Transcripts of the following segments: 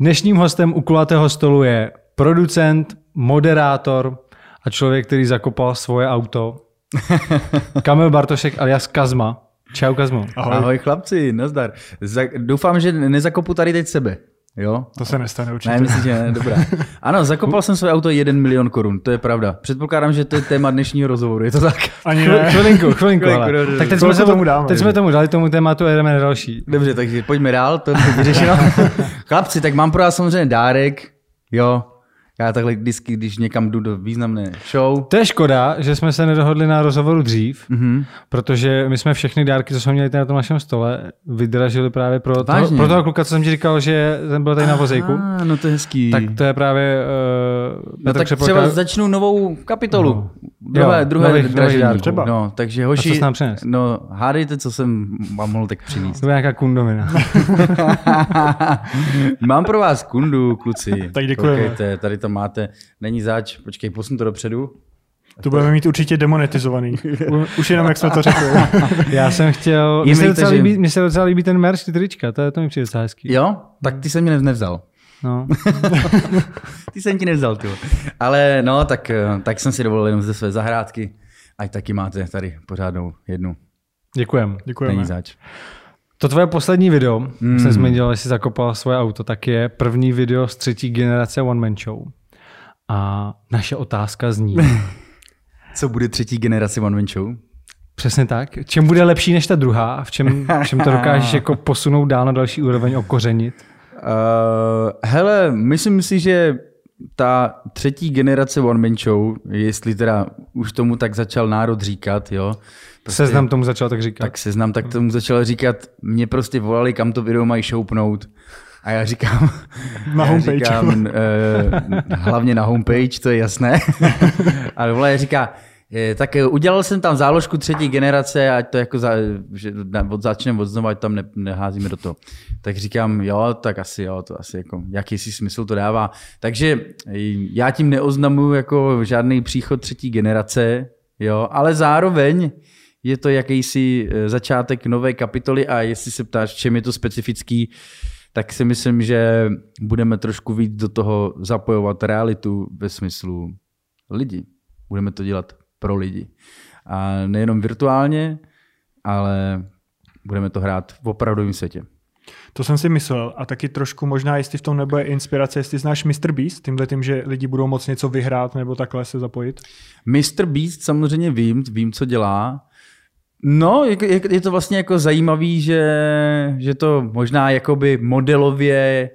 Dnešním hostem u kulatého stolu je producent, moderátor a člověk, který zakopal svoje auto. Kamil Bartošek alias Kazma. Čau Kazmo. Ahoj. Ahoj chlapci, nazdar. Za- doufám, že nezakopu tady teď sebe. Jo? To se nestane určitě. Ne, myslím, že ne, dobrá. Ano, zakopal jsem své auto 1 milion korun, to je pravda. Předpokládám, že to je téma dnešního rozhovoru, je to tak? Ani ne. Chvilinku, chvilinku, Chvilinku, ale. dobře, Tak teď jsme, se, tomu dáme. teď jsme tomu dali tomu tématu a jdeme na další. Dobře, takže pojďme dál, to je vyřešeno. Chlapci, tak mám pro vás samozřejmě dárek. Jo, já takhle vždycky, když někam jdu do významné show. To je škoda, že jsme se nedohodli na rozhovoru dřív, Mhm. protože my jsme všechny dárky, co jsme měli tady na tom našem stole, vydražili právě pro toho, pro toho kluka, co jsem ti říkal, že ten byl tady na vozejku. Ah, no to je hezký. Tak to je právě uh, No tak třeba začnu novou kapitolu. No. Druhé, Jo, druhé nových- nových dražení. dárků. Třeba. No, takže A hoši, co jsi nám přines? no hádejte, co jsem vám mohl tak přinést. To je nějaká kundovina. Mám pro vás kundu, kluci. Tak děkujeme. Koukejte, tady to máte. Není zač, počkej, posun to dopředu. To budeme mít určitě demonetizovaný. Už jenom jak jsme to řekli. Já jsem chtěl... Mně se, mi docela to, líbí, mně se docela líbí ten merch, ty trička, to, je, to mi přijde docela hezký. Jo? Tak ty jsem mě nevzal. No. Ty jsem ti nevzal, ty. Ale no, tak, eh, tak jsem si dovolil jenom ze své zahrádky. Ať taky máte tady pořádnou jednu. Děkujem. Děkujeme. Není zač. To tvoje poslední video, Hmm. mm. jsem zmínil, že jsi zakopal svoje auto, tak je první video z třetí generace One Man Show. A naše otázka zní, Co bude třetí generace One Man Show? přesně tak, čem bude lepší než ta druhá a v čem, v čem to dokážeš jako posunout dál na další úroveň, okořenit? Uh, hele, myslím si, že ta třetí generace One Man Show, jestli teda už tomu tak začal národ říkat, jo, Prostě, Seznam tomu začal tak říkat. tak seznam tak tomu začal říkat, mě prostě volali, kam to video mají šoupnout. A já říkám, Na já homepage. říkám uh, hlavně na homepage, to je jasné. Ale vole říká, eh, tak eh, udělal jsem tam záložku třetí generace, ať to jako za, že od, začneme od znova, ať tam ne, neházíme do toho. Tak říkám, jo, tak asi jo, to asi jako, jaký si smysl to dává. Takže eh, já tím neoznamuju jako žádný příchod třetí generace, jo, ale zároveň je to jakýsi eh, začátek nové kapitoly a jestli se ptáš, čem je to specifický, tak si myslím, že budeme trošku víc do toho zapojovat realitu ve smyslu lidi. Budeme to dělat pro lidi. A nejenom virtuálně, ale budeme to hrát v opravdovém světě. To jsem si myslel. A taky trošku možná, jestli v tom nebude inspirace, jestli znáš Mr. Beast, tímhle tím, že lidi budou moc něco vyhrát nebo takhle se zapojit. Mr. Beast samozřejmě vím, vím, co dělá. No, je, je, to vlastně jako zajímavý, že, že to možná jakoby modelově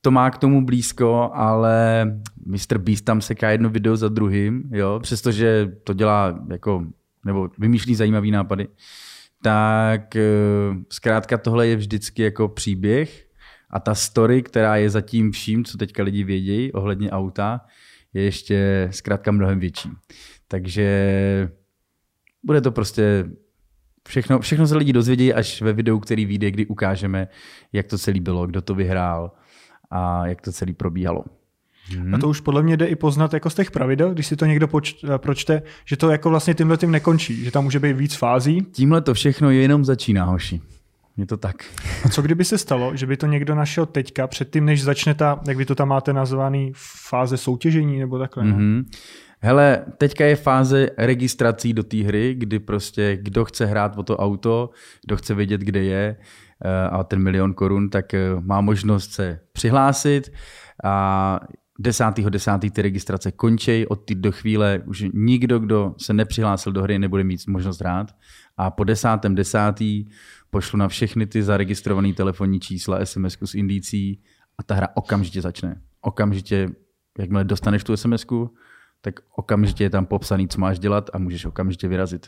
to má k tomu blízko, ale Mr. Beast tam seká jedno video za druhým, jo, přestože to dělá jako, nebo vymýšlí zajímavý nápady, tak eh, zkrátka tohle je vždycky jako příběh a ta story, která je za tím vším, co teďka lidi vědějí ohledně auta, je ještě zkrátka mnohem větší. Takže bude to prostě všechno, všechno se lidi dozvědí až ve videu, který vyjde, kdy ukážeme, jak to celý bylo, kdo to vyhrál a jak to celý probíhalo. Hmm. A to už podle mě jde i poznat jako z těch pravidel, když si to někdo poč- eh, pročte, že to jako vlastně tímhle tím nekončí, že tam může být víc fází. Tímhle to všechno jenom začíná, hoši. Je to tak. A co kdyby se stalo, že by to někdo našel teďka, předtím, než začne ta, jak vy to tam máte nazvaný, fáze soutěžení nebo takhle. Mm-hmm. Mm-hmm. Hele, teďka je fáze registrací do té hry, kdy prostě kdo chce hrát o to auto, kdo chce vědět, kde je eh, a ten milion korun, tak eh, má možnost se přihlásit a 10.10. 10. ty registrace končí, od té do chvíle už nikdo, kdo se nepřihlásil do hry, nebude mít možnost hrát a po 10.10. 10. pošlu na všechny ty zaregistrované telefonní čísla SMS s indicí a ta hra okamžitě začne. Okamžitě, jakmile dostaneš tu SMS, tak okamžitě je tam popsaný, co máš dělat a můžeš okamžitě vyrazit.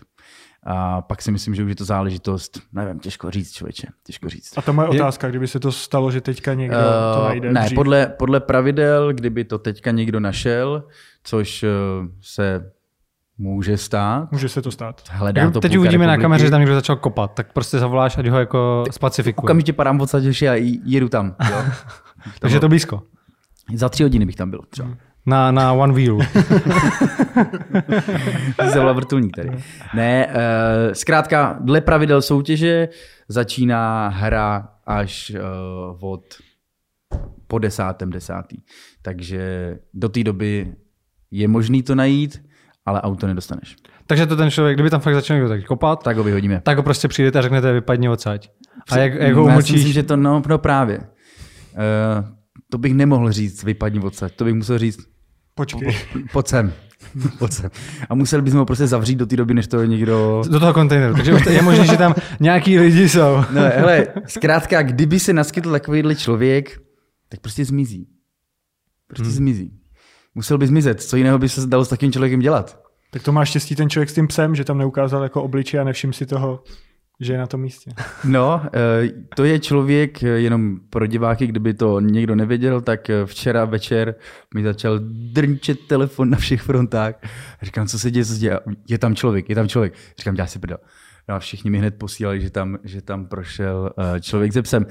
A pak si myslím, že už je to záležitost, nevím, těžko říct, člověče, těžko říct. A to moje otázka, kdyby se to stalo, že teďka někdo to Eh, najde ne, dřív. podle, podle pravidel, kdyby to teďka někdo našel, což eh, se může stát, Může se to stát. hledá to Teď uvidíme na republiky. kameře, že tam někdo začal kopat, tak prostě zavoláš, ať ho jako spacifikuje. Okamžitě padám odsaď hoši a jedu tam. Jo? Takže je to blízko. Za tři hodiny bych tam byl. Třeba. Na, na one wheel. Zavolal vrtulník tady. Ne, uh, zkrátka, dle pravidel soutěže začíná hra až uh, od po desátém desátý. Takže do té doby je možný to najít, ale auto nedostaneš. Takže to ten člověk, kdyby tam fakt začal někdo tak kopat, Tak ho vyhodíme. tak ho prostě přijdete a řeknete, vypadni odsaď. A jak, jak ho umlčíš? myslím, že to no, no právě. Uh, to bych nemohl říct, vypadni odsaď. To bych musel říct, Počkej. pojď sem. Pojď sem. A museli bychom ho prostě zavřít do té doby, než to někdo... Do toho kontejneru. Takže je možné, že tam nějaký lidi jsou. No, hele, zkrátka, kdyby se naskytl takovýhle člověk, tak prostě zmizí. Prostě hmm. zmizí. Musel by zmizet. Co jiného by se dalo s takovým člověkem dělat? Tak to má štěstí ten člověk s tím psem, že tam neukázal jako obličej a nevšiml si toho, že je na tom místě. No, eh, to je člověk, eh, jenom pro diváky, kdyby to někdo nevěděl, tak eh, včera večer mi začal drnčet telefon na všech frontách. Říkám, co se děje, co se děje? Je tam člověk, je tam člověk. Říkám, já si prdel. No a všichni mi hned posílali, že tam, že tam prošel člověk se psem.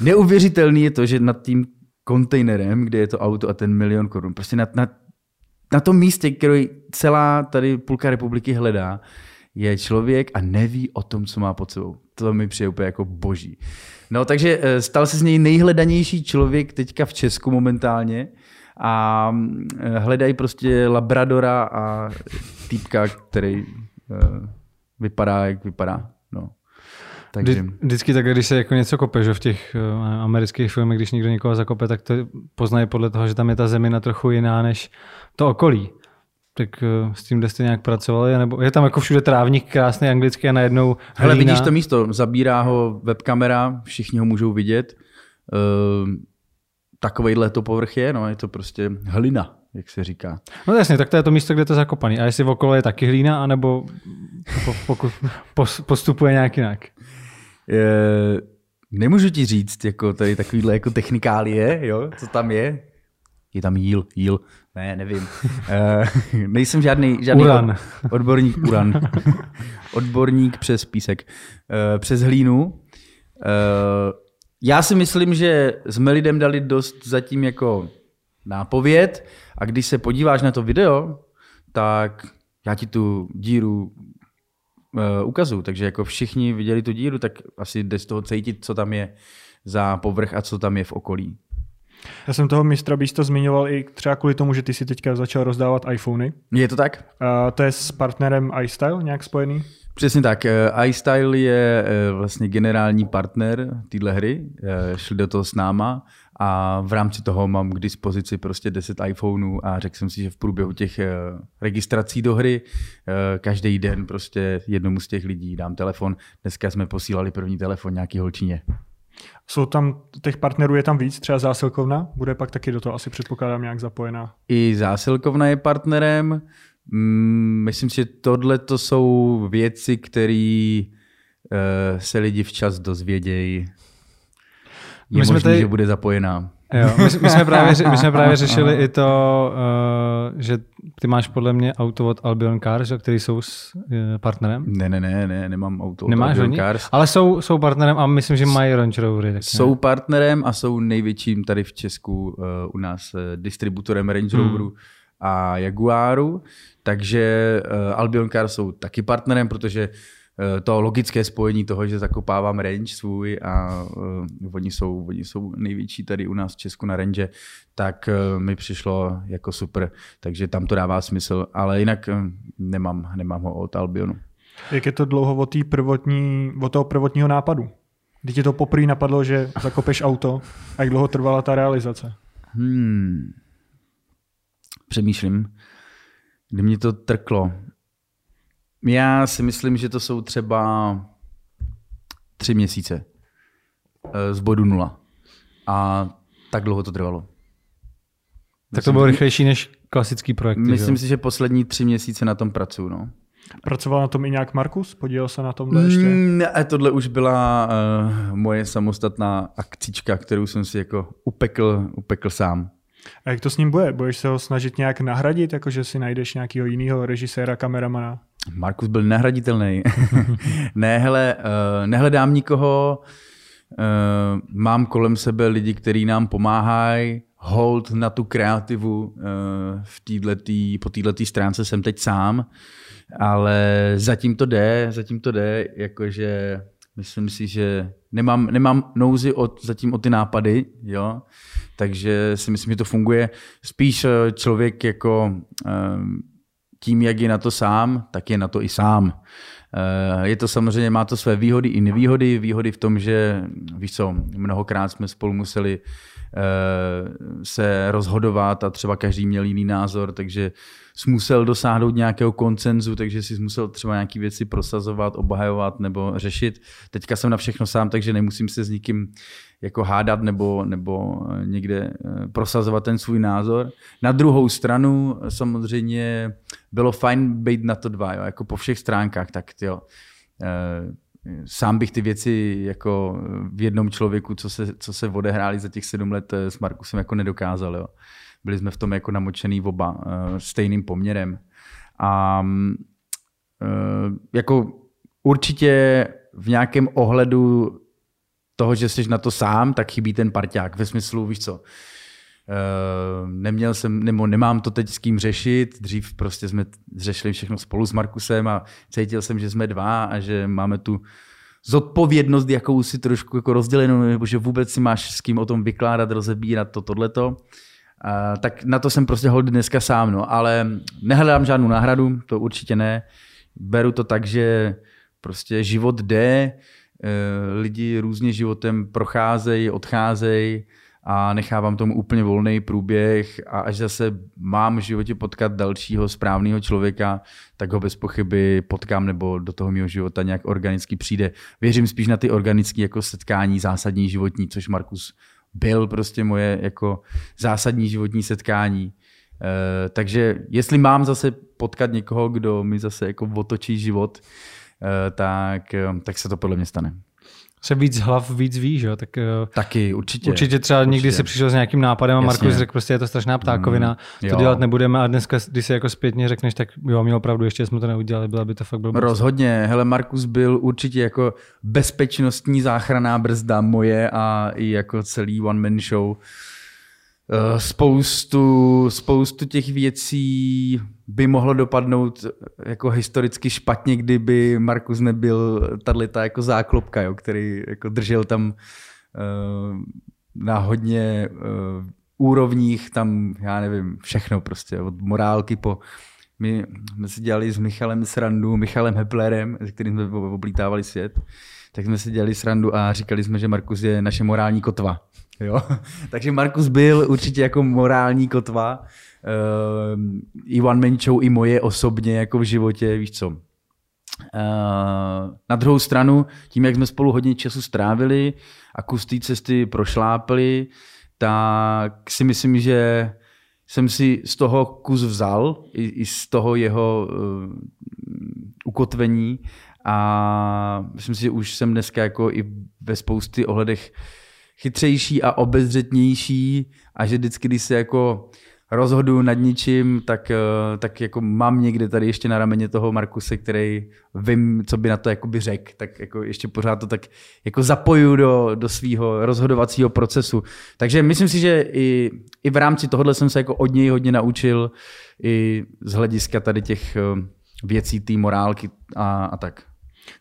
Neuvěřitelný je to, že nad tím kontejnerem, kde je to auto a ten milion korun, prostě nad, nad, na tom místě, který celá tady půlka republiky hledá, je člověk a neví o tom, co má pod sebou. To mi přijde úplně jako boží. No takže eh, stal se z něj nejhledanější člověk teďka v Česku momentálně a eh, hledají prostě labradora a týpka, který eh, vypadá, jak vypadá. No. Takže... Vždy, vždycky tak, když se jako něco kope, že v těch amerických filmech, když někdo někoho zakope, tak to poznají podle toho, že tam je ta zemina trochu jiná než to okolí. Tak uh, s tím, kde jste nějak pracovali, nebo je tam jako všude trávník krásný anglický a najednou Hele, hlína. vidíš to místo, zabírá ho webkamera, všichni ho můžou vidět. Uh, takovejhle to povrch je, no, je to prostě hlina, jak se říká. No jasně, tak to je to místo, kde to je zakopaný. A jestli okolo je taky hlína, anebo po, pokud pos, postupuje nějak jinak. E, nemůžu ti říct, jako tady takovýhle jako technikálie, jo, co tam je. Je tam jíl, jíl, ne, nevím. E, nejsem žádný, žádný Uran. od- odborník, uran. odborník přes písek, e, přes hlínu. E, já si myslím, že jsme lidem dali dost zatím jako nápověd a když se podíváš na to video, tak já ti tu díru uh, ukazu. Takže jako všichni viděli tu díru, tak asi jde z toho cítit, co tam je za povrch a co tam je v okolí. Já jsem toho mistra Beasta zmiňoval i třeba kvůli tomu, že ty si teďka začal rozdávat iPhony. Je to tak? A to je s partnerem iStyle nějak spojený? Přesně tak. Eh, iStyle je eh, vlastně generální partner téhle hry. Eh, Šli do toho s náma a v rámci toho mám k dispozici prostě 10 iPhoneů a řekl jsem si, že v průběhu těch registrací do hry každý den prostě jednomu z těch lidí dám telefon. Dneska jsme posílali první telefon nějaký holčině. Jsou tam, těch partnerů je tam víc, třeba zásilkovna, bude pak taky do toho asi předpokládám nějak zapojená. I zásilkovna je partnerem. Mm, Myslím si, že tohle to jsou věci, které se lidi včas dozvědějí. Je My možný, jsme tady- že bude zapojená. Jo, my, my, jsme právě, my jsme právě řešili i to, uh, že ty máš podle mě auto od Albion Cars, který jsou s uh, partnerem. Ne, ne, ne, ne, nemám auto. od Nemáš Albion oni? Cars. Ale jsou, jsou partnerem a myslím, že mají Range Rovery. Tak Jsou partnerem a jsou největším tady v Česku uh, u nás uh, distributorem Range Roveru hmm. a Jaguaru, takže uh, Albion Car jsou taky partnerem, protože uh, to logické spojení toho, že zakopávám range svůj a uh, oni, jsou, oni jsou největší tady u nás v Česku na range, tak uh, mi přišlo jako super, takže tam to dává smysl, ale jinak uh, nemám, nemám ho od Albionu. Jak je to dlouho od, prvotní, od toho prvotního nápadu? Kdy ti to poprvé napadlo, že zakopeš auto a jak dlouho trvala ta realizace? Hmm. Přemýšlím, kdy mě to trklo. Já si myslím, že to jsou třeba tři měsíce eh, z bodu nula. A tak dlouho to trvalo. tak to bylo rychlejší než klasický projekt. Myslím si, že poslední tři měsíce na tom pracuju. No. Pracoval na tom i nějak Markus? Podílel se na tomhle ještě? Mm, Ne, tohle už byla uh, moje samostatná akcička, kterou jsem si jako upekl, upekl sám. A jak to s ním bude? Budeš se ho snažit nějak nahradit, jakože si najdeš nějakého jiného režiséra, kameramana? Markus byl nehraditelný. ne, hele, uh, nehledám nikoho, uh, mám kolem sebe lidi, kteří nám pomáhají, hold na tu kreativu uh, v týhletý, po této stránce jsem teď sám, ale zatím to jde, zatím to jde, jakože myslím si, že nemám, nemám nouzi od, zatím o ty nápady, jo, takže si myslím, že to funguje. Spíš člověk jako eh, tím, jak je na to sám, tak je na to i sám. Eh, je to samozřejmě, má to své výhody i nevýhody. Výhody v tom, že víš co, mnohokrát jsme spolu museli se rozhodovat a třeba každý měl jiný názor, takže jsi musel dosáhnout nějakého koncenzu, takže jsi musel třeba nějaké věci prosazovat, obhajovat nebo řešit. Teďka jsem na všechno sám, takže nemusím se s nikým jako hádat nebo, nebo někde eh, prosazovat ten svůj názor. Na druhou stranu samozřejmě bylo fajn být na to dva, jo, jako po všech stránkách, tak jo, eh, sám bych ty věci jako v jednom člověku, co se, co se odehráli za těch sedm let eh, s Markusem, jako nedokázal. Jo byli jsme v tom jako namočený oba stejným poměrem. A jako určitě v nějakém ohledu toho, že jsi na to sám, tak chybí ten parťák. Ve smyslu, víš co, Uh, neměl jsem, nebo nemám to teď s kým řešit. Dřív prostě jsme řešili všechno spolu s Markusem a cítil jsem, že jsme dva a že máme tu zodpovědnost jakousi trošku jako rozdělenou, nebo že vůbec si máš s kým o tom vykládat, rozebírat to, tohleto. Uh, tak na to jsem prostě hold dneska sám, no. ale nehledám žádnou náhradu, to určitě ne. Beru to tak, že prostě život jde, lidi různě životem procházejí, odcházejí a nechávám tomu úplně volný průběh a až zase mám v životě potkat dalšího správného člověka, tak ho bez pochyby potkám nebo do toho mého života nějak organicky přijde. Věřím spíš na ty organické jako setkání zásadní životní, což Markus byl prostě moje jako zásadní životní setkání. E, takže jestli mám zase potkat někoho, kdo mi zase jako otočí život, tak, eh, tak se to podle mě stane se víc hlav víc ví, že? Tak, Taky, určitě. Určitě třeba určitě. někdy si přišel s nějakým nápadem a Markus řekl, prostě je to strašná ptákovina, mm, to dělat nebudeme a dneska, když si jako zpětně řekneš, tak jo, měl pravdu, ještě jsme to neudělali, byla by to fakt bylo. Rozhodně, hele, Markus byl určitě jako bezpečnostní záchranná brzda moje a i jako celý one man show. Eh, spoustu, spoustu těch věcí by mohlo dopadnout jako historicky špatně, kdyby Markus nebyl tato jako záklopka, jo, který jako držel tam uh, na hodně uh, úrovních tam, já nevím, všechno prostě, od morálky po my jsme si dělali s Michalem srandu, Michalem Heplerem, s kterým jsme oblítávali svět, tak jsme si dělali srandu a říkali jsme, že Markus je naše morální kotva. Jo? Takže Markus byl určitě jako morální kotva. Uh, I one man show, i moje osobně jako v životě, víš co. Uh, na druhou stranu, tím, jak jsme spolu hodně času strávili a kus té cesty prošlápli, tak si myslím, že jsem si z toho kus vzal, i, i z toho jeho uh, ukotvení a myslím si, že už jsem dneska jako i ve spousty ohledech chytřejší a obezřetnější a že vždycky, když se jako rozhodu nad ničím, tak, eh, tak jako mám někde tady ještě na rameně toho Markuse, který vím, co by na to jakoby řekl, tak jako ještě pořád to tak jako zapoju do, do svého rozhodovacího procesu. Takže myslím si, že i, i v rámci tohohle jsem se jako od něj hodně naučil i z hlediska tady těch eh, věcí, té morálky a, a tak.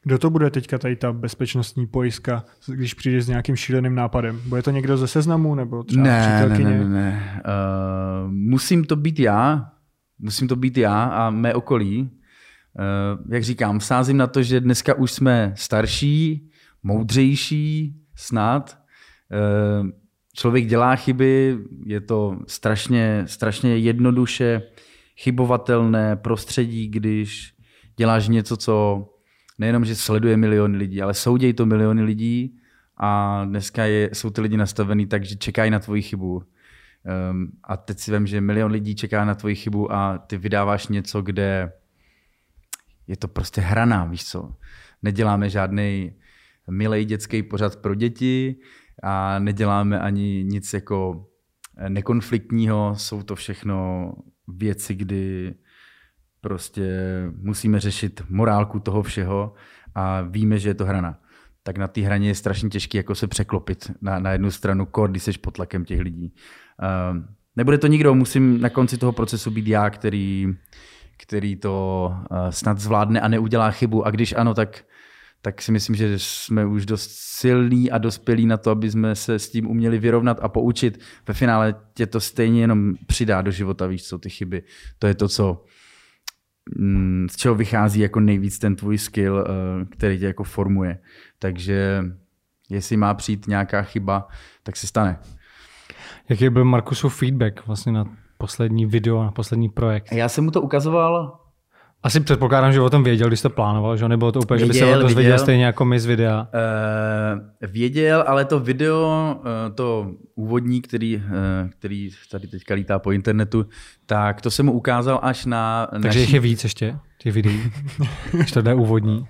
Kdo to bude teďka tady ta bezpečnostní pojistka, když přijde s nějakým šíleným nápadem? Bude to někdo ze seznamu nebo třeba ne, ne, ne, ne, ne. Uh, musím to být já, musím to být já a mé okolí. Uh, jak říkám, sázím na to, že dneska už jsme starší, moudřejší, snad. Uh, člověk dělá chyby, je to strašně, strašně jednoduše chybovatelné prostředí, když děláš něco, co nejenom, že sleduje miliony lidí, ale soudějí to miliony lidí a dneska je, jsou ty lidi nastavený tak, že čekají na tvoji chybu. Um, a teď si vím, že milion lidí čeká na tvoji chybu a ty vydáváš něco, kde je to prostě hraná, víš co. Neděláme žádný milej dětský pořad pro děti a neděláme ani nic jako nekonfliktního, jsou to všechno věci, kdy prostě musíme řešit morálku toho všeho a víme, že je to hrana. Tak na té hraně je strašně těžké jako se překlopit na, na jednu stranu, kor, když jsi pod tlakem těch lidí. Uh, nebude to nikdo, musím na konci toho procesu být já, který, který to uh, snad zvládne a neudělá chybu. A když ano, tak, tak si myslím, že jsme už dost silní a dospělí na to, aby jsme se s tím uměli vyrovnat a poučit. Ve finále tě to stejně jenom přidá do života, víš co, ty chyby. To je to, co z čeho vychází jako nejvíc ten tvůj skill, eh, který tě jako formuje. Takže jestli má přijít nějaká chyba, tak se stane. Jaký byl Markusův feedback vlastně na poslední video, na poslední projekt? Já jsem mu to ukazoval asi předpokládám, že o tom věděl, když to plánoval, že nebylo to úplně, Věděl, že by se o to věděl. věděl stejně jako my z videa. Uh, věděl, ale to video, uh, to úvodní, který, uh, který tady teďka lítá po internetu, tak to jsem mu ukázal až na Takže naší... jich je víc ještě, těch videí, když to jde úvodní.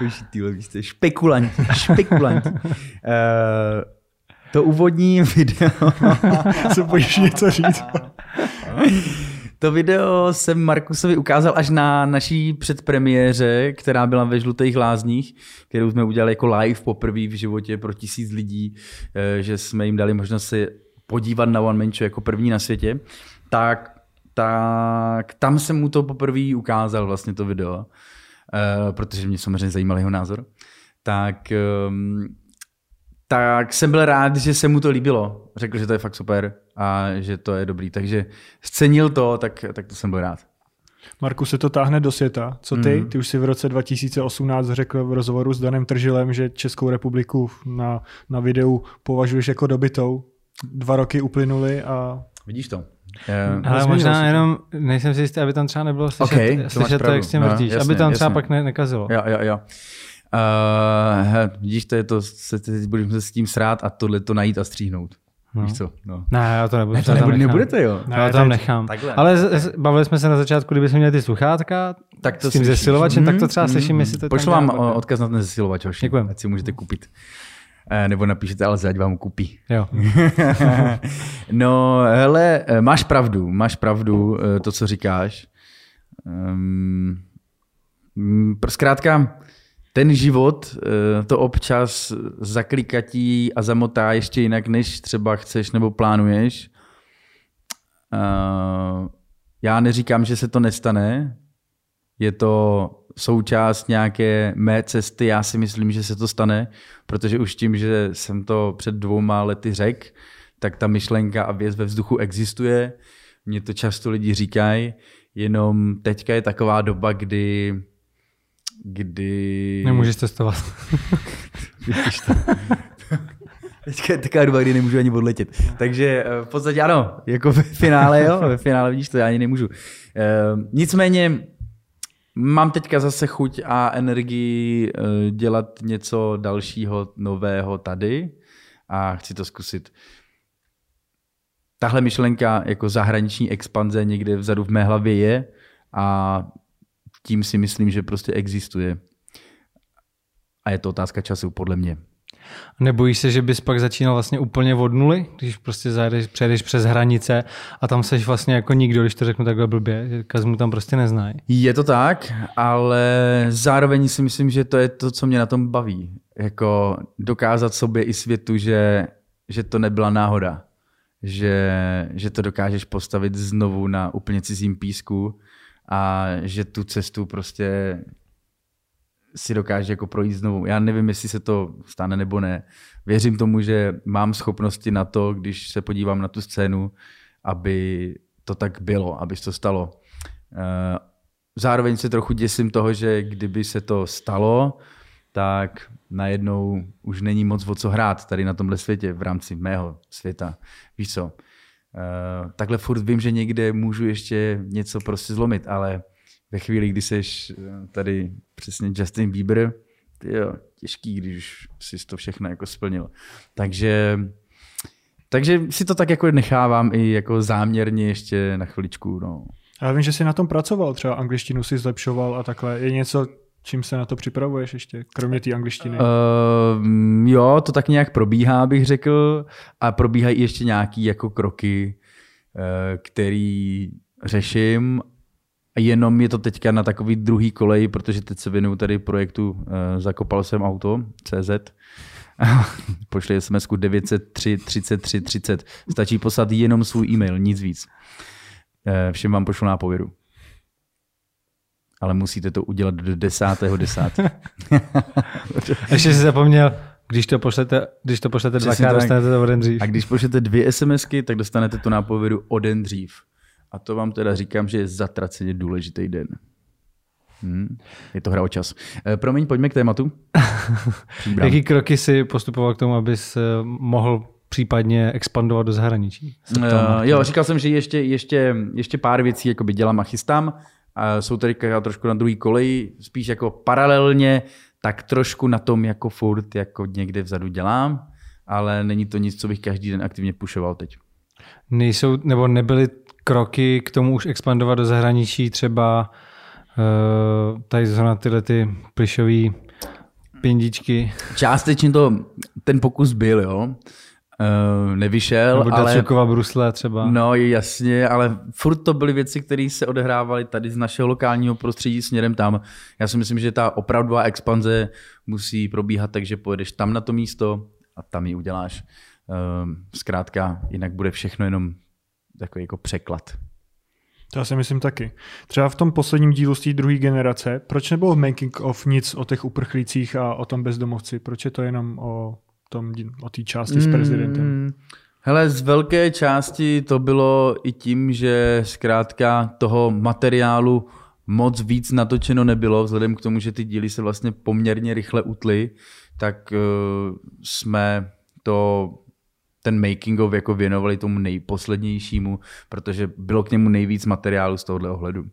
Vy jste špekulanti, špekulanti. Uh, to úvodní video, Se bojíš něco říct? to video jsem Markusovi ukázal až na naší předpremiéře, která byla ve Žlutých lázních, kterou jsme udělali jako live poprvé v životě pro tisíc lidí, eh, že jsme jim dali možnost se podívat na One Man Show jako první na světě. Tak, tak tam jsem mu to poprvé ukázal vlastně to video, eh, protože mě samozřejmě zajímal jeho názor. Tak ehm, tak jsem byl rád, že se mu to líbilo. Řekl, že to je fakt super a že to je dobrý. Takže scenil to, tak, tak to jsem byl rád. Marku se to táhne do světa. Co ty? Mhm. Ty už si v roce 2018 řekl v rozhovoru s Danem Tržilem, že Českou republiku na, na videu považuješ jako dobitou. Dva roky uplynuly a Vidíš to? Ale Nezměnilo možná to. jenom, nejsem si jistý, aby tam třeba nebylo slyšet, Ok, to máš slyšet to, pravdu. jak s tím No, vrtíš, jasně, aby tam třeba jasně. pak ne, nekazilo. Jo, jo, jo. Uh, vidíš, to je to, se teď budeme se s tím srát a tohle to najít a stříhnout. No. Víš co? No. Ne, já to nebudu. Ne, to tam nebude, nechám. nebudete, jo. Ne, Já to to tam nechám. takhle. Ale z, z, bavili jsme se na začátku, kdyby jsme měli ty sluchátka, Tak s tím zesilovačem, tak to třeba slyším, jestli to Pošlu vám o- pak. odkaz na ten zesilovač, hoši, Děkujem. ať si můžete koupit. Eh, Nebo napíšete Alze, ať vám ho koupí. Jo. no, hele, eh, máš pravdu, máš pravdu, eh, to, co říkáš. Um, zkrátka, ten život eh, to občas zaklikatí a zamotá ještě jinak, než třeba chceš nebo plánuješ. Eh, Já neříkám, že se to nestane, je to součást nějaké mé cesty, já si myslím, že se to stane, protože už tím, že jsem to před dvouma lety řekl, tak ta myšlenka a věc ve vzduchu existuje. Mně to často lidi říkají, jenom teďka je taková doba, kdy kdy... Nemůžeš testovat. Vidíš to. Teďka je taková doba, kdy nemůžu ani odletět. Takže eh, v podstatě ano, jako ve finále, jo, ve finále vidíš to, já ani nemůžu. Eh, Nicméně mám teďka zase chuť a energii eh, dělat něco dalšího, nového tady a chci to zkusit. Tahle myšlenka jako zahraniční expanze někde vzadu v mé hlavě je a tím si myslím, že prostě existuje. A je to otázka času, podle mě. Nebojíš se, že bys pak začínal vlastně úplně od nuly, když prostě zajedeš, přejdeš přes hranice a tam seš vlastně jako nikdo, když to řeknu takhle blbě, že Kazmu tam prostě neznají. Je to tak, ale zároveň si myslím, že to je to, co mě na tom baví. Jako dokázat sobě i světu, že, že to nebyla náhoda. Že, že to dokážeš postavit znovu na úplně cizím písku a že tu cestu prostě si dokáže jako projít znovu. Já nevím, jestli se to stane nebo ne. Věřím tomu, že mám schopnosti na to, když se podívám na tu scénu, aby to tak bylo, aby se to stalo. Eh, Zároveň se trochu děsím toho, že kdyby se to stalo, tak najednou už není moc o co hrát tady na tomhle světě, v rámci mého světa. Víš co? Eh, Takhle furt vím, že někde můžu ještě něco prostě zlomit, ale ve chvíli, kdy seš eh, tady přesně Justin Bieber, ty jo, těžký, když už jsi to všechno jako splnil. Takže, takže si to tak jako nechávám i jako záměrně ještě na chviličku. No. já vím, že jsi na tom pracoval, třeba angličtinu si zlepšoval a takhle. Je něco, čím se na to připravuješ ještě, kromě té angličtiny? Uh, jo, to tak nějak probíhá, bych řekl. A probíhají ještě nějaký jako kroky, uh, který řeším. Jenom je to teďka na takový druhý kolej, protože teď se věnuju tady projektu uh, Zakopal jsem auto, CZ. Pošli sms 903 33 30. Stačí poslat jenom svůj e-mail, nic víc. Všem vám pošlu nápovědu. Ale musíte to udělat do 10. 10. Ještě si zapomněl, když to pošlete, když to pošlete dvakrát, dostanete to o den dřív. A když pošlete dvě SMSky, tak dostanete to nápovědu o den dřív. A to vám teda říkám, že je zatraceně důležitý den. Hmm. Je to hra o čas. E, promiň, pojďme k tématu. Jaký kroky si postupoval k tomu, abys eh, mohl případně expandovat do zahraničí? Uh, jo, říkal jsem, že ještě, ještě, ještě pár věcí jakoby dělám a chystám. A jsou tady trošku na druhý koleji, spíš jako paralelně, tak trošku na tom jako furt jako někde vzadu dělám, ale není to nic, co bych každý den aktivně pušoval teď. Nejsou, nebo nebyly kroky k tomu už expandovat do zahraničí, třeba uh, tady zrovna tyhle ty plišové pindičky, Částečně to, ten pokus byl, jo. Uh, nevyšel, nebo ale... Brusle třeba. No jasně, ale furt to byly věci, které se odehrávaly tady z našeho lokálního prostředí směrem tam. Já si myslím, že ta opravdová expanze musí probíhat tak, že pojedeš tam na to místo a tam ji uděláš. Um, zkrátka, jinak bude všechno jenom takový jako překlad. To já si myslím taky. Třeba v tom posledním dílu z té druhé generace, proč nebylo v making of nic o těch uprchlících a o tom bezdomovci? Proč je to jenom o tom, o té části s prezidentem? Mm, hele, z velké části to bylo i tím, že zkrátka toho materiálu moc víc natočeno nebylo, vzhledem k tomu, že ty díly se vlastně poměrně rychle utly, tak uh, jsme to ten making of jako věnovali tomu nejposlednějšímu, protože bylo k němu nejvíc materiálu z tohohle ohledu.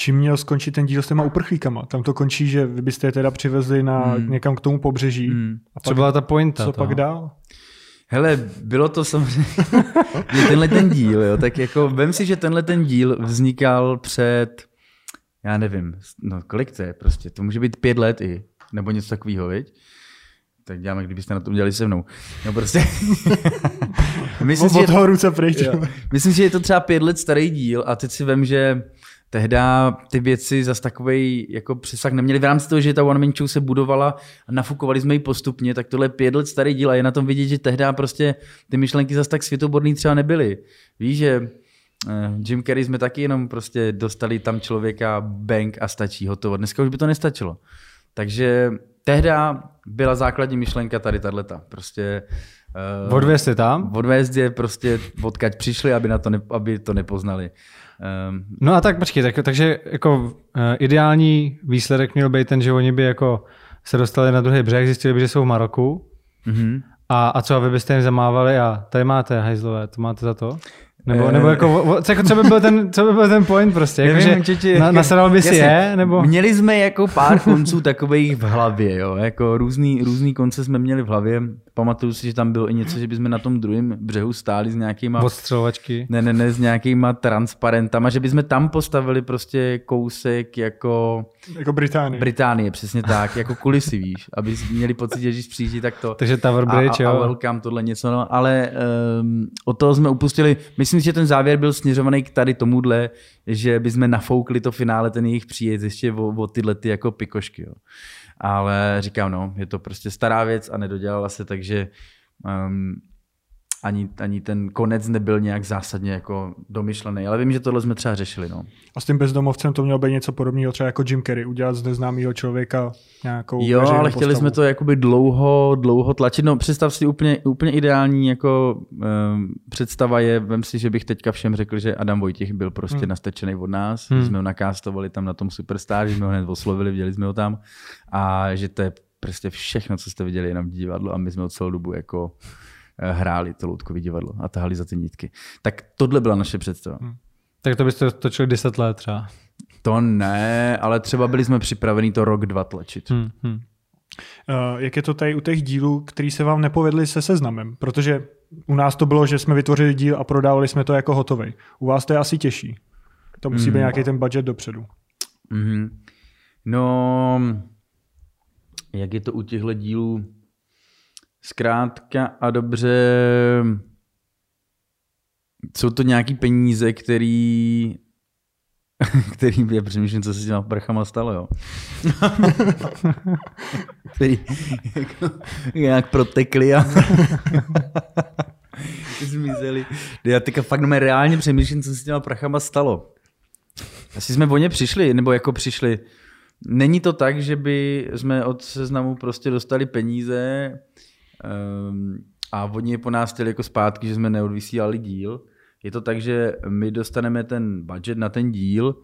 Čím měl skončit ten díl s těma uprchlíkama? Tam to končí, že vy byste je teda přivezli na, Hmm. někam k tomu pobřeží. Hmm. A Co pak, byla ta pointa? co toho? pak dál? Hele, bylo to samozřejmě, tenhle ten díl, jo, tak jako vem si, že tenhle ten díl vznikal před, já nevím, no kolik to je prostě, to může být pět let i, nebo něco takového, viď? Tak děláme, kdybyste na to udělali se mnou. No prostě. myslím, Od si, že, toho ruce pryč. jo. myslím že je to třeba pět let starý díl a teď si vem, že tehda ty věci zas takovej jako přesah neměli v rámci toho, že ta One Man Show se budovala a nafukovali jsme ji postupně, tak tohle je pět let starý díl a je na tom vidět, že tehda prostě ty myšlenky zas tak světoborný třeba nebyly. Víš, že eh, Jim Carrey jsme taky jenom prostě dostali tam člověka, bank a stačí, hotovo. Dneska už by to nestačilo. Takže tehda byla základní myšlenka tady tato. Prostě eh, Odvést je tam? odvést je prostě odkaď přišli, aby, na to, ne, aby to nepoznali. Um, No a tak počkej, tak, takže jako uh, ideální výsledek měl být ten, že oni by jako se dostali na druhý břeh, zjistili by, že jsou v Maroku mm-hmm. a, a co, a vy byste jim zamávali a tady máte hajzlové, to máte za to? Nebo, Eh. nebo jako, co, jako, co, by byl ten, co by byl ten point prostě? Jako, Nevím, že či- na, nasadal by si je? Nebo... Měli jsme jako pár konců takových v hlavě, jo. Jako různý, různý konce jsme měli v hlavě. Pamatuju si, že tam bylo i něco, že bychom na tom druhém břehu stáli s nějakýma Odstřelovačky. ne, ne, ne, s nějakýma transparentama, že bychom tam postavili prostě kousek jako Jako Británie. Británie, přesně tak, jako kulisy, víš, aby měli pocit, že když přijde, tak to... Takže Tower a, Bridge, a, a jo. welcome, tohle něco, no, ale um, od toho jsme upustili. Myslím si, že ten závěr byl směřovaný k tady tomuhle, že bychom nafoukli to finále, ten jejich příjet ještě o, o tyhle ty jako pikošky, jo. Ale říkám, no, je to prostě stará věc a nedodělala se, takže um, ani, ani ten konec nebyl nějak zásadně jako domyšlený. Ale vím, že tohle jsme třeba řešili, no. A s tím bezdomovcem to mělo být něco podobného, třeba jako Jim Carrey, udělat z neznámého člověka nějakou Jo, ale chtěli postavu. jsme to jakoby dlouho, dlouho tlačit. No, představ si úplně, úplně ideální jako um, představa je, vem si, že bych teďka všem řekl, že Adam Vojtěch byl prostě Hmm. nastrčený od nás, Hmm. jsme ho nakástovali tam na tom Superstar, že jsme ho hned oslovili, viděli jsme ho tam a že to je prostě všechno, co jste viděli jenom v divadlo a my jsme ho celou dobu jako hráli to loutkový divadlo a tahali za ty nitky. Tak tohle byla naše představa. Tak to byste točili 10 let třeba. To ne, ale třeba byli jsme připraveni to rok, dva tlačit. Hm, hm. Uh, jak je to tady u těch dílů, který se vám nepovedli se seznamem? Protože u nás to bylo, že jsme vytvořili díl a prodávali jsme to jako hotový. U vás to je asi těžší. To musí Hmm. být nějaký ten budget dopředu. Mm-hmm. No, jak je to u těchto dílů? Zkrátka a dobře, jsou to nějaký peníze, který který já přemýšlím, co se s těma prchama stalo, jo. který jako, nějak protekli a zmizeli. Já teďka fakt no, reálně přemýšlím, co se s těma prachama stalo. Asi jsme o ně přišli, nebo jako přišli. Není to tak, že by jsme od seznamu prostě dostali peníze um, a oni po nás chtěli jako zpátky, že jsme neodvysílali díl. Je to tak, že my dostaneme ten budget na ten díl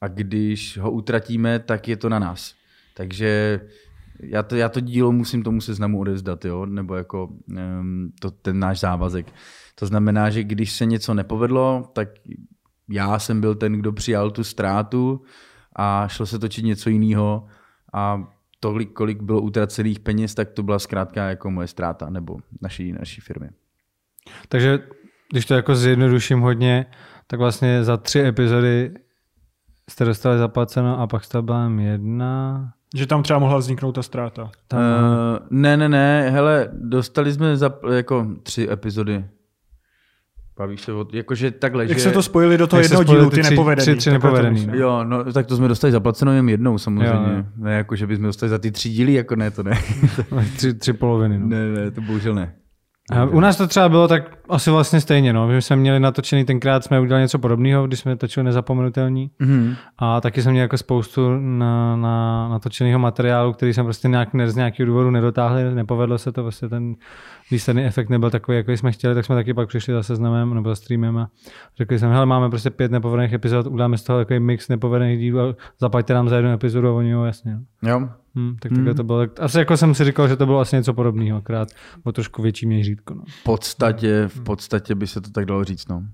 a když ho utratíme, tak je to na nás. Takže já to, já to dílo musím tomu seznamu odezdat, jo? nebo jako um, to, ten náš závazek. To znamená, že když se něco nepovedlo, tak já jsem byl ten, kdo přijal tu ztrátu a šlo se točit něco jiného a tolik, kolik bylo utracených peněz, tak to byla zkrátka jako moje ztráta nebo naší, naší firmy. Takže když to jako zjednoduším hodně, tak vlastně za tři epizody jste dostali zaplaceno a pak jste byla jedna, že tam třeba mohla vzniknout ta ztráta. Tam... Uh, ne, ne, ne, hele, dostali jsme za, jako tři epizody. Bavíš se o, jakože takhle, Jak že... se to spojili do toho jednoho dílu, ty, ty nepovedený. Tři, tři nepovedený. No. Jo, no tak to jsme dostali zaplaceno jen jednou samozřejmě. Jo, jo. Ne, jako že bychom dostali za ty tři díly, jako ne, to ne. tři, tři poloviny. No. Ne, ne, to bohužel ne. A u nás to třeba bylo tak asi vlastně stejně, no. My jsme měli natočený, tenkrát jsme udělali něco podobného, když jsme točili nezapomenutelný. Mm-hmm. A taky jsme měli jako spoustu na, na, natočeného materiálu, který jsem prostě nějak z nějakého důvodu nedotáhli, nepovedlo se to, prostě ten výsledný efekt nebyl takový, jako jsme chtěli, tak jsme taky pak přišli za seznamem nebo za streamem a řekli jsme, hele, máme prostě pět nepovedených epizod, uděláme z toho takový mix nepovedených dílů a zaplaťte nám za jednu epizodu a oni jo, jasně. Jo. Hmm, tak takhle hmm. to bylo. Asi jako jsem si říkal, že to bylo asi něco podobného, akorát o trošku větší měřítko. No. V podstatě, v podstatě by se to tak dalo říct, no.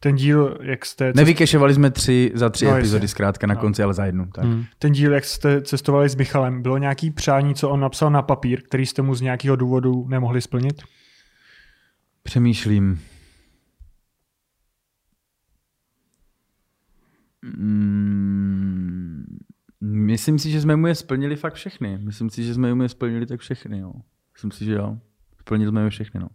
Ten díl, jak jste... Nevykešovali jsme tři za tři no, epizody zkrátka na no. konci, ale za jednu. Tak. Hmm. Ten díl, jak jste cestovali s Michalem, bylo nějaký přání, co on napsal na papír, který jste mu z nějakého důvodu nemohli splnit? Přemýšlím. Mm, myslím si, že jsme mu je splnili fakt všechny. Myslím si, že jsme mu je splnili tak všechny. Jo. Myslím si, že jo. Splnili jsme je všechny. No.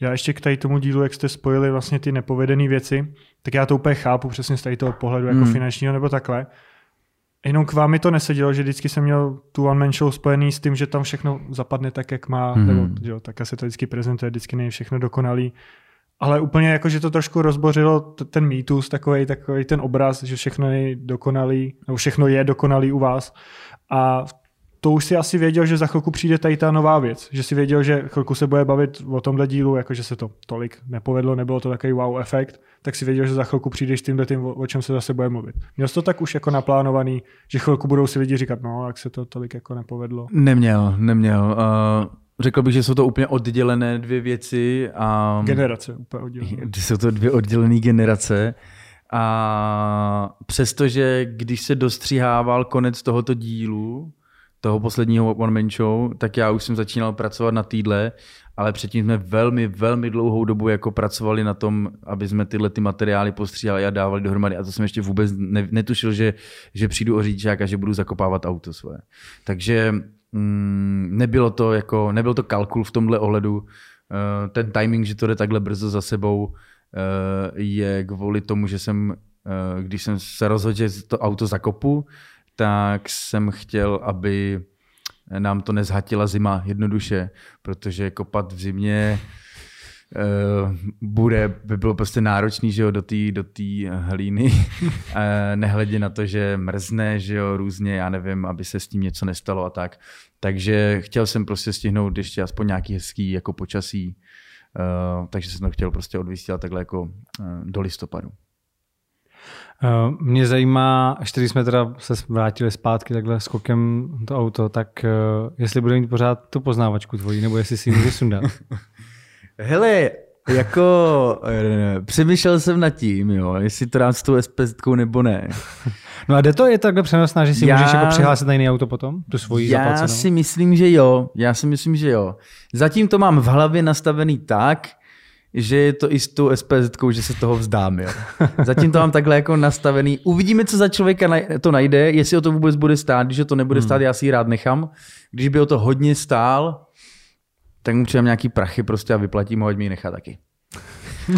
Já ještě k tady tomu dílu, jak jste spojili vlastně ty nepovedené věci, tak já to úplně chápu přesně z tady toho pohledu jako mm. finančního nebo takhle. Jenom k vám mi to nesedělo, že vždycky jsem měl tu one man show spojený s tím, že tam všechno zapadne tak, jak má, mm. nebo že tak se to vždycky prezentuje, vždycky není všechno dokonalý. Ale úplně jako, že to trošku rozbořilo ten mýtus, takový, takový ten obraz, že všechno je dokonalý, nebo všechno je dokonalý u vás. A to už si asi věděl, že za chvilku přijde tady ta nová věc. Že si věděl, že chvilku se bude bavit o tomhle dílu, jakože se to tolik nepovedlo, nebylo to takový wow efekt, tak si věděl, že za chvilku přijdeš tímhle tím, o čem se zase bude mluvit. Měl jsi to tak už jako naplánovaný, že chvilku budou si lidi říkat, no, jak se to tolik jako nepovedlo? Neměl, neměl. Uh, řekl bych, že jsou to úplně oddělené dvě věci. A... Generace, úplně oddělené. Jsou to dvě oddělené generace. A přestože, když se dostřihával konec tohoto dílu, toho posledního One Man Show, tak já už jsem začínal pracovat na týdle, ale předtím jsme velmi, velmi dlouhou dobu jako pracovali na tom, aby jsme tyhle ty materiály postříhali a dávali dohromady. A to jsem ještě vůbec ne, netušil, že, že přijdu o řidičák a že budu zakopávat auto svoje. Takže mm, nebylo to jako, nebyl to kalkul v tomhle ohledu. Uh, ten timing, že to jde takhle brzo za sebou, uh, je kvůli tomu, že jsem, uh, když jsem se rozhodl, že to auto zakopu, tak jsem chtěl, aby nám to nezhatila zima jednoduše, protože kopat v zimě bude, by bylo prostě náročný, že jo, do té do tý hlíny, uh, nehledě na to, že mrzne, že jo, různě, já nevím, aby se s tím něco nestalo a tak. Takže chtěl jsem prostě stihnout ještě aspoň nějaký hezký jako počasí, uh, takže jsem to chtěl prostě odvysílat takhle jako uh, do listopadu. Eh, mě zajímá, až když jsme teda se vrátili zpátky takhle skokem to auto, tak eh, jestli bude mít pořád tu poznávačku tvojí, nebo jestli si ji může sundat. Hele, jako eh, přemýšlel jsem nad tím, jo, jestli to dám s tou SPS nebo ne. No a jde to je takhle přenosná, že si já, můžeš jako přihlásit na jiný auto potom? Tu svoji Já zaplacenou? si myslím, že jo. Já si myslím, že jo. Zatím to mám v hlavě nastavený tak, že je to i s tou SPZ, že se toho vzdám. Jo. Zatím to mám takhle jako nastavený. Uvidíme, co za člověka to najde, jestli o to vůbec bude stát. Když o to nebude hmm. stát, já si ji rád nechám. Když by o to hodně stál, tak mu přidám nějaký prachy prostě a vyplatím ho, ať mi ji nechá taky.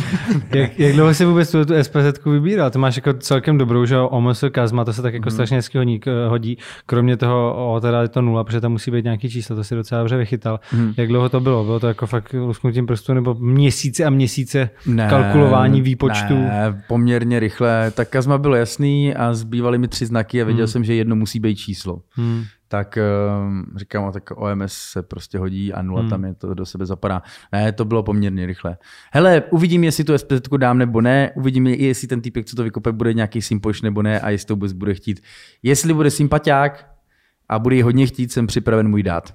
jak, jak, dlouho jsi vůbec tu, tu SPZ vybíral? Ty máš jako celkem dobrou, že OMS Kazma, to se tak jako mm. strašně hezky hodí, hodí. Kromě toho, o, teda je to nula, protože tam musí být nějaký číslo, to si docela dobře vychytal. Mm. Jak dlouho to bylo? Bylo to jako fakt lusknutím prstu nebo měsíce a měsíce ne, kalkulování výpočtu? Ne, poměrně rychle. Tak Kazma bylo jasný a zbývaly mi tři znaky a věděl mm. jsem, že jedno musí být číslo. Mm tak uh, říkám, tak OMS se prostě hodí a nula hmm. tam je, to do sebe zapadá. Ne, to bylo poměrně rychle. Hele, uvidím, jestli tu SPZ dám nebo ne, uvidím, jestli ten typek, co to vykope, bude nějaký simpoš nebo ne a jestli to vůbec bude chtít. Jestli bude sympatiák a bude ji hodně chtít, jsem připraven můj dát.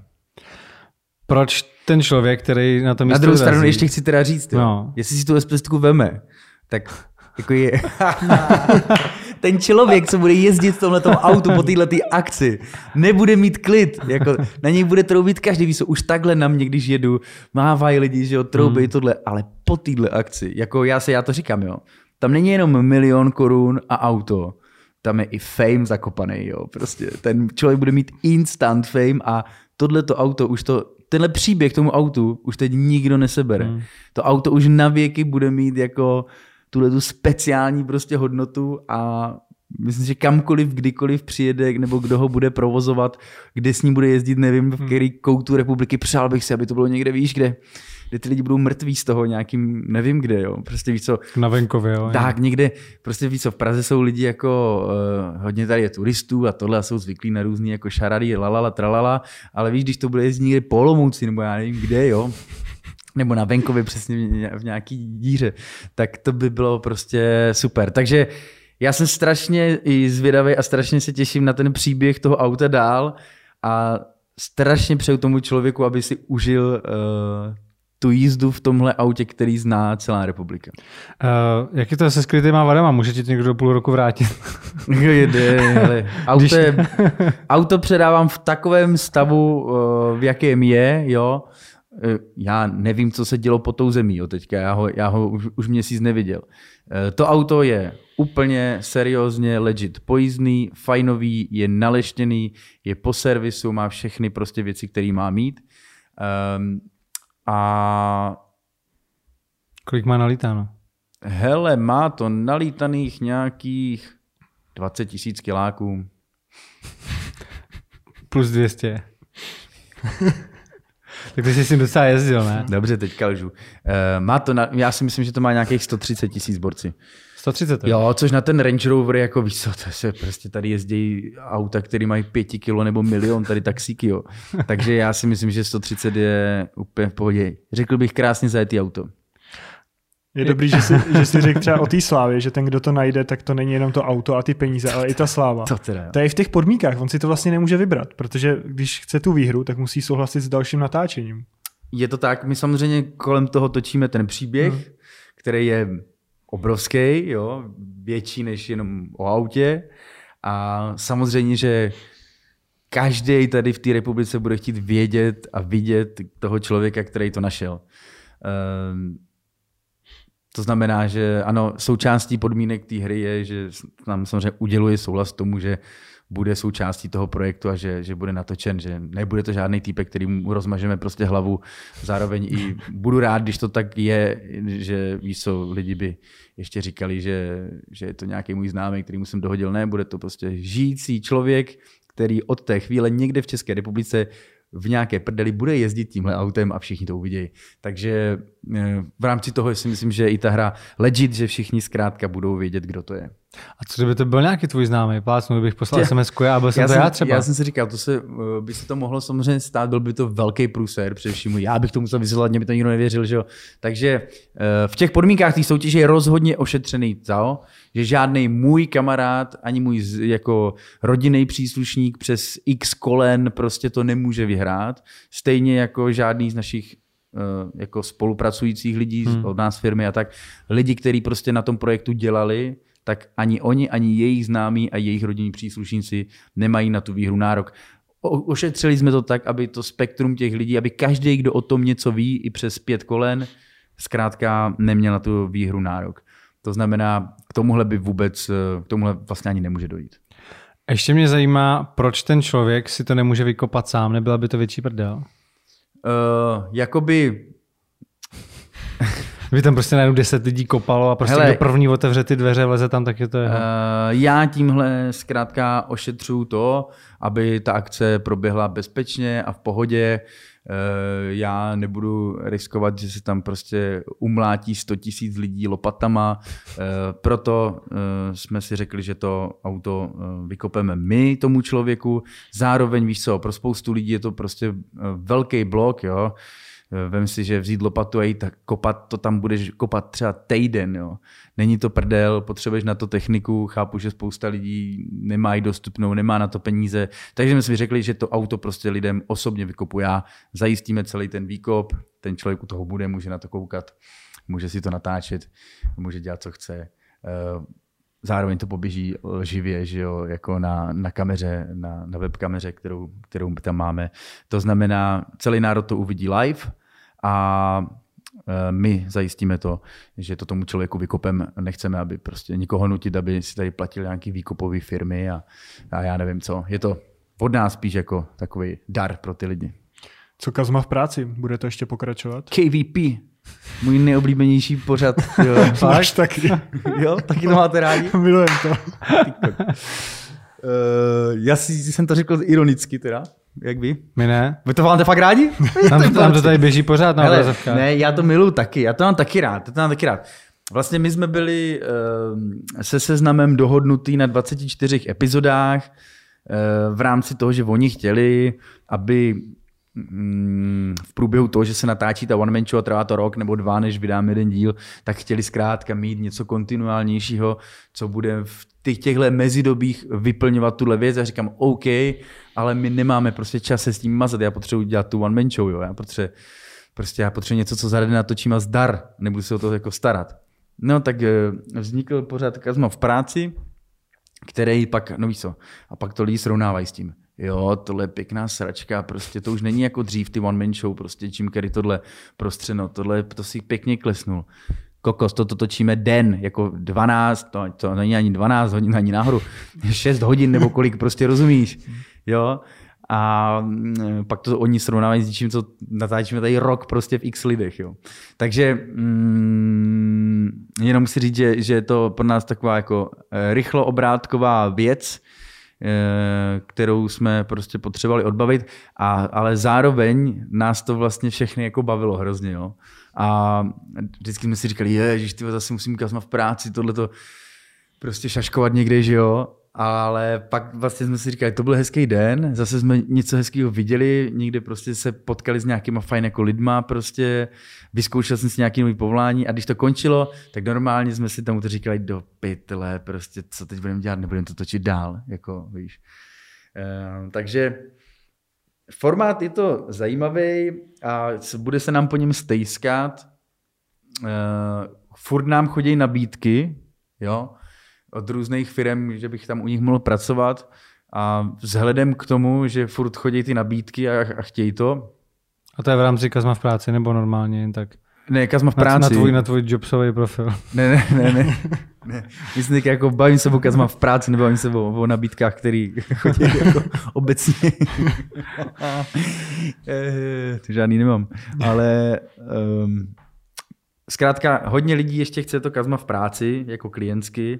Proč ten člověk, který na tom Na druhou stranu ještě chci teda říct, jo, no. jestli si tu SPZ veme, tak jako je... ten člověk, co bude jezdit v tomhle autu po této akci, nebude mít klid. Jako, na něj bude troubit každý. Víš, už takhle na mě, když jedu, mávají lidi, že jo, troubí hmm. tohle, ale po této akci, jako já se, já to říkám, jo, tam není jenom milion korun a auto, tam je i fame zakopaný, jo, prostě ten člověk bude mít instant fame a tohleto auto už to tenhle příběh tomu autu už teď nikdo nesebere. Hmm. To auto už na věky bude mít jako tuhle tu speciální prostě hodnotu a myslím, že kamkoliv, kdykoliv přijede, nebo kdo ho bude provozovat, kde s ním bude jezdit, nevím, v hmm. který koutu republiky, přál bych si, aby to bylo někde, víš, kde, kde ty lidi budou mrtví z toho nějakým, nevím kde, jo, prostě víš co. Na venkově, jo. Tak, někde, prostě víš co, v Praze jsou lidi jako, uh, hodně tady je turistů a tohle a jsou zvyklí na různý jako šarady, lalala, tralala, ale víš, když to bude jezdit někde po Olomouci, nebo já nevím kde, jo, nebo na venkově přesně v nějaký díře, tak to by bylo prostě super. Takže já jsem strašně i zvědavý a strašně se těším na ten příběh toho auta dál a strašně přeju tomu člověku, aby si užil uh, tu jízdu v tomhle autě, který zná celá republika. Uh, jak je to se skrytýma vadama? Může ti někdo do půl roku vrátit? Jde, ale auto, je, auto předávám v takovém stavu, uh, v jakém je, jo. Eh, já nevím, co se dělo pod tou zemí jo, teďka, já ho, já ho už, už měsíc neviděl. Eh, to auto je úplně seriózně legit pojízdný, fajnový, je naleštěný, je po servisu, má všechny prostě věci, které má mít. Um, a... Kolik má nalítáno? Hele, má to nalítaných nějakých 20 tisíc kiláků. Plus 200. tak ty jsi s tím docela jezdil, ne? Dobře, teďka lžu. Uh, má to, na, já si myslím, že to má nějakých 130 tisíc borci. 130? Jo, což na ten Range Rover jako víš co, to se prostě tady jezdí auta, které mají pěti kilo nebo milion, tady taxíky, jo. Takže já si myslím, že 130 je úplně v pohodě. Řekl bych krásně zajetý auto. Je dobrý, že jsi, že jsi řekl třeba o té slávě, že ten, kdo to najde, tak to není jenom to auto a ty peníze, ale i ta sláva. To, teda, to je i v těch podmínkách, on si to vlastně nemůže vybrat, protože když chce tu výhru, tak musí souhlasit s dalším natáčením. Je to tak, my samozřejmě kolem toho točíme ten příběh, hmm. který je obrovský, jo, větší než jenom o autě a samozřejmě, že každý tady v té republice bude chtít vědět a vidět toho člověka, který to našel. Um, to znamená, že ano, součástí podmínek té hry je, že nám samozřejmě uděluje souhlas tomu, že bude součástí toho projektu a že, že bude natočen, že nebude to žádný týpek, který mu rozmažeme prostě hlavu. Zároveň i budu rád, když to tak je, že víš co, lidi by ještě říkali, že, že je to nějaký můj známý, který mu jsem dohodil. Ne, bude to prostě žijící člověk, který od té chvíle někde v České republice v nějaké prdeli bude jezdit tímhle autem a všichni to uvidějí. Takže eh, v rámci toho si myslím, že i ta hra legit, že všichni zkrátka budou vědět, kdo to je. A co kdyby to byl nějaký tvůj známý plácnu, bych poslal sms a byl jsem já to jsem, já třeba. Já jsem si říkal, to se, eh, by se to mohlo samozřejmě stát, byl by to velký průser, především já bych to musel vysvětlit, mě by to nikdo nevěřil, že jo. Takže eh, v těch podmínkách té soutěže je rozhodně ošetřený to, že žádný můj kamarád, ani můj jako rodinný příslušník přes x kolen prostě to nemůže vyhrát. Stejně jako žádný z našich eh, jako spolupracujících lidí hmm. od nás firmy a tak, lidi, kteří prostě na tom projektu dělali, tak ani oni, ani jejich známí a jejich rodinní příslušníci nemají na tu výhru nárok. Ošetřili jsme to tak, aby to spektrum těch lidí, aby každý, kdo o tom něco ví, i přes pět kolen, zkrátka neměl na tu výhru nárok. To znamená, k tomuhle by vůbec, k tomuhle vlastně ani nemůže dojít. Ještě mě zajímá, proč ten člověk si to nemůže vykopat sám, nebyla by to větší prdel? Uh, jakoby Vy tam prostě najednou 10 lidí kopalo a prostě Hele. kdo první otevře ty dveře, vleze tam, tak je to jeho. Uh, já tímhle zkrátka ošetřuju to, aby ta akce proběhla bezpečně a v pohodě. Uh, já nebudu riskovat, že se tam prostě umlátí 100 tisíc lidí lopatama, uh, proto uh, jsme si řekli, že to auto uh, vykopeme my tomu člověku. Zároveň víš co, pro spoustu lidí je to prostě uh, velký blok, jo. Eh, Vem si, že vzít lopatu a jít tak kopat, to tam budeš kopat třeba týden. Jo. Není to prdel, potřebuješ na to techniku, chápu, že spousta lidí nemá ji dostupnou, nemá na to peníze. Takže jsme si řekli, že to auto prostě lidem osobně vykopu já, zajistíme celý ten výkop, ten člověk u toho bude, může na to koukat, může si to natáčet, může dělat, co chce. Eh, Zároveň to poběží živě, že jo, jako na, na kameře, na, na webkameře, kterou, kterou tam máme. To znamená, celý národ to uvidí live a e, my zajistíme to, že to tomu člověku vykopem. Nechceme, aby prostě nikoho nutit, aby si tady platil nějaký výkopové firmy a, a já nevím co. Je to od nás spíš jako takový dar pro ty lidi. Co Kazma v práci? Bude to ještě pokračovat? KVP, můj nejoblíbenější pořad. Jo, Máš taky. jo taky to máte rádi? Milujem to. Uh, já si jsem to řekl ironicky teda, jak vy? My ne. Vy to máte fakt rádi? Tam, tam to tady běží pořád na Hele, ne, já to miluju taky, já to mám taky rád, já to mám taky rád. Vlastně my jsme byli uh, se seznamem dohodnutý na 24 epizodách uh, v rámci toho, že oni chtěli, aby v průběhu toho, že se natáčí ta one man show a trvá to rok nebo dva, než vydám jeden díl, tak chtěli zkrátka mít něco kontinuálnějšího, co bude v těch těchto mezidobích vyplňovat tuhle věc. A říkám, OK, ale my nemáme prostě čas se s tím mazat, já potřebuji dělat tu one man show, jo. já potřebuji Prostě já potřebuji něco, co za den natočím a zdar. Nebudu se o to jako starat. No tak eh, vznikl pořád Kazma v práci, který pak, no víš co, a pak to lidi srovnávají s tím. Jo, tohle je pěkná sračka, prostě to už není jako dřív ty one man show, prostě Jim Carrey tohle prostřeno, tohle, to si pěkně klesnul. Kokos, toto točíme den, jako 12, to, to není ani 12 hodin, ani nahoru, 6 hodin nebo kolik, prostě rozumíš, jo. A mm, pak to oni srovnávají s něčím, co natáčíme tady rok prostě v x lidech. Jo. Takže mm, jenom si říct, že, že je to pro nás taková jako eh, rychlo obrátková věc, kterou jsme prostě potřebovali odbavit, a, ale zároveň nás to vlastně všechny jako bavilo hrozně. Jo. A vždycky jsme si říkali, ty zase musím kazma v práci, tohle to prostě šaškovat někde, že jo. Ale pak vlastně jsme si říkali, to byl hezký den, zase jsme něco hezkého viděli, někde prostě se potkali s nějakýma fajn jako lidma, prostě vyzkoušel jsem si nějaký nový povolání a když to končilo, tak normálně jsme si tomu to říkali do pytle, prostě co teď budeme dělat, nebudeme to točit dál, jako víš. Ehm, takže formát je to zajímavý a bude se nám po něm stejskat. Ehm, furt nám chodí nabídky, jo, od různých firm, že bych tam u nich mohl pracovat a vzhledem k tomu, že furt chodí ty nabídky a, a chtějí to. A to je v rámci Kazma v práci nebo normálně jen tak? Ne, Kazma v Na, práci. na, tvůj, na tvůj jobsový profil. Ne, ne, ne, ne. ne. Myslím, že jako bavím se o Kazma v práci, nebo bavím se o, o nabídkách, které chodí jako obecně. Eh, to žádný nemám. Ale um, zkrátka hodně lidí ještě chce to Kazma v práci, jako klientsky,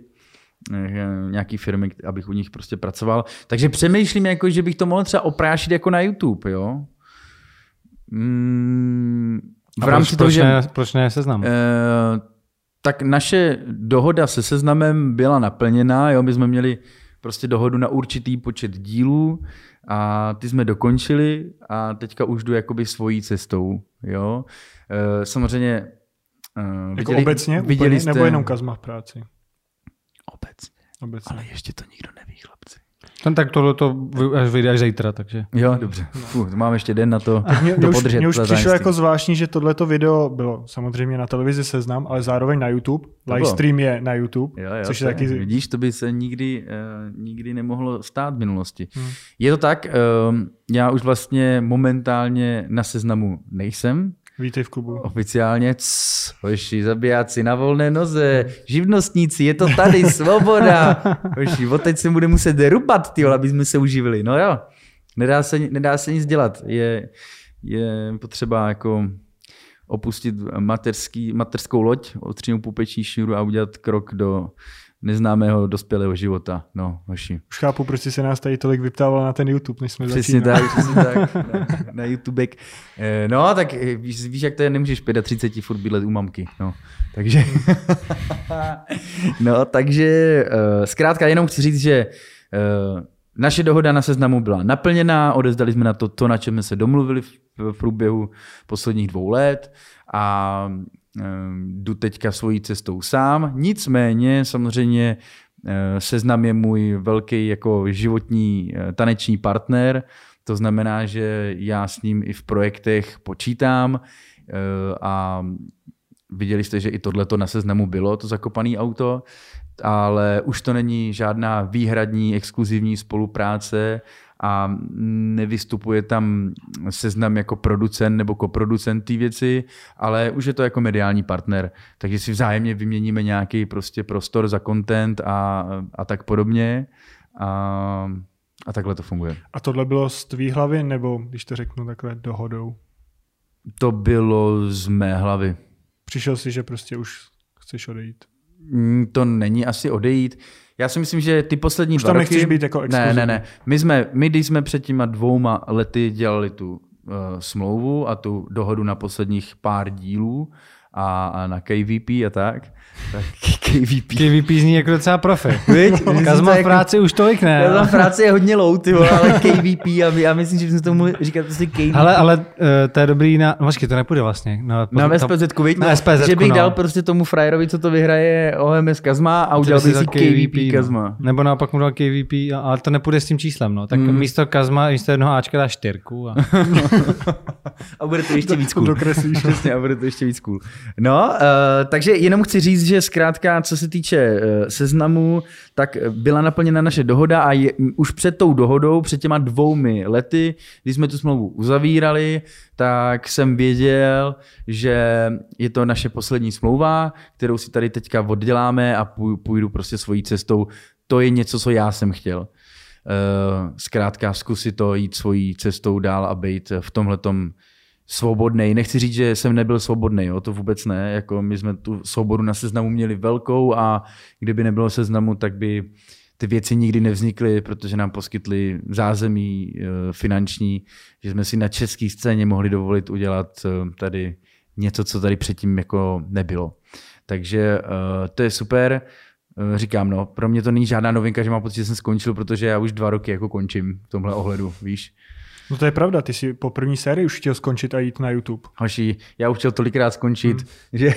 nějaký firmy, abych u nich prostě pracoval. Takže přemýšlím, jako, že bych to mohl třeba oprášit jako na YouTube, jo. Mm, v A rámci proč, toho, proč, že... ne, proč ne seznam? Eh, tak naše dohoda se seznamem byla naplněna, jo, my jsme měli prostě dohodu na určitý počet dílů a ty jsme dokončili a teďka už jdu jakoby svojí cestou, jo. Eh, samozřejmě eh, Jako obecně? viděli úplně, jste... Nebo jenom Kazma v práci? Obecně, Obecně. ale ještě to nikdo neví, chlapci. Ten, tak tohle to až vyjde až zítra, takže. Jo, dobře. Fuh, mám ještě den na to, Mě, to mě, už, podržet. mě už přišlo jako zvláštní, že tohleto video bylo samozřejmě na televizi Seznam, ale zároveň na YouTube. Livestream je na YouTube, Jo, jo, což je taky... Vidíš, to by se nikdy, uh, nikdy nemohlo stát v minulosti. Hmm. Je to tak, um, já už vlastně momentálně na seznamu nejsem, Vítej v klubu. oficiálně, hoši, zabijáci na volné noze, živnostníci, je to tady, svoboda. Hoši, od teď se bude muset rubat, ty, aby jsme se uživili. No jo, nedá se, nedá se nic dělat. Je, je potřeba jako opustit mateřský, mateřskou loď, odstřihnout pupeční šňůru a udělat krok do neznámého dospělého života. No, hoši. Už chápu, proč jsi se nás tady tolik vyptával na ten YouTube, než jsme Přesně začínali. tak, přesně tak. Na, na YouTube. Eh, No, tak eh, víš, víš, jak to je, nemůžeš 35 furt bydlet u mamky. No, takže... no, takže eh, zkrátka jenom chci říct, že eh, naše dohoda na seznamu byla naplněná, odezdali jsme na to, to na čem jsme se domluvili v, průběhu posledních dvou let a jdu teďka svojí cestou sám. Nicméně samozřejmě eh, seznam je můj velký jako životní eh, taneční partner, to znamená, že já s ním i v projektech počítám. Eh, a viděli jste, že i tohleto na seznamu bylo, to zakopané auto, ale už to není žádná výhradní exkluzivní spolupráce a nevystupuje tam seznam jako producent nebo koproducent té věci, ale už je to jako mediální partner, takže si vzájemně vyměníme nějaký prostě prostor za content a, a tak podobně a, a takhle to funguje. A tohle bylo z tvý hlavy, nebo když to řeknu takhle dohodou? To bylo z mé hlavy. Přišel si, že prostě už chceš odejít. Mm, To není asi odejít. Já si myslím, že ty poslední Už dva tam roky... nechceš být jako Ne, exkluzivní. ne, ne. My, jsme, my když jsme před těma dvouma lety dělali tu uh, smlouvu a tu dohodu na posledních pár dílů a, a na KVP a tak, tak KVP. KVP zní jako docela profi. Viď? Kazma v Jako- práci už tolik ne. Tam v práci je hodně low, ty vole, ale KVP a my, já myslím, že bychom tomu říkat prostě KVP. Ale, ale uh, to je dobrý na... No, počkej, to nepůjde vlastně. No, Na to- SPZ, viď? Na SPZ, že bych no. dal prostě tomu frajerovi, co to vyhraje OMS Kazma a udělal bych si KVP Kazma. No. Nebo naopak mu dal KVP, a- ale to nepůjde s tím číslem. No. Tak Mm. mm. místo Kazma, místo jednoho Ačka dáš čtyřku. A... A bude to ještě víc cool. Dokreslíš. Přesně, a bude to ještě víc cool. No, uh, takže jenom chci říct, že zkrátka, co se týče uh, seznamu, tak byla naplněna naše dohoda a je, už před tou dohodou, před těma dvoumi lety, když jsme tu smlouvu uzavírali, tak jsem věděl, že je to naše poslední smlouva, kterou si tady teďka odděláme a půj- půjdu prostě svojí cestou. To je něco, co já jsem chtěl. Eh, zkrátka zkusit to jít svojí cestou dál a být v tomhletom svobodný. Nechci říct, že jsem nebyl svobodný, jo, to vůbec ne. Jako my jsme tu svobodu na seznamu měli velkou a kdyby nebylo seznamu, tak by ty věci nikdy nevznikly, protože nám poskytli zázemí eh, finanční, že jsme si na české scéně mohli dovolit udělat eh, tady něco, co tady předtím jako nebylo. Takže eh, to je super. Říkám, no, pro mě to není žádná novinka, že mám pocit, že jsem skončil, protože já už dva roky jako končím v tomhle ohledu, víš. No to je pravda, ty si po první sérii už chtěl skončit a jít na YouTube. Hoši, já už chtěl tolikrát skončit, hmm. že,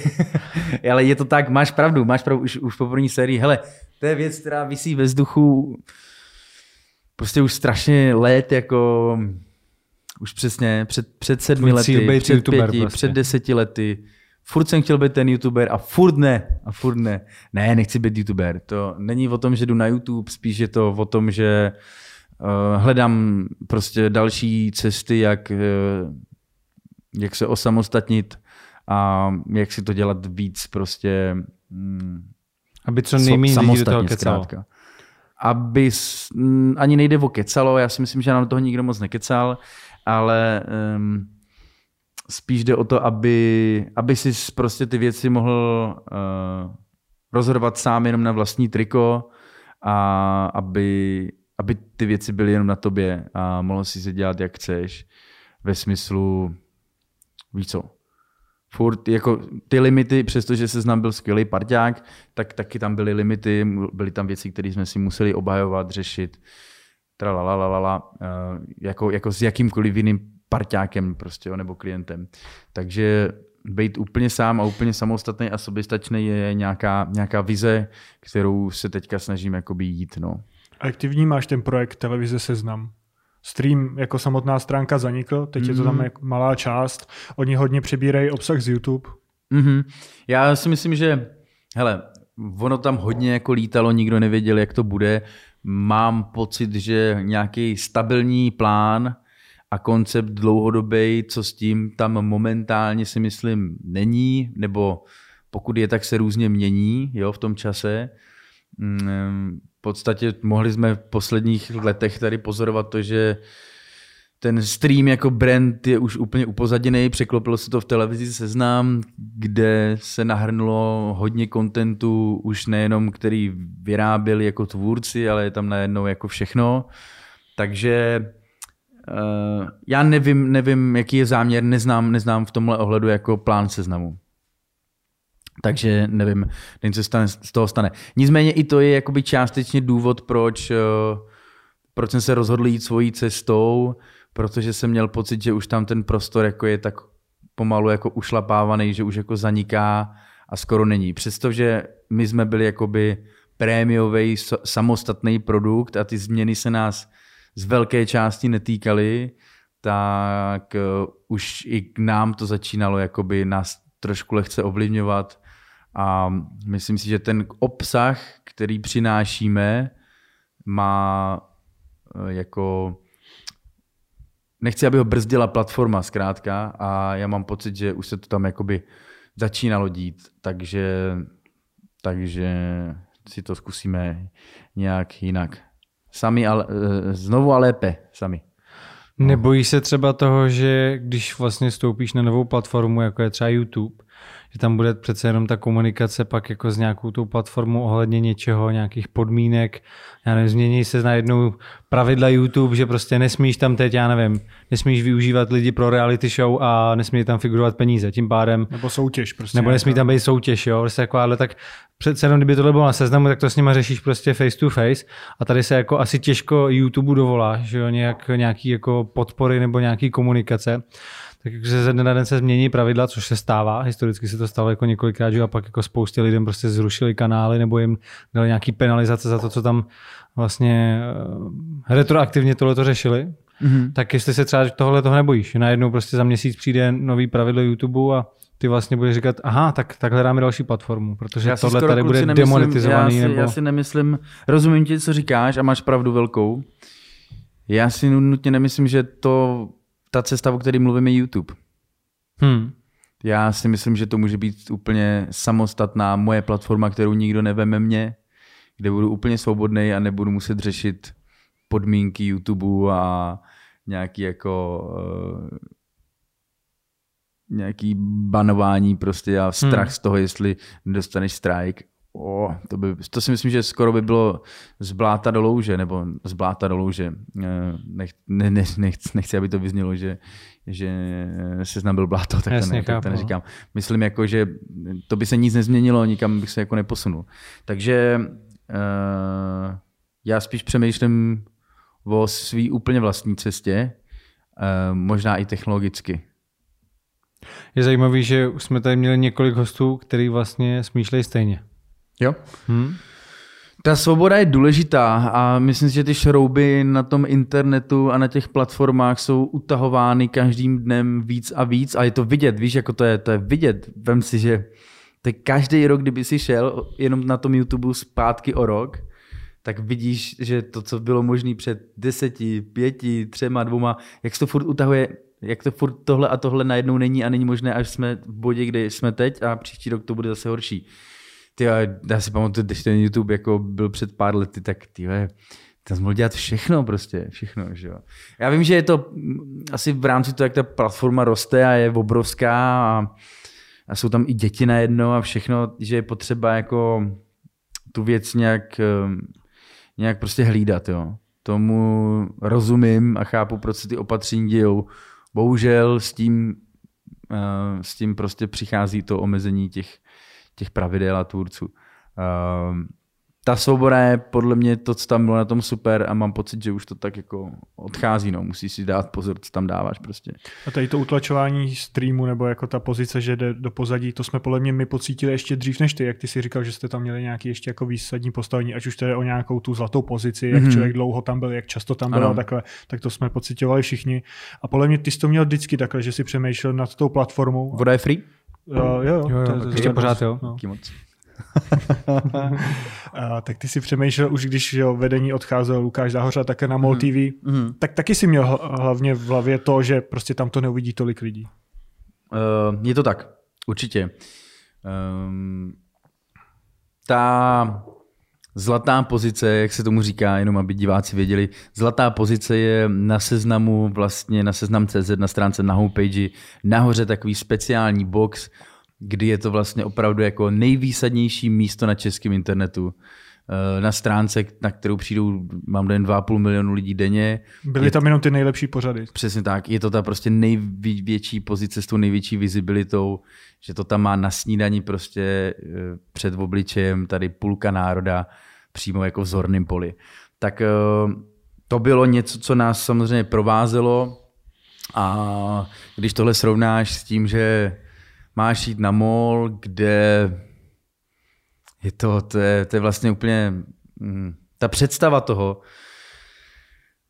ale je to tak, máš pravdu, máš pravdu, už, už po první sérii, hele, to je věc, která visí ve vzduchu prostě už strašně let, jako už přesně před, před sedmi lety, před youtuber pěti, prostě. před deseti lety. Furt jsem chtěl být ten youtuber a furt ne, a furt ne. Ne, nechci být youtuber. To není o tom, že jdu na YouTube, spíš je to o tom, že hledám prostě další cesty, jak, uh, jak se osamostatnit a jak si to dělat víc prostě mm, Aby co nejméně lidí do toho kecalo. zkrátka. Aby s, m, ani nejde o kecalo, já si myslím, že nám do toho nikdo moc nekecal, ale um, spíš jde o to, aby, aby si prostě ty věci mohl uh, rozhodovat sám jenom na vlastní triko a aby, aby ty věci byly jenom na tobě a mohl si se dělat, jak chceš ve smyslu, víš co, furt jako ty limity, přestože se znám byl skvělý parťák, tak taky tam byly limity, byly tam věci, které jsme si museli obhajovat, řešit, tralalalala, eh, jako, jako s jakýmkoliv jiným parťákem prostě, nebo klientem. Takže být úplně sám a úplně samostatný a soběstačný je nějaká, nějaká vize, kterou se teďka snažím jít. No. A jak ty vnímáš ten projekt televize Seznam? Stream jako samotná stránka zanikl, teď je to tam jako malá část. Oni hodně přebírají obsah z YouTube. Mm-hmm. Já si myslím, že hele, ono tam hodně jako lítalo, nikdo nevěděl, jak to bude. Mám pocit, že nějaký stabilní plán a koncept dlouhodobý, co s tím tam momentálně si myslím není, nebo pokud je, tak se různě mění jo, v tom čase. Podstatě mohli jsme v posledních letech tady pozorovat to, že ten stream jako brand je už úplně upozaděný, překlopilo se to v televizi Seznam, kde se nahrnulo hodně kontentu, už nejenom který vyráběli jako tvůrci, ale je tam najednou jako všechno. Takže uh, já nevím, nevím, jaký je záměr, neznám, neznám v tomhle ohledu jako plán Seznamu. Takže nevím, nevím, co stane, z toho stane. Nicméně i to je jakoby částečně důvod, proč, uh, proč jsem se rozhodl jít svojí cestou, protože jsem měl pocit, že už tam ten prostor jako je tak pomalu jako ušlapávaný, že už jako zaniká a skoro není. Přestože my jsme byli jakoby prémiový samostatný produkt a ty změny se nás z velké části netýkaly, tak uh, už i k nám to začínalo jakoby nás trošku lehce ovlivňovat a myslím si, že ten obsah, který přinášíme, má uh, jako nechci, aby ho brzdila platforma zkrátka a já mám pocit, že už se to tam jakoby začínalo dít, takže, takže si to zkusíme nějak jinak. Sami, ale, eh, znovu a lépe, sami. Nebojíš se třeba toho, že když vlastně stoupíš na novou platformu, jako je třeba YouTube, že tam bude přece jenom ta komunikace pak jako s nějakou tou platformou ohledně něčeho, nějakých podmínek, já nevím, změní se najednou pravidla YouTube, že prostě nesmíš tam teď, já nevím, nesmíš využívat lidi pro reality show a nesmí tam figurovat peníze, tím pádem. Nebo soutěž prostě. Nebo nesmí tam být soutěž, jo, prostě jako, ale tak přece jenom, kdyby tohle bylo na seznamu, tak to s nima řešíš prostě face to face a tady se jako asi těžko YouTube dovoláš, že jo, nějak, nějaký jako podpory nebo nějaký komunikace takže ze dne na den se změní pravidla, což se stává. Historicky se to stalo jako několikrát, že a pak jako spoustě lidem prostě zrušili kanály nebo jim dali nějaký penalizace za to, co tam vlastně eh, retroaktivně tohle to řešili. Mm-hmm. Tak jestli se třeba tohle toho nebojíš, že najednou prostě za měsíc přijde nový pravidlo YouTube a ty vlastně budeš říkat, aha, tak, tak hledáme další platformu, protože tohle tady bude nemyslím, demonetizovaný. Já si, nebo... já si nemyslím, rozumím ti, co říkáš a máš pravdu velkou. Já si nutně nemyslím, že to ta cesta, o které mluvíme, je YouTube. Hmm. Já si myslím, že to může být úplně samostatná moje platforma, kterou nikdo neveme mě, kde budu úplně svobodný a nebudu muset řešit podmínky YouTube a nějaký jako uh, nějaký banování prostě a strach hmm. z toho, jestli dostaneš strike. Oh, to, by, to si myslím, že skoro by bylo z bláta do louže, nebo z bláta do louže. Eh, nech, ne, ne, nechci, nechci, aby to vyznělo, že, že se byl bláto, tak, Jasně, to, ne, tak to no. neříkám. Myslím, jako, že to by se nic nezměnilo, nikam bych se jako neposunul. Takže uh, já spíš přemýšlím o svý úplně vlastní cestě, uh, možná i technologicky. Je zajímavý, že už jsme tady měli několik hostů, který vlastně smýšlejí stejně. Jo. Hmm. Ta svoboda je důležitá a myslím si, že ty šrouby na tom internetu a na těch platformách jsou utahovány každým dnem víc a víc a je to vidět, víš, jako to je, to je vidět. Vem si, že teď každý rok, kdyby si šel jenom na tom YouTube zpátky o rok, tak vidíš, že to, co bylo možné před deseti, pěti, třema, dvoma, jak se to furt utahuje, jak to furt tohle a tohle najednou není a není možné, až jsme v bodě, kde jsme teď a příští rok to bude zase horší ty, já si pamatuju, když ten YouTube jako byl před pár lety, tak ty, tam jsem mohl dělat všechno prostě, všechno, že jo. Já vím, že je to asi v rámci toho, jak ta platforma roste a je obrovská a, a jsou tam i děti na jedno a všechno, že je potřeba jako tu věc nějak, ehm, nějak prostě hlídat, jo. Tomu rozumím a chápu, proč se ty opatření dějou. Bohužel s tím, eh, s tím prostě přichází to omezení těch, těch pravidel a tvůrců. Uh, ta svoboda je podle mě to, co tam bylo na tom super a mám pocit, že už to tak jako odchází, no. Musíš si dát pozor, co tam dáváš prostě. A tady to utlačování streamu nebo jako ta pozice, že jde do pozadí, to jsme podle mě my pocítili ještě dřív než ty, jak ty si říkal, že jste tam měli nějaký ještě jako výsadní postavení, ať už to je o nějakou tu zlatou pozici, jak mm-hmm. člověk dlouho tam byl, jak často tam byl a takhle, tak to jsme pocitovali všichni. A podle mě ty jsi to měl vždycky takhle, že si přemýšlel nad tou platformou. Voda je free? Jo, jo, jo, jo, to, ještě pořád jo. No. moc. a, tak ty si přemýšlel, už když jo, vedení odcházel Lukáš Zahořa také na MOL TV, mm-hmm. tak taky si měl hlavně v hlavě to, že prostě tam to neuvidí tolik lidí. Uh, je to tak, určitě. Um, ta zlatá pozice, jak se tomu říká, jenom aby diváci věděli, zlatá pozice je na seznamu, vlastně na seznam CZ, na stránce na homepage, nahoře takový speciální box, kdy je to vlastně opravdu jako nejvýsadnější místo na českém internetu. Eh, Na stránce, na kterou přijdou, mám den 2,5 milionu lidí denně. Byly Je- tam jenom ty nejlepší pořady. Přesně tak. Je to ta prostě největší pozice s tou největší vizibilitou, že to tam má na snídani prostě eh, před obličejem tady půlka národa přímo jako v zorném poli. Tak eh, to bylo něco, co nás samozřejmě provázelo a když tohle srovnáš s tím, že máš jít na mall, kde je to, to je, to je vlastně úplně mm, ta představa toho,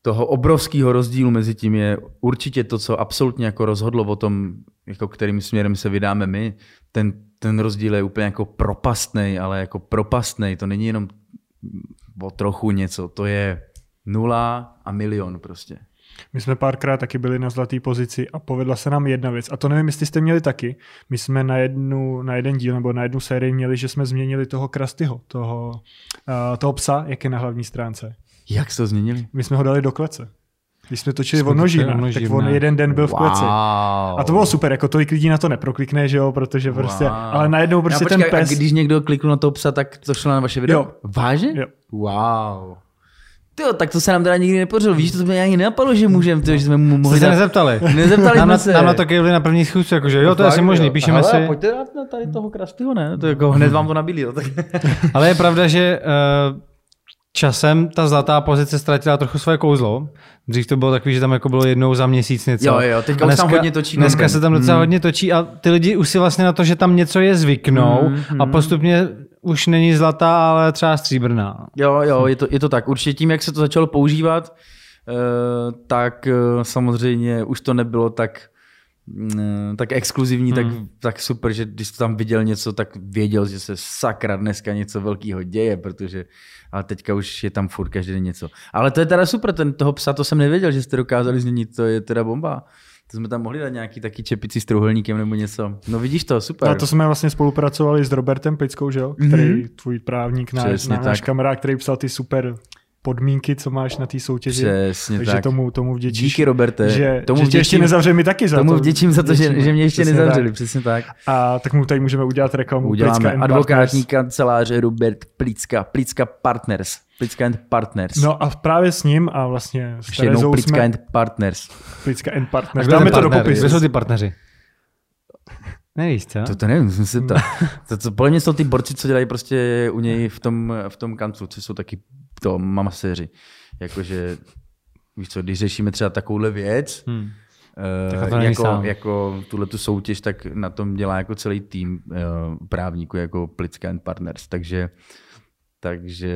toho obrovského rozdílu mezi tím je určitě to, co absolutně jako rozhodlo o tom, jako kterým směrem se vydáme my. Ten, ten rozdíl je úplně jako propastný, ale jako propastný. To není jenom o trochu něco, to je nula a milion prostě. My jsme párkrát taky byli na zlaté pozici a povedla se nám jedna věc. A to nevím, jestli jste měli taky. My jsme na, jednu, na jeden díl nebo na jednu sérii měli, že jsme změnili toho Krastyho, toho, uh, toho psa, jak je na hlavní stránce. Jak jste to změnili? My jsme ho dali do klece. Když jsme točili o množínách, tak on jeden den byl v kleci. Wow. A to bylo super, jako tolik lidí na to neproklikne, že jo, protože prostě, Wow. ale najednou prostě a ten počkej, pes, A když někdo kliknul na toho psa, tak to šlo na vaše video? Jo. Vážně? Jo. Wow. Tyjo, tak to se nám teda nikdy nepodařilo. Víš, to jsme ani nenapadlo, že můžeme, tyjo, že jsme mu mohli Jste se nezeptali. Nezeptali nám, jsme na, se. nám na to kejvli na první schůzce, jakože jo, to je asi možný, jo. píšeme Hele, si. pojďte dát na tady toho Krastyho, ne? To jako hned vám to nabídli. Jo. Tak... Ale je pravda, že uh, časem ta zlatá pozice ztratila trochu své kouzlo. Dřív to bylo takový, že tam jako bylo jednou za měsíc něco. Jo, jo, teďka A už tam hodně točí Dneska se tam docela Hmm. hodně točí a ty lidi už si vlastně na to, že tam něco je zvyknou Hmm, a hmm. postupně už není zlatá, ale třeba stříbrná. Jo, jo, je to, je to tak. Určitě tím, jak se to začalo používat, eh, tak eh, samozřejmě už to nebylo tak tak exkluzivní, tak, Hmm. tak super, že když jsi tam viděl něco, tak věděl, že se sakra dneska něco velkého děje, protože ale teďka už je tam furt každý den něco. Ale to je teda super, ten toho psa, to jsem nevěděl, že jste dokázali změnit, to je teda bomba. To jsme tam mohli dát nějaký taky čepici s trouhelníkem nebo něco. No vidíš to, super. a to jsme vlastně spolupracovali s Robertem Plickou, že jo, který Mhm. tvůj právník, náš, náš tak. kamarád, který psal ty super podmínky, co máš na té soutěži. Přesně Takže tak. tomu, tomu vděčíš. Díky, Roberte. Že, Tomu že tě ještě vděčím- nezavřeli mi taky za Tomu to. vděčím za to, že, Vděčíme. že mě ještě Přesně nezavřeli, tak. přesně tak. A tak mu tady můžeme udělat reklamu. Plicka Uděláme and advokátní Partners. kanceláře Robert Plicka, Plicka Partners, Plicka and Partners. No a právě s ním a vlastně s Ještě jednou Terezou Plicka jsme... and Partners. Plicka and Partners. Dáme to do popisu. Kdo jsou ty partneři? Nevíš, co? To, to nevím, jsem se ptal. To, to, podle mě jsou ty borci, co dělají prostě u něj v tom, v tom kanclu, co jsou taky to mamaséři. Jakože, víš co, když řešíme třeba takovouhle věc, Hmm. není jako, sám. jako tuhle tu soutěž, tak na tom dělá jako celý tým eh, právníků, jako Plicka and Partners. Takže, takže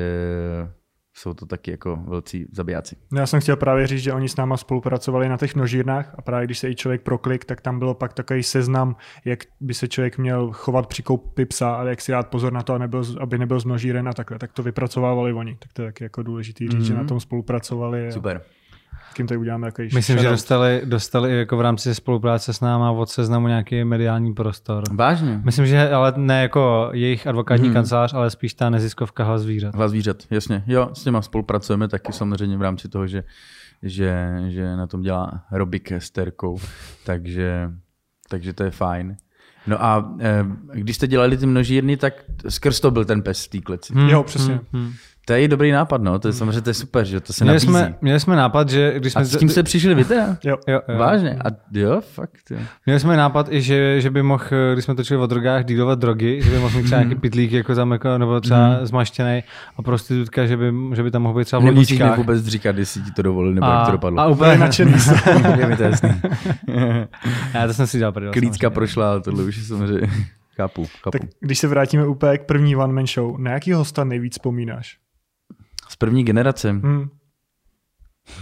jsou to taky jako velcí zabijáci. No já jsem chtěl právě říct, že oni s náma spolupracovali na těch množírnách a právě když se i člověk proklik, tak tam bylo pak takový seznam, jak by se člověk měl chovat při koupi psa a jak si dát pozor na to, aby nebyl, aby nebyl zmnožíren a takhle. Tak to vypracovávali oni. Tak to je taky jako důležitý říct, mm-hmm. že na tom spolupracovali. A Super. tak jim tady uděláme takový Myslím, že shoutout. dostali, dostali i jako v rámci spolupráce s náma od seznamu nějaký mediální prostor. Vážně? Myslím, že ale ne jako jejich advokátní Hmm. kancelář, ale spíš ta neziskovka hlas zvířat. Hlas zvířat, jasně. Jo, s těma spolupracujeme taky samozřejmě v rámci toho, že, že, že na tom dělá Robik s Terkou, takže, takže to je fajn. No a eh, když jste dělali ty množírny, tak skrz to byl ten pes v té kleci. Hmm, Jo, přesně. hmm. To je i dobrý nápad, no. To je samozřejmě to je super, že to se Měli, nabízí. jsme, měli jsme nápad, že když jsme... A s tím jste přišli vy teda? Jo. jo, jo. Vážně? A jo, fakt. Jo. Měli jsme nápad i, že, že by mohl, když jsme točili o drogách, dílovat drogy, že by mohl mít třeba Mhm. nějaký pitlík jako tam, jako, nebo třeba zmaštěný a prostitutka, že by, že by tam mohl být třeba v Nemusíš mi vůbec říkat, jestli ti to dovolili, nebo jak A, to dopadlo. a úplně, nadšený. je mi to jasný. já to jsem si dělal prdel. Klícka prošla, ale tohle už je samozřejmě... Chápu, chápu. Tak když se vrátíme úplně k první One Man Show, na jaký hosta nejvíc vzpomínáš? Z první generace. Hmm.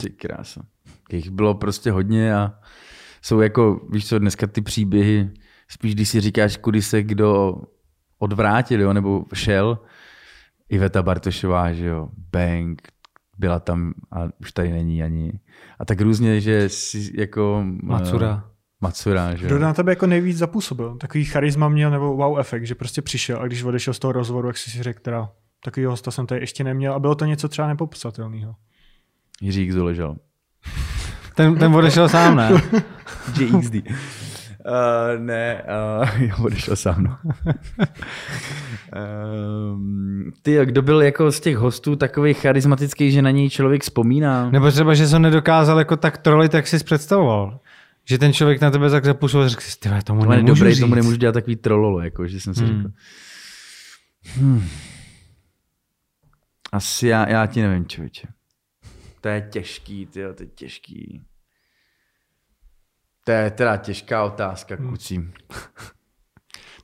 Ty krása. Jich bylo prostě hodně a jsou jako, víš co, dneska ty příběhy, spíš když si říkáš, kudy se kdo odvrátil, jo, nebo šel, Iveta Bartošová, že jo, Bang, byla tam a už tady není ani. A tak různě, že si jako... Macura. eh, Macura, že Kdo na tebe jako nejvíc zapůsobil? Takový charisma měl nebo wow efekt, že prostě přišel a když odešel z toho rozhovoru, jak jsi si řekl, teda Takovýho hosta jsem tady ještě neměl a bylo to něco třeba nepopsatelného. Jiří X doležel. Ten, ten odešel sám, ne? JXD. Uh, ne, uh, já odešel sám, no. um, ty, kdo byl jako z těch hostů takový charismatický, že na něj člověk vzpomíná? Nebo třeba, že jsem nedokázal jako tak trolit, jak jsi představoval. Že ten člověk na tebe tak zapůsobil, řekl si, tyhle, tomu Ale nemůžu dobrý, říct. tomu nemůžu dělat takový trololo, jako, že jsem si Hmm. řekl. Hmm. Asi já, já ti nevím, člověče. To je těžký, ty to je těžký. To je teda těžká otázka, kucí.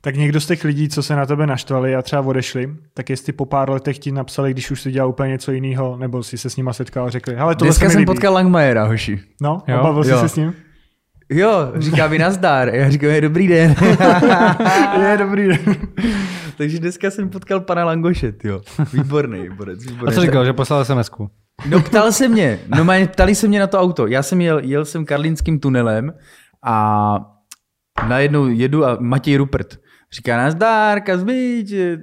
Tak někdo z těch lidí, co se na tebe naštvali a třeba odešli, tak jestli po pár letech ti napsali, když už si dělal úplně něco jiného, nebo si se s nima setkal a řekli, hele, tohle se Dneska jsem líbí. potkal Langmajera, hoši. No, Jo? a bavil jsi se s ním? Jo, říká mi nazdar. Já říkám, je dobrý den. je, dobrý den. Takže dneska jsem potkal pana Langoše, jo. Výborný, borec, výborný. A co říkal, že poslal SMS-ku? No ptal se mě, no ptali se mě na to auto. Já jsem jel, jel jsem karlínským tunelem a najednou jedu a Matěj Rupert říká, nazdár, Kazmič, eh,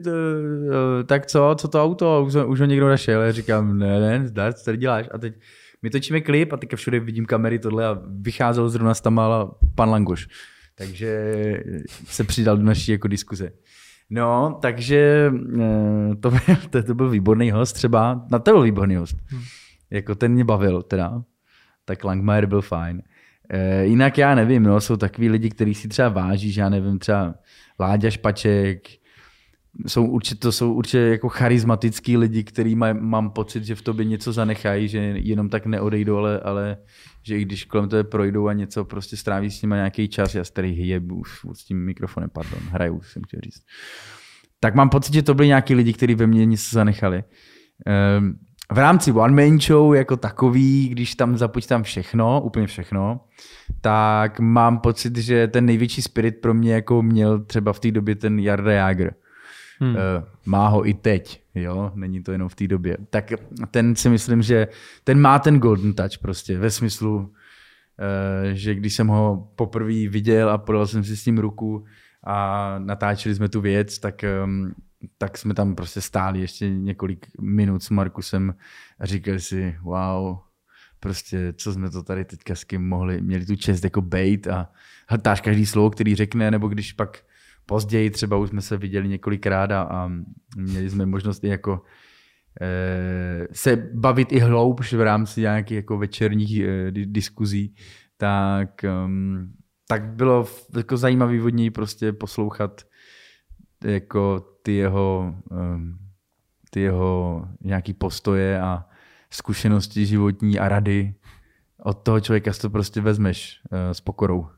tak co, co to auto, už, ho- už ho někdo našel. Já říkám, ne, ne, zdar, co tady děláš? A teď my točíme klip a teďka všude vidím kamery tohle a vycházel zrovna z Tamala pan Langoš. Takže se přidal do naší jako diskuze. No, takže eh, to byl, to, to byl výborný host třeba. Na to byl výborný host. Jako ten mě bavil teda. Tak Langmajer byl fajn. E, jinak já nevím, no, jsou takový lidi, kteří si třeba váží, že já nevím, třeba Láďa Špaček, jsou určitě, to jsou určitě jako charismatický lidi, který maj, mám pocit, že v tobě něco zanechají, že jenom tak neodejdou, ale, ale že i když kolem tebe projdou a něco prostě stráví s nimi nějaký čas, já starý hyjebu už s tím mikrofonem, pardon, hraju, jsem chtěl říct. Tak mám pocit, že to byli nějaký lidi, kteří ve mně něco zanechali. Ehm, v rámci One Man Show jako takový, když tam započítám všechno, úplně všechno, tak mám pocit, že ten největší spirit pro mě jako měl třeba v té době ten Jarda Jager. Hmm. Uh, má ho i teď, jo, není to jenom v té době. Tak ten si myslím, že ten má ten golden touch prostě ve smyslu, uh, že když jsem ho poprvé viděl a podal jsem si s ním ruku a natáčeli jsme tu věc, tak, tak jsme tam prostě stáli ještě několik minut s Markusem a říkali si, wow, prostě co jsme to tady teďka s kým mohli, měli tu čest jako bait a hltáš každý slovo, který řekne, nebo když pak později třeba už jsme se viděli několikrát a, a měli jsme možnost i jako e, se bavit i hloubš v rámci nějakých jako večerních e, diskuzí, tak, um, tak bylo jako zajímavý od něj prostě poslouchat jako ty jeho, um, ty jeho nějaký postoje a zkušenosti životní a rady. Od toho člověka si to prostě vezmeš uh, s pokorou.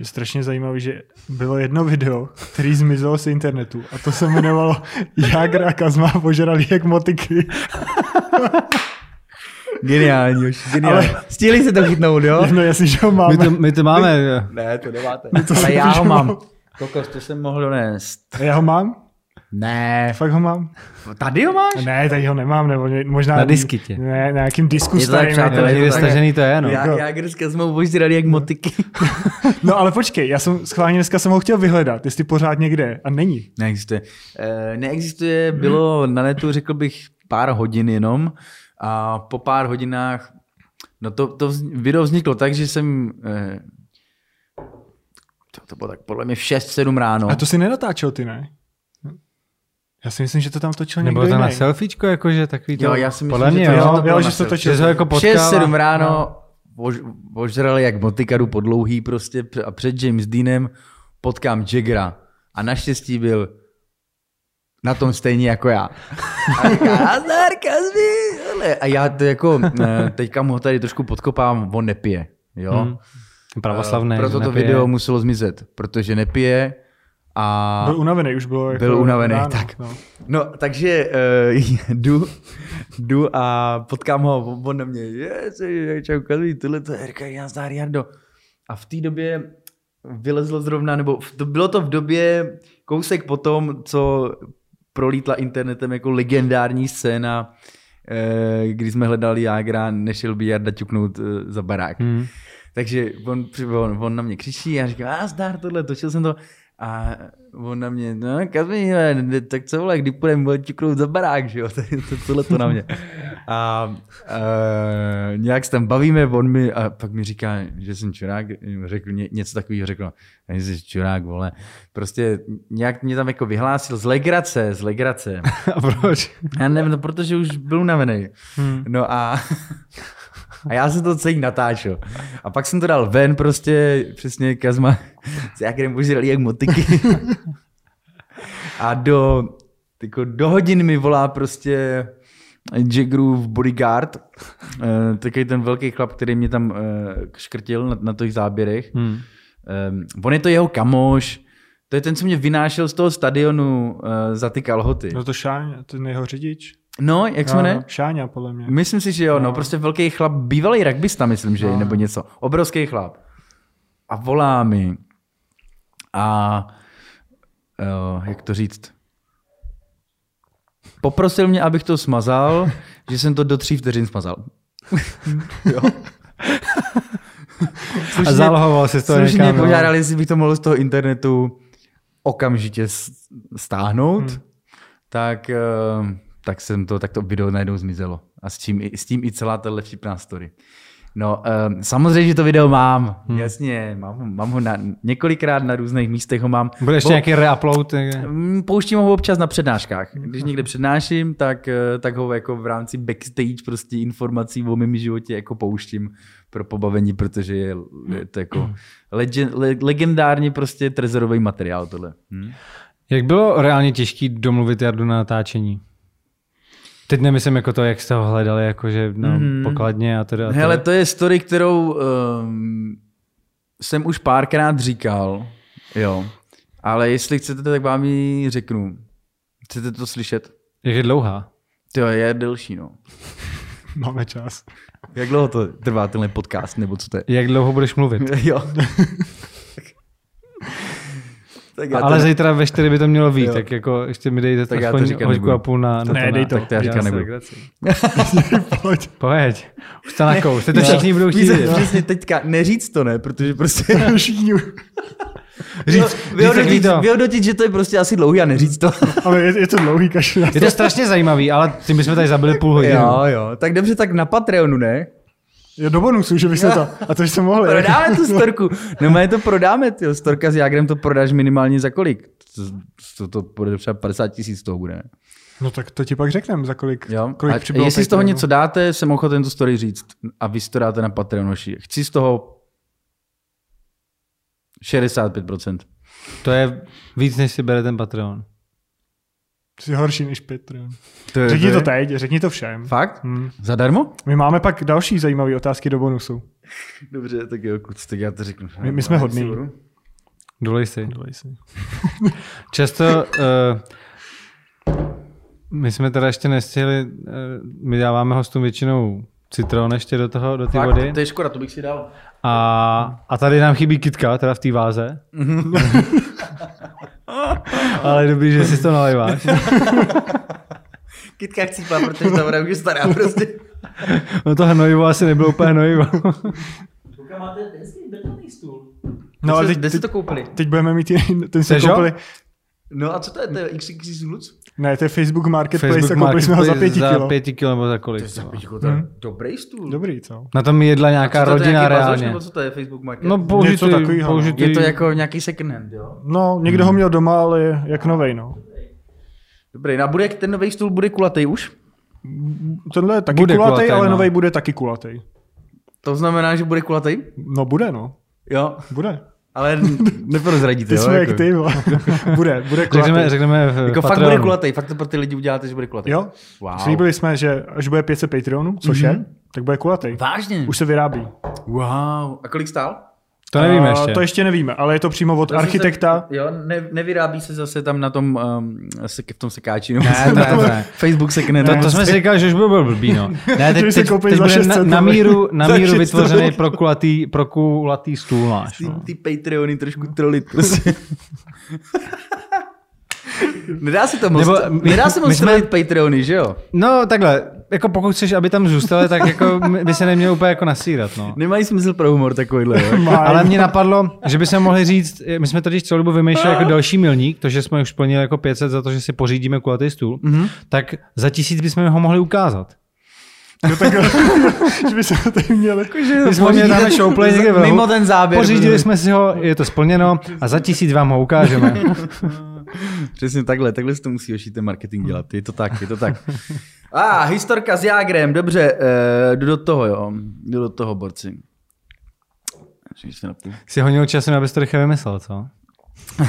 Je strašně zajímavý, že bylo jedno video, který zmizelo z internetu a to se jmenovalo Jágra a Kazma požrali jak motiky. Geniální, už, geniální. Ale... Stihli se to chytnout, jo? No jasně, že ho máme. My to, my to máme. Ne, to nemáte. to Ale já ho už mám. Kokos, to jsem mohl donést. Já ho mám? Ne. Fakt ho mám? Tady ho máš? Ne, tady ho nemám, nebo možná... Na diskytě. Ne, na nějakým disku Je to tak, starým. přátelé, jako- je to stažený to je, no. Já, já dneska jsme ho požrali jak motiky. No ale počkej, já jsem schválně dneska jsem ho chtěl vyhledat, jestli pořád někde a není. Neexistuje. Eh, Neexistuje, bylo na netu, řekl bych, pár hodin jenom a po pár hodinách, no to, to video vzniklo tak, že jsem, eh, to, to bylo tak podle mě v 6-7 ráno. A to si nenatáčel ty, ne? Já si myslím, že to tam točil někdo Nebo to na selfiečko, jakože takový to. Jo, já si myslím, podle mě, to- jo. že to Jo, bylo jo, na že to točil. Že jako potkal. 6-7 ráno ož, ožrali jak motikadu po dlouhý prostě pr- a před James Deanem potkám Jaggera a naštěstí byl na tom stejně jako já. A říká. A já to jako, eh, teďka mu ho tady trošku podkopám, on nepije, jo. Hmm. Pravoslavný. Eh, Proto to nepije. video muselo zmizet, protože nepije a... Byl unavený, už bylo jako Byl unavený, ráno, tak. No. No, takže uh, jdu, jdu a potkám ho, on- na mě, je, čau, Kalví, tohle to je, říká, já zdár, Jardo. A v té době vylezlo zrovna, nebo to, bylo to v době kousek potom, co prolítla internetem jako legendární scéna, eh, kdy jsme hledali Jágra, nešel by Jarda ťuknout eh, za barák. Hmm. Takže on, on, on na mě křičí a říká, a zdár tohle, točil jsem to. A on na mě, no Kazmí, tak co vole, kdy půjdeme čuknout za barák, že jo, to, to, tohle to na mě. A uh, nějak se tam bavíme, on mi, a pak mi říká, že jsem čurák, řekl ně, něco takového, řekl, jsi čurák, vole. Prostě nějak mě tam jako vyhlásil z legrace, z legrace. A proč? Já nevím, no, protože už byl unavený. Hmm. No a, a já jsem to celý natáčel. A pak jsem to dal ven prostě, přesně Kazma, s jakým požrali jak motiky. a do, jako do hodin mi volá prostě Jaggerův bodyguard, uh, takový ten velký chlap, který mě tam uh, škrtil na, na těch záběrech. Hmm. Um, on je to jeho kamoš, to je ten, co mě vynášel z toho stadionu uh, za ty kalhoty. No to Šáň, ten jeho řidič. No, jak se jmenuje? Šáňa, podle mě. Myslím si, že jo, no, no prostě velký chlap, bývalý rugbysta, myslím, že no. nebo něco. Obrovský chlap. A volá mi. A uh, jak to říct? Poprosil mě, abych to smazal, že jsem to do tří vteřin smazal. jo. Slušně, a zálohoval si to Slušně někam, požádali, jestli bych to mohl z toho internetu okamžitě stáhnout, hmm. tak, eh, tak, jsem to, tak to video najednou zmizelo. A s tím, s tím i celá ta vtipná story. No, um, samozřejmě, že to video mám, hmm. jasně, mám, mám ho na, několikrát na různých místech ho mám. Bude ještě Bo, nějaký reupload? Mm, pouštím ho občas na přednáškách. Když někde přednáším, tak, eh, tak ho jako v rámci backstage prostě informací o mém životě jako pouštím pro pobavení, protože je, je to jako legend, le, legendárně prostě trezorový materiál tohle. Hm? Jak bylo reálně těžký domluvit Jardu na natáčení? Teď nemyslím jako to, jak jste ho hledali, jakože no, mm. pokladně a teda. Hele, to je story, kterou um, jsem už párkrát říkal, jo. Ale jestli chcete, tak vám ji řeknu. Chcete to slyšet? Jak je dlouhá? To je delší, no. Máme čas. Jak dlouho to trvá tenhle podcast, nebo co to je? Jak dlouho budeš mluvit? jo. Tak ale to... zítra ve 4 by to mělo být, jo. tak jako ještě mi dejte tak aspoň hoďku a půl na, na ne, to. dej to. Tak to já říkat nebudu. Pojď. Pojď. Už to na kous. Teď to všichni budou chtít. Přesně teďka neříct to, ne? Protože prostě... všichni Říct, vyhodnotit, vyhodnotit, že to je prostě asi dlouhý a neříct to. ale je, je to dlouhý, kašli. Je to strašně zajímavý, ale tím bychom tady zabili půl hodiny. Jo, jo. Tak dobře, tak na Patreonu, ne? Jo, do bonusu, že by se to, a to jsme mohli. Prodáme tu storku. No my to prodáme, ty storka s Jagrem to prodáš minimálně za kolik? To, to, to bude třeba 50 tisíc toho bude. No tak to ti pak řekneme, za kolik, jo? kolik a jestli z toho něco dáte, jsem ochoten tu story říct. A vy si to dáte na Patreonoši. Chci z toho 65%. To je víc, než si bere ten Patreon. Jsi horší než Patreon. To řekni to, to teď, řekni to všem. Fakt? Hmm. Zadarmo? My máme pak další zajímavé otázky do bonusu. Dobře, tak jo, kuc, tak já to řeknu. My, my jsme hodní. Dolej si. Dolej si. Často uh, my jsme teda ještě nestihli, uh, my dáváme hostům většinou citron ještě do toho, do té vody. To je škoda, to bych si dal. A, a tady nám chybí kitka, teda v té váze. Ale dobrý, že si to nalejváš. Kitka chcípla, protože ta voda už je stará prostě. no to hnojivo asi nebylo úplně hnojivo. máte hezký betonný stůl. No, ale teď, kde si to koupili? Teď budeme mít jiný, ten si koupili. No a co to je? To je XXX Lutz? Ne, to je Facebook Marketplace Facebook a koupili jsme ho za pěti kilo. Za pěti kilo nebo za kolik. To je za pěti kilo, to je hmm. dobrý stůl. Dobrý, co? Na tom jedla nějaká rodina reálně. Nebo co to je Facebook Market? No použitý, Něco takovýho. No. Použitý. Je to jako nějaký second hand, jo? No, někdo hmm. ho měl doma, ale je jak novej, no. Dobrý, no a bude, ten nový stůl bude kulatý už? Tenhle je taky bude kulatý, kulatý ale no. nový bude taky kulatý. To znamená, že bude kulatý? No bude, no. Jo. Bude. Ale neprozradíte, ty jo? Jako. ty, bude, bude kulatý. Řekneme, řekneme jako fakt bude kulatý, fakt to pro ty lidi uděláte, že bude kulatý. Jo, wow. slíbili jsme, že až bude 500 Patreonů, což mm-hmm. je, tak bude kulatý. Vážně? Už se vyrábí. Wow. A kolik stál? To nevíme uh, ještě. To ještě nevíme, ale je to přímo od to architekta. Se, jo, ne, nevyrábí se zase tam na tom, um, v tom sekáči. No. Ne, ne, ne. Facebook se ne, to, to jsme si říkali, že už byl blbý, no. Ne, teď, teď, teď bude na, na, míru, na míru vytvořený pro kulatý, pro kulatý stůl náš. No. Ty, ty Patreony trošku trolit prostě. Nedá se to moc, Nebo my, nedá se moc jsme... Patreony, že jo? No takhle, jako pokud chceš, aby tam zůstali, tak jako by se neměl úplně jako nasírat, no. Nemají smysl pro humor takovýhle, jo? Ale mě napadlo, že by se mohli říct, my jsme totiž celou dobu vymýšleli jako další milník, to, že jsme už splnili jako 500 za to, že si pořídíme kulatý stůl, mm-hmm. tak za tisíc bychom ho mohli ukázat. No tak, že by se to tady měli. My jsme měli dáme showplay někde Mimo ten záběr. Pořídili jsme si ho, je to splněno a za tisíc vám ho ukážeme. Přesně takhle, takhle si to musí ošít ten marketing dělat. Je to tak, je to tak. A ah, historka s Jágrem, dobře, uh, jdu do toho, jo. Jdu do toho, borci. Jsi honil časem, abys to rychle vymyslel, co?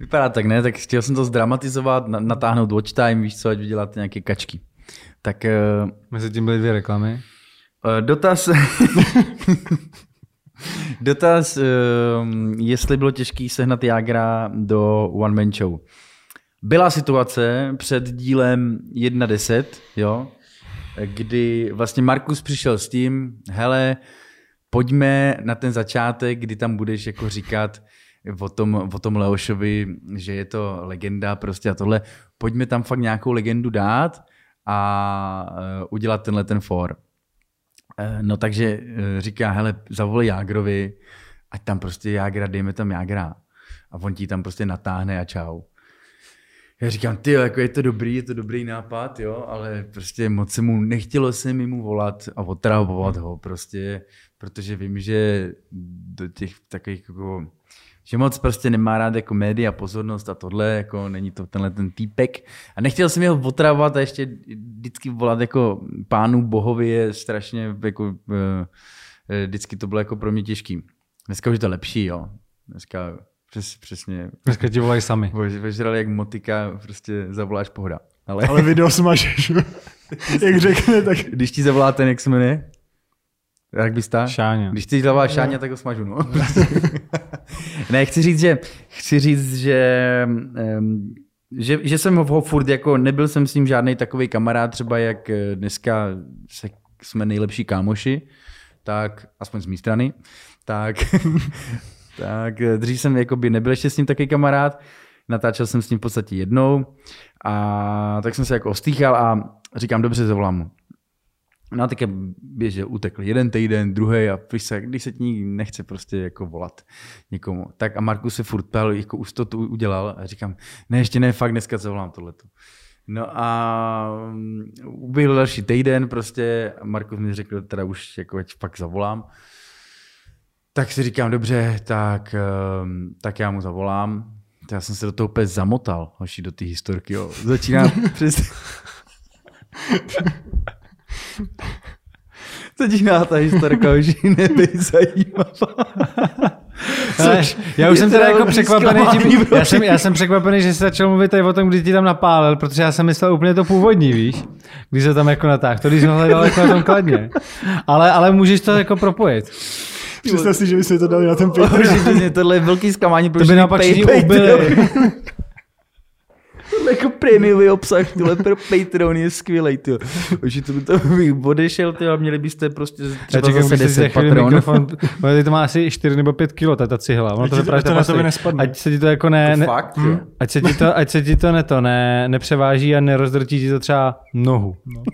Vypadá tak, ne? Tak chtěl jsem to zdramatizovat, natáhnout watch time, víš co, ať vyděláte nějaké kačky. Tak... Uh, Mezi tím byly dvě reklamy. Uh, dotaz... dotaz, uh, jestli bylo těžký sehnat Jagra do One Man Show. Byla situace před dílem 1.10, jo, kdy vlastně Markus přišel s tím, hele, pojďme na ten začátek, kdy tam budeš jako říkat o tom, o tom Leošovi, že je to legenda prostě a tohle, pojďme tam fakt nějakou legendu dát a uh, udělat tenhle ten for. Uh, no takže uh, říká, hele, zavolej Jágrovi, ať tam prostě Jágra, dejme tam Jágra. A on ti tam prostě natáhne a čau. Já říkám, ty, jako je to dobrý, je to dobrý nápad, jo, ale prostě moc se mu, nechtělo se mi mu volat a otravovat ho prostě, protože vím, že do těch takových jako že moc prostě nemá rád jako média, pozornost a tohle, jako není to tenhle ten týpek. A nechtěl jsem ho otravovat a ještě vždycky volat jako pánu bohovi je strašně, jako, uh, vždycky to bylo jako pro mě těžký. Dneska už je to lepší, jo. Dneska přes, přesně. Dneska ti volají sami. Vežrali jak motika, prostě zavoláš pohoda. Ale, ale video smažeš. jak řekne, tak... Když ti zavolá ten, jak se jmenuje? Jak bys ta? Šáňa. Když ty zavolá Šáňa, tak ho smažu, no. ne, chci říct, že, chci říct, že, um, že, že jsem ho furt jako, nebyl jsem s ním žádný takový kamarád, třeba jak eh, dneska se, jsme nejlepší kámoši, tak, aspoň z mé strany, tak, tak eh, dřív jsem jakoby nebyl ještě s ním takový kamarád, natáčel jsem s ním v podstatě jednou a tak jsem se jako ostýchal a říkám, dobře, zavolám mu. No a také běže, utekl jeden týden, druhý a se, když se ti nechce prostě jako volat někomu. Tak a Markus se furt ptal, jako už to tu udělal a říkám, ne, ještě ne, fakt dneska zavolám tohleto. No a mm, uběhl další týden prostě a Markus mi řekl, teda už jako ať fakt zavolám. Tak si říkám, dobře, tak, ehm, tak já mu zavolám. Já jsem se do toho úplně zamotal, hoši, do té historky. Jo. Začíná přes... Začíná ta historka už nebyt zajímavá. Což já už jsem teda jako překvapený, tím, já, jsem, já jsem překvapený, že jsi začal mluvit tady o tom, kdy ti tam napálil, protože já jsem myslel úplně to původní, víš, když se tam jako natáhl, to když jsme hledali jako na tom kladně. Ale, ale můžeš to jako propojit. Představ si, že bychom to dali na ten Patreon. Tohle je velký zklamání, protože to by naopak ubili. jako prémiový obsah, tyhle pro Patreon je skvělý, ty. Už to by to bych odešel, ty, a měli byste prostě třeba čekám, zase 10 Patreon. Mikrofon, to má asi 4 nebo 5 kilo, ta, ta cihla. Ono to vypadá, to na tebe nespadne. Ať se ti to jako ne, ne fakt, hm, ať se ti to, ať se ti to, ne, to ne, nepřeváží a nerozdrtí ti to třeba nohu. No.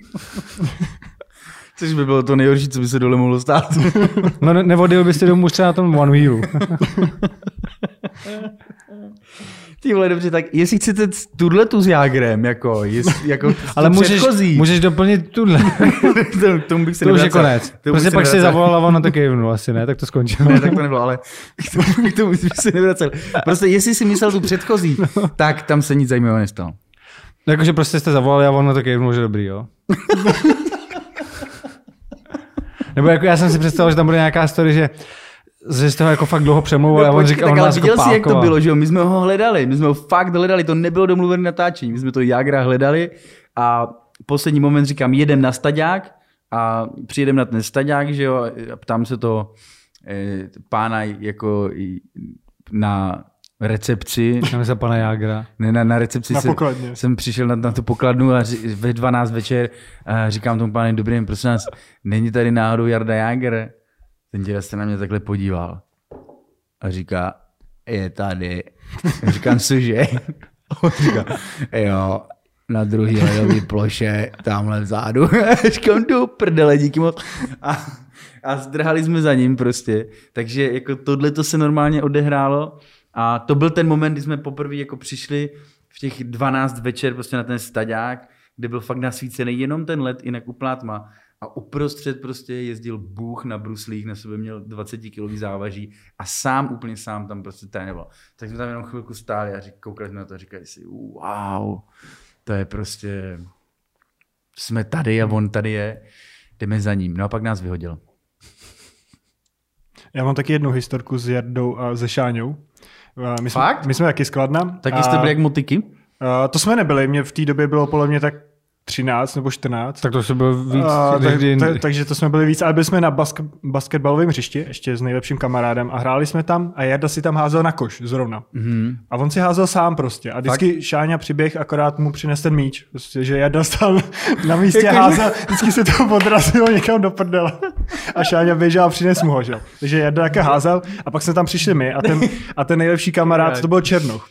Což by bylo to nejhorší, co by se dole mohlo stát. no ne, nevodil bys si domů třeba na tom One Wheel. Ty vole, dobře, tak jestli chcete tuhle tu s Jágrem, jako, jest, jako Ale můžeš, můžeš doplnit tuhle. to, tomu bych se To už je konec. Prostě pak si zavolal a ono to kejvnul, asi ne, tak to skončilo. ne, tak to nebylo, ale k tomu, k tomu bych se nevracel. Prostě jestli si myslel tu předchozí, no. tak tam se nic zajímavého nestalo. Jakože prostě jste zavolali a ono to kejvnul, že dobrý, jo. Nebo jako já jsem si představil, že tam bude nějaká story, že že jste ho jako fakt dlouho přemlouval no, a on říkal, on nás viděl jsi, jak to bylo, že jo? My jsme ho hledali, my jsme ho fakt hledali, to nebylo domluvené natáčení, my jsme to Jagra hledali a poslední moment říkám, jedem na staďák a přijedem na ten staďák, že jo, a ptám se to e, pána jako na recepci. Tam se pana Jágra. Ne, na, na recepci na jsem, jsem přišel na, na tu pokladnu a ři, ve 12 večer a říkám tomu pánu, dobrý prosím nás, není tady náhodou Jarda Jágr? Ten děda se na mě takhle podíval a říká, je tady. A říkám, cože? On říká, jo, na druhý ledový ploše, tamhle vzadu. Říkám, do prdele, díky moc. A, a zdrhali jsme za ním prostě. Takže jako tohle to se normálně odehrálo. A to byl ten moment, kdy jsme poprvé jako přišli v těch 12 večer prostě na ten staďák, kde byl fakt nasvícený jenom ten let, jinak úplná tma. A uprostřed prostě jezdil Bůh na bruslích, na sebe měl 20 kg závaží a sám, úplně sám tam prostě trénoval. Tak jsme tam jenom chvilku stáli a řík, koukali jsme na to a říkali si, wow, to je prostě, jsme tady a on tady je, jdeme za ním. No a pak nás vyhodil. Já mám taky jednu historku s Jardou a se Šáňou. My jsme, Fakt? my jsme taky skladna. Taky jste byli jak motiky? Uh, to jsme nebyli, mě v té době bylo podle mě tak 13 nebo 14. Tak to se byl víc A, tak, tak, takže to jsme byli víc, ale byli jsme na bask- basketbalovém hřišti, ještě s nejlepším kamarádem a hráli jsme tam a Jarda si tam házel na koš zrovna. Mhm. A on si házel sám prostě. A vždycky Fakt? Šáňa přiběh, akorát mu přines ten míč. Prostě, že Jarda stal na místě házel, vždycky se to podrazilo někam do prdele. A Šáňa běžel a přines mu ho, že? Takže Jarda také házel a pak jsme tam přišli my a ten, a ten nejlepší kamarád, to byl Černoch.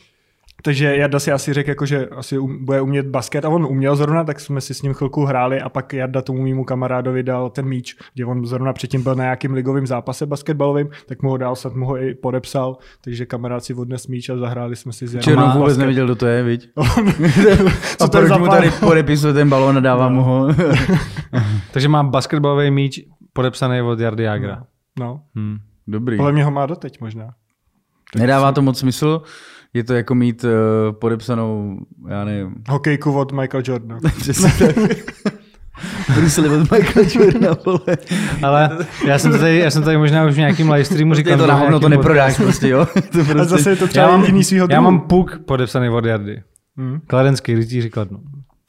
Takže Jarda si asi řekl, jako, že asi um, bude umět basket a on uměl zrovna, tak jsme si s ním chvilku hráli a pak Jarda tomu mému kamarádovi dal ten míč, kde on zrovna předtím byl na nějakým ligovým zápase basketbalovým, tak mu ho dal, snad mu ho i podepsal, takže kamarád si odnes míč a zahráli jsme si s Jardou Černou vůbec basket. nevěděl, kdo to je, viď? Co a proč za mu tady podepisuje ten balón a dává mu ho? Takže mám basketbalový míč podepsaný od Jardy Jagra. No, Hmm. Dobrý. podle mě ho má doteď možná. Nedává to moc smysl. Je to jako mít uh, podepsanou, já nevím, Hokejku od Michael Jordana. přesně tak. Brusely od Michaela Jordana, vole. Ale já jsem, to tady, já jsem tady možná už v nějakým live streamu říkal. To že na v hovno to neprodáš prostě, jo? To A prostě... zase je to třeba Já mám, jediný svýho já druhu. mám puk podepsaný od Jardy. Hmm. Kladenský rytíři Kladno.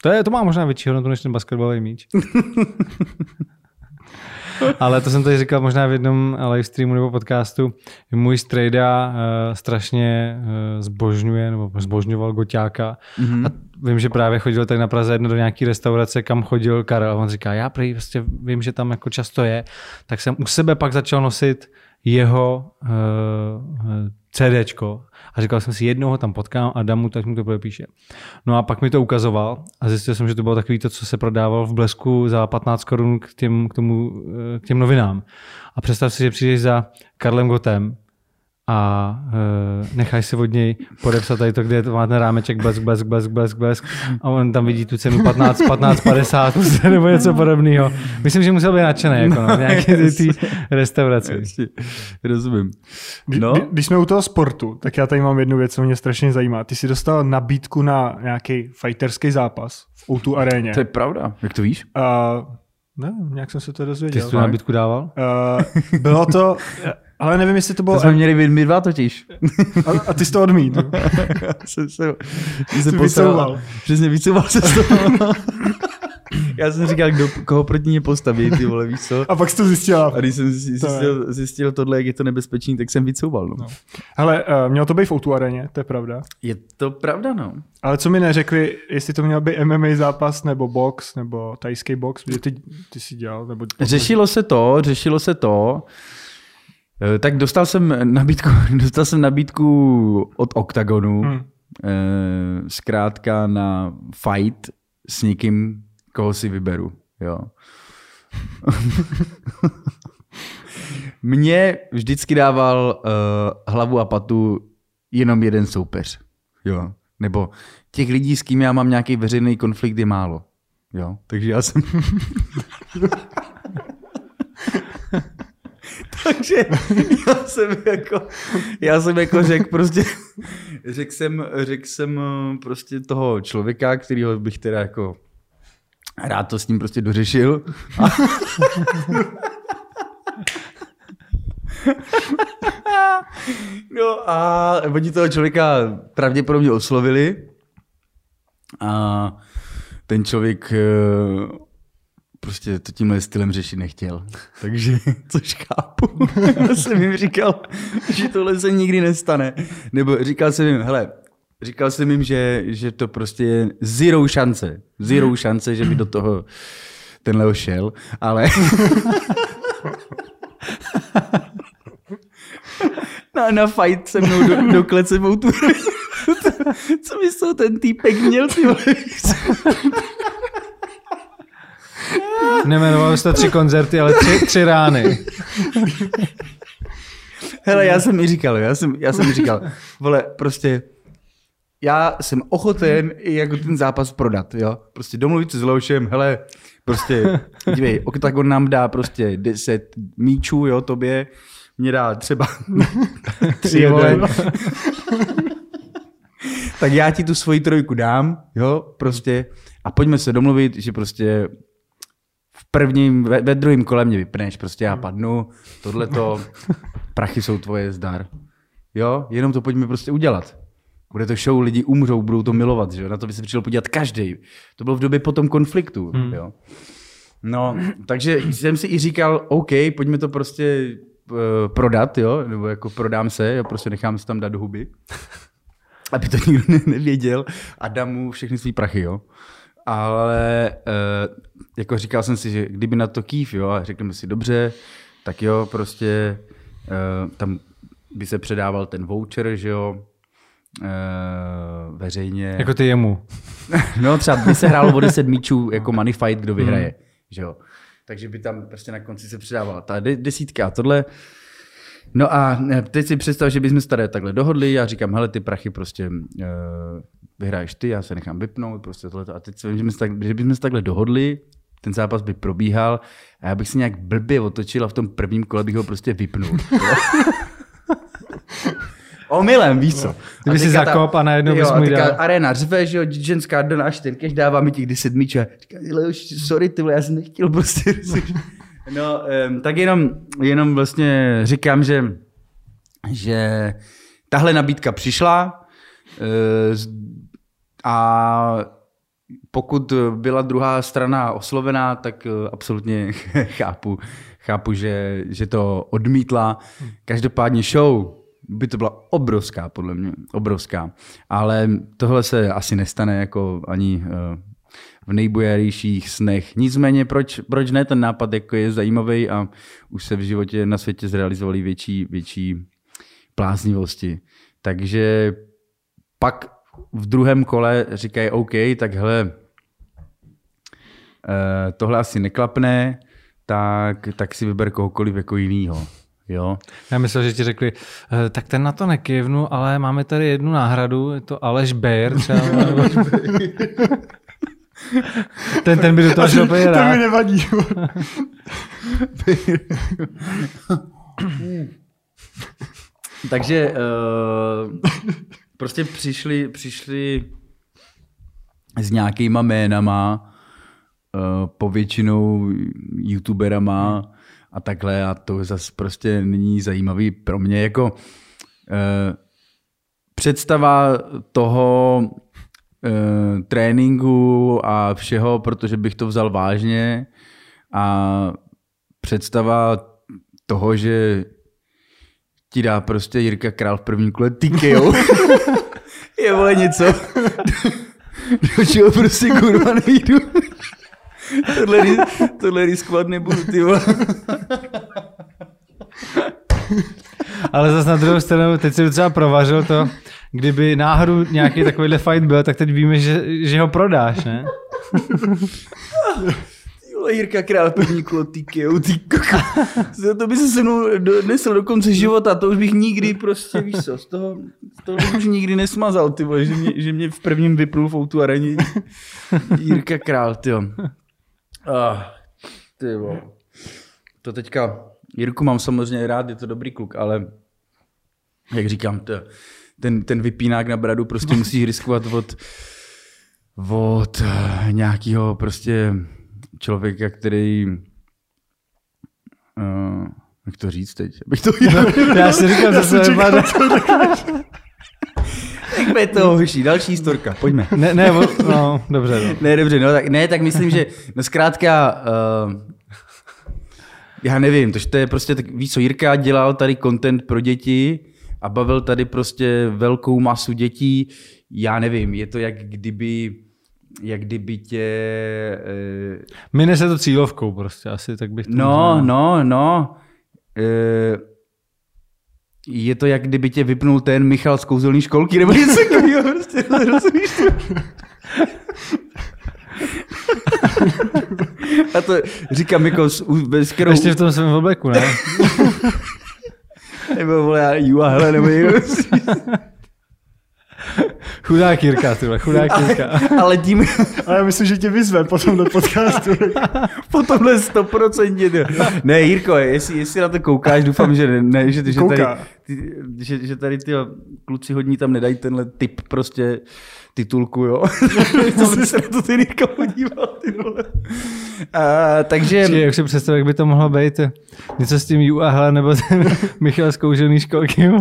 To, je, to má možná větší hodnotu než ten basketbalový míč. Ale to jsem tady říkal možná v jednom live streamu nebo podcastu, můj strejda uh, strašně uh, zbožňuje nebo zbožňoval Goťáka. Mhm. a vím, že právě chodil tady na Praze jedno do nějaký restaurace, kam chodil Karel. A on říká, já prý prostě vím, že tam jako často je, tak jsem u sebe pak začal nosit jeho uh, CDčko a říkal jsem si, jednou ho tam potkám a dám mu, tak mu to podepíše. No a pak mi to ukazoval a zjistil jsem, že to bylo takový to, co se prodával v Blesku za 15 korun k těm, k, tomu, eh, k těm novinám. A představ si, že přijdeš za Karlem Gotem a uh, necháš si od něj podepsat tady to, kde to má ten rámeček blesk, blesk, blesk, blesk, blesk a on tam vidí tu cenu 15, 15, 50 prostě, nebo něco podobného. Myslím, že musel být nadšený jako no, nějaké ty, ty restauraci. Jasně, Rozumím. No. kdy- Když jsme u toho sportu, tak já tady mám jednu věc, co mě strašně zajímá. Ty jsi dostal nabídku na nějaký fighterský zápas v O2 aréně. To je pravda. Jak to víš? Uh, ne, nějak jsem se to Ty dozvěděl. jsi tu nabídku dával? Uh, bylo to, ale nevím, jestli to bylo... To jsme měli být my dva totiž. A, a ty jsi to odmítl. jsem se, se postavil. Přesně, vycouval se z toho. Já jsem říkal, kdo, koho proti mě postaví, ty vole, víš co? A pak jsi to zjistila. A když jsem zjistil, zjistil tohle, jak je to nebezpečný, tak jsem vycouval. No. No. Hele, uh, mělo to být v O2 aréně, to je pravda. Je to pravda, no. Ale co mi neřekli, jestli to měl být MMA zápas, nebo box, nebo tajský box, protože ty, ty jsi dělal, nebo... Řešilo se to, řešilo se to. Eh, Tak dostal jsem nabídku, dostal jsem nabídku od Octagonu, Hmm. hmm. zkrátka na fight s někým, koho si vyberu. Jo. Mně vždycky dával uh, hlavu a patu jenom jeden soupeř. Jo. Nebo těch lidí, s kým já mám nějaký veřejný konflikt, je málo. Jo. Takže já jsem Takže já jsem jako, já jsem jako řekl prostě, řekl jsem, řekl jsem eh, prostě toho člověka, kterýho bych teda jako rád to s ním prostě dořešil. A... no a oni toho člověka pravděpodobně oslovili a ten člověk eh, prostě to tímhle stylem řešit nechtěl. Takže, což chápu. Já jsem jim říkal, že tohle se nikdy nestane. Nebo říkal jsem jim, hele, říkal jsem jim, že, že to prostě je zero šance. Zero šance, že by do toho tenhle šel, ale... na, na fight se mnou do, do klece tu Co to ten týpek měl, ty vole? Nemenoval jste tři koncerty, ale tři, tři rány. Hele, já jsem mi říkal, já jsem, já jsem mi říkal, vole, prostě já jsem ochoten i jako ten zápas prodat, jo. Prostě domluvit se s Leošem, hele, prostě, dívej, Octagon nám dá prostě 10 míčů, jo, tobě, mě dá třeba tři, vole. tak já ti tu svoji trojku dám, jo, prostě, a pojďme se domluvit, že prostě prvním, ve, ve druhém kole mě vypneš, prostě já padnu, tohleto, prachy jsou tvoje, zdar. Jo, jenom to pojďme prostě udělat. Bude to show, lidi umřou, budou to milovat, že jo? na to by se přišel podívat každý. To bylo v době potom konfliktu. Hmm. Jo? No, takže jsem si i říkal, OK, pojďme to prostě uh, prodat, jo, nebo jako prodám se, jo, prostě nechám se tam dát do huby, aby to nikdo ne- nevěděl a dám mu všechny svý prachy, jo. Ale uh, jako říkal jsem si, že kdyby na to kýv, jo, a řekneme si, dobře, tak jo, prostě uh, tam by se předával ten voucher, že jo, uh, veřejně. Jako ty jemu. No třeba by se hrálo o 10 míčů jako money fight, kdo vyhraje, hmm. že jo. Takže by tam prostě na konci se přidávala ta de- desítka a tohle. No a eh, teď si představ, že bychom se tady takhle dohodli, já říkám, hele, ty prachy prostě uh, vyhraješ ty, já se nechám vypnout, prostě tohle. A teď se, že, se tak, že bychom se takhle dohodli, ten zápas by probíhal a já bych si nějak blbě otočil a v tom prvním kole bych ho prostě vypnul. Omylem, víš co. Kdyby si ta- zakop a najednou bys mu dal. arena řve, že jo, ženská do náš čtyřkež dává mi těch 10 míčů. a Říká, Leoš, sorry, ty vole, já jsem nechtěl prostě. No, um, tak jenom, jenom vlastně říkám, že, že tahle nabídka přišla uh, a pokud byla druhá strana oslovená, tak eh, absolutně chápu, chápu že, že to odmítla. Každopádně show by to byla obrovská, podle mě, obrovská. Ale tohle se asi nestane jako ani eh, v nejbojařejších snech. Nicméně, proč, proč ne, ten nápad jako je zajímavý a už se v životě na světě zrealizovaly větší, větší pláznivosti. Takže pak v druhém kole říkají OK, tak hele, eh, tohle asi neklapne, tak, tak si vyber kohokoliv jako jinýho. Jo? Já myslel, že ti řekli, "Eh, tak ten na to nekývnu, ale máme tady jednu náhradu, je to Aleš Bejer třeba. ten, ten by do toho šel To mi nevadí. Takže uh, prostě přišli, přišli s nějakýma jménama, uh, povětšinou youtuberama a takhle a to zase prostě není zajímavý pro mě. Jako uh, představa toho uh, tréninku a všeho, protože bych to vzal vážně a představa toho, že ti dá prostě Jirka Král v prvním kole TKO. je vole něco. Do čeho prostě kurva nejdu. tohle, tohle riskovat nebudu, ty vole. Ale zase na druhou stranu, teď si docela provařil to, kdyby náhodou nějaký takovýhle fight byl, tak teď víme, že, že ho prodáš, ne? Jirka Král kolo TKO, ty koko. To by se se mnou nesl do konce života, to už bych nikdy prostě, víš co, z toho, toho bych už nikdy nesmazal, ty vole, že mě, že mě v prvním vypnul v outu areně Jirka Král, ty jo. Ah, ty vole. To teďka, Jirku mám samozřejmě rád, je to dobrý kluk, ale jak říkám, to, ten, ten vypínák na bradu prostě musíš riskovat od, od eh, nějakého prostě člověka, který uh, jak to říct teď? Abych to Já si říkal, že se vypadá. Jak je to hoší? Další storka, pojďme. Ne, ne, o- no, dobře. No. Ne, dobře, no tak, ne, tak myslím, že no zkrátka, uh, já nevím, to, to je prostě, tak, víš co, Jirka dělal tady content pro děti a bavil tady prostě velkou masu dětí, já nevím, je to jak kdyby, jak kdyby tě, uh, Mine se to cílovkou prostě asi, tak bych to no, možná- no, no, uh, je to jak kdyby tě vypnul ten Michal z kouzelné školky nebo něco takového. Prostě. Rozumíš to? A to říkám jako s veškerou... Ještě v tom svém obleku, ne? Nebo vole, já Ju a hele, nebo někdo. Chudák Jirka, tyhle, chudák Jirka. Ale tím A já myslím, že tě vyzve po tomhle podcastu. po tomhle stoprocentně. ty- Ne, Jirko, jestli, jestli na to koukáš, doufám, že ne, ne že, že, tady, ty, že, že tady ty kluci hodní tam nedají tenhle typ prostě titulku, jo. to by se na to ten Jirka podíval, ty vole. A, takže... Počkej, jak si představ, jak by to mohlo být? Něco s tím Ju a hele, nebo ten Michal z kouzelný školky.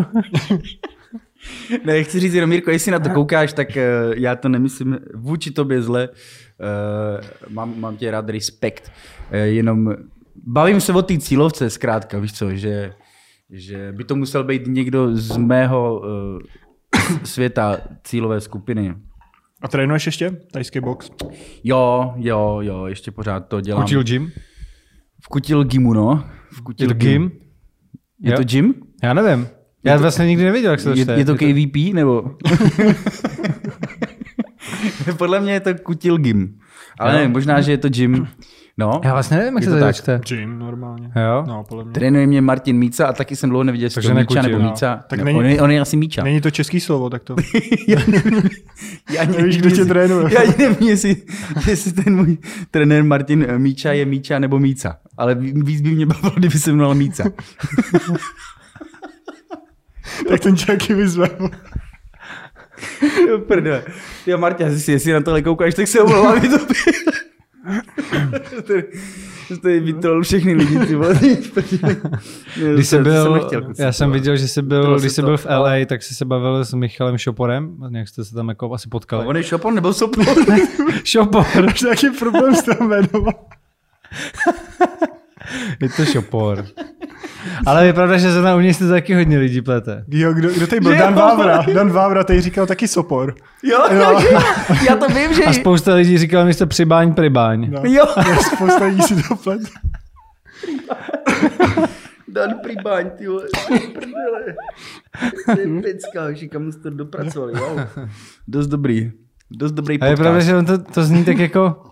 Ne, chci říct jenom, Jirko, jestli na to koukáš, tak uh, já to nemyslím vůči tobě zle. Uh, mám, mám tě rád respekt. Uh, jenom bavím se o té cílovce zkrátka, víš co, že, že by to musel být někdo z mého uh, světa cílové skupiny. A trénuješ ještě? Tajský box? Jo, jo, jo, ještě pořád to dělám. Kutil gym? V Kutil Gimu, no. V Je Kutil to gym? Je to gym? Já nevím. Já vlastně nikdy nevěděl, jak se to Je, čte. je to KVP, nebo? Podle mě je to Kutil Gym. Ale Jo. ne, možná, že je to gym. No, Já vlastně nevím, jak Je se to to tak. čte. Gym normálně. Jo? No, podle mě. trénuje mě Martin Míca a taky jsem dlouho neviděl, jestli Takže to Míča nebo no. Míca. Tak no, není- on, je, on je asi Míča. Není to český slovo, tak to. Já ani Nevíš, nevím, kdo tě trénuje. Já nevím, jestli, jestli ten můj trenér Martin Míča je Míča nebo Míca. Ale víc by mě bavilo, kdyby se jmenoval Míca. tak ten tě taky vyzve. Jo, prdele. Jo, Marta, jestli, jestli na tohle koukáš, tak se omlouvám, to To je vytrol všechny lidi, ty vole. Když jsem byl, nechtěl, já jsem viděl, že jsi byl, když jsi byl v LA, tak jsi se bavil s Michalem Šoporem, nějak jste se tam jako asi potkali. On je šopon nebo sopon? Šopor, Máš nějaký problém s tím jménem. je to Šopor. Ale je pravda, že zrovna u něj se to taky hodně lidí plete. Jo, kdo, kdo tady byl? Že Dan jo? Vávra. Dan Vávra tady říkal taky sopor. jo, jo, jo, já to vím, že... A spousta lidí říkala místo přibáň, pribáň. No. Jo, Spousta lidí si to plet. Dan Pribáň, ty vole, prdele. To je pecka, už kam jste to dopracovali, wow. Dost dobrý, dost dobrý A je podcast. pravda, že on to, to zní tak jako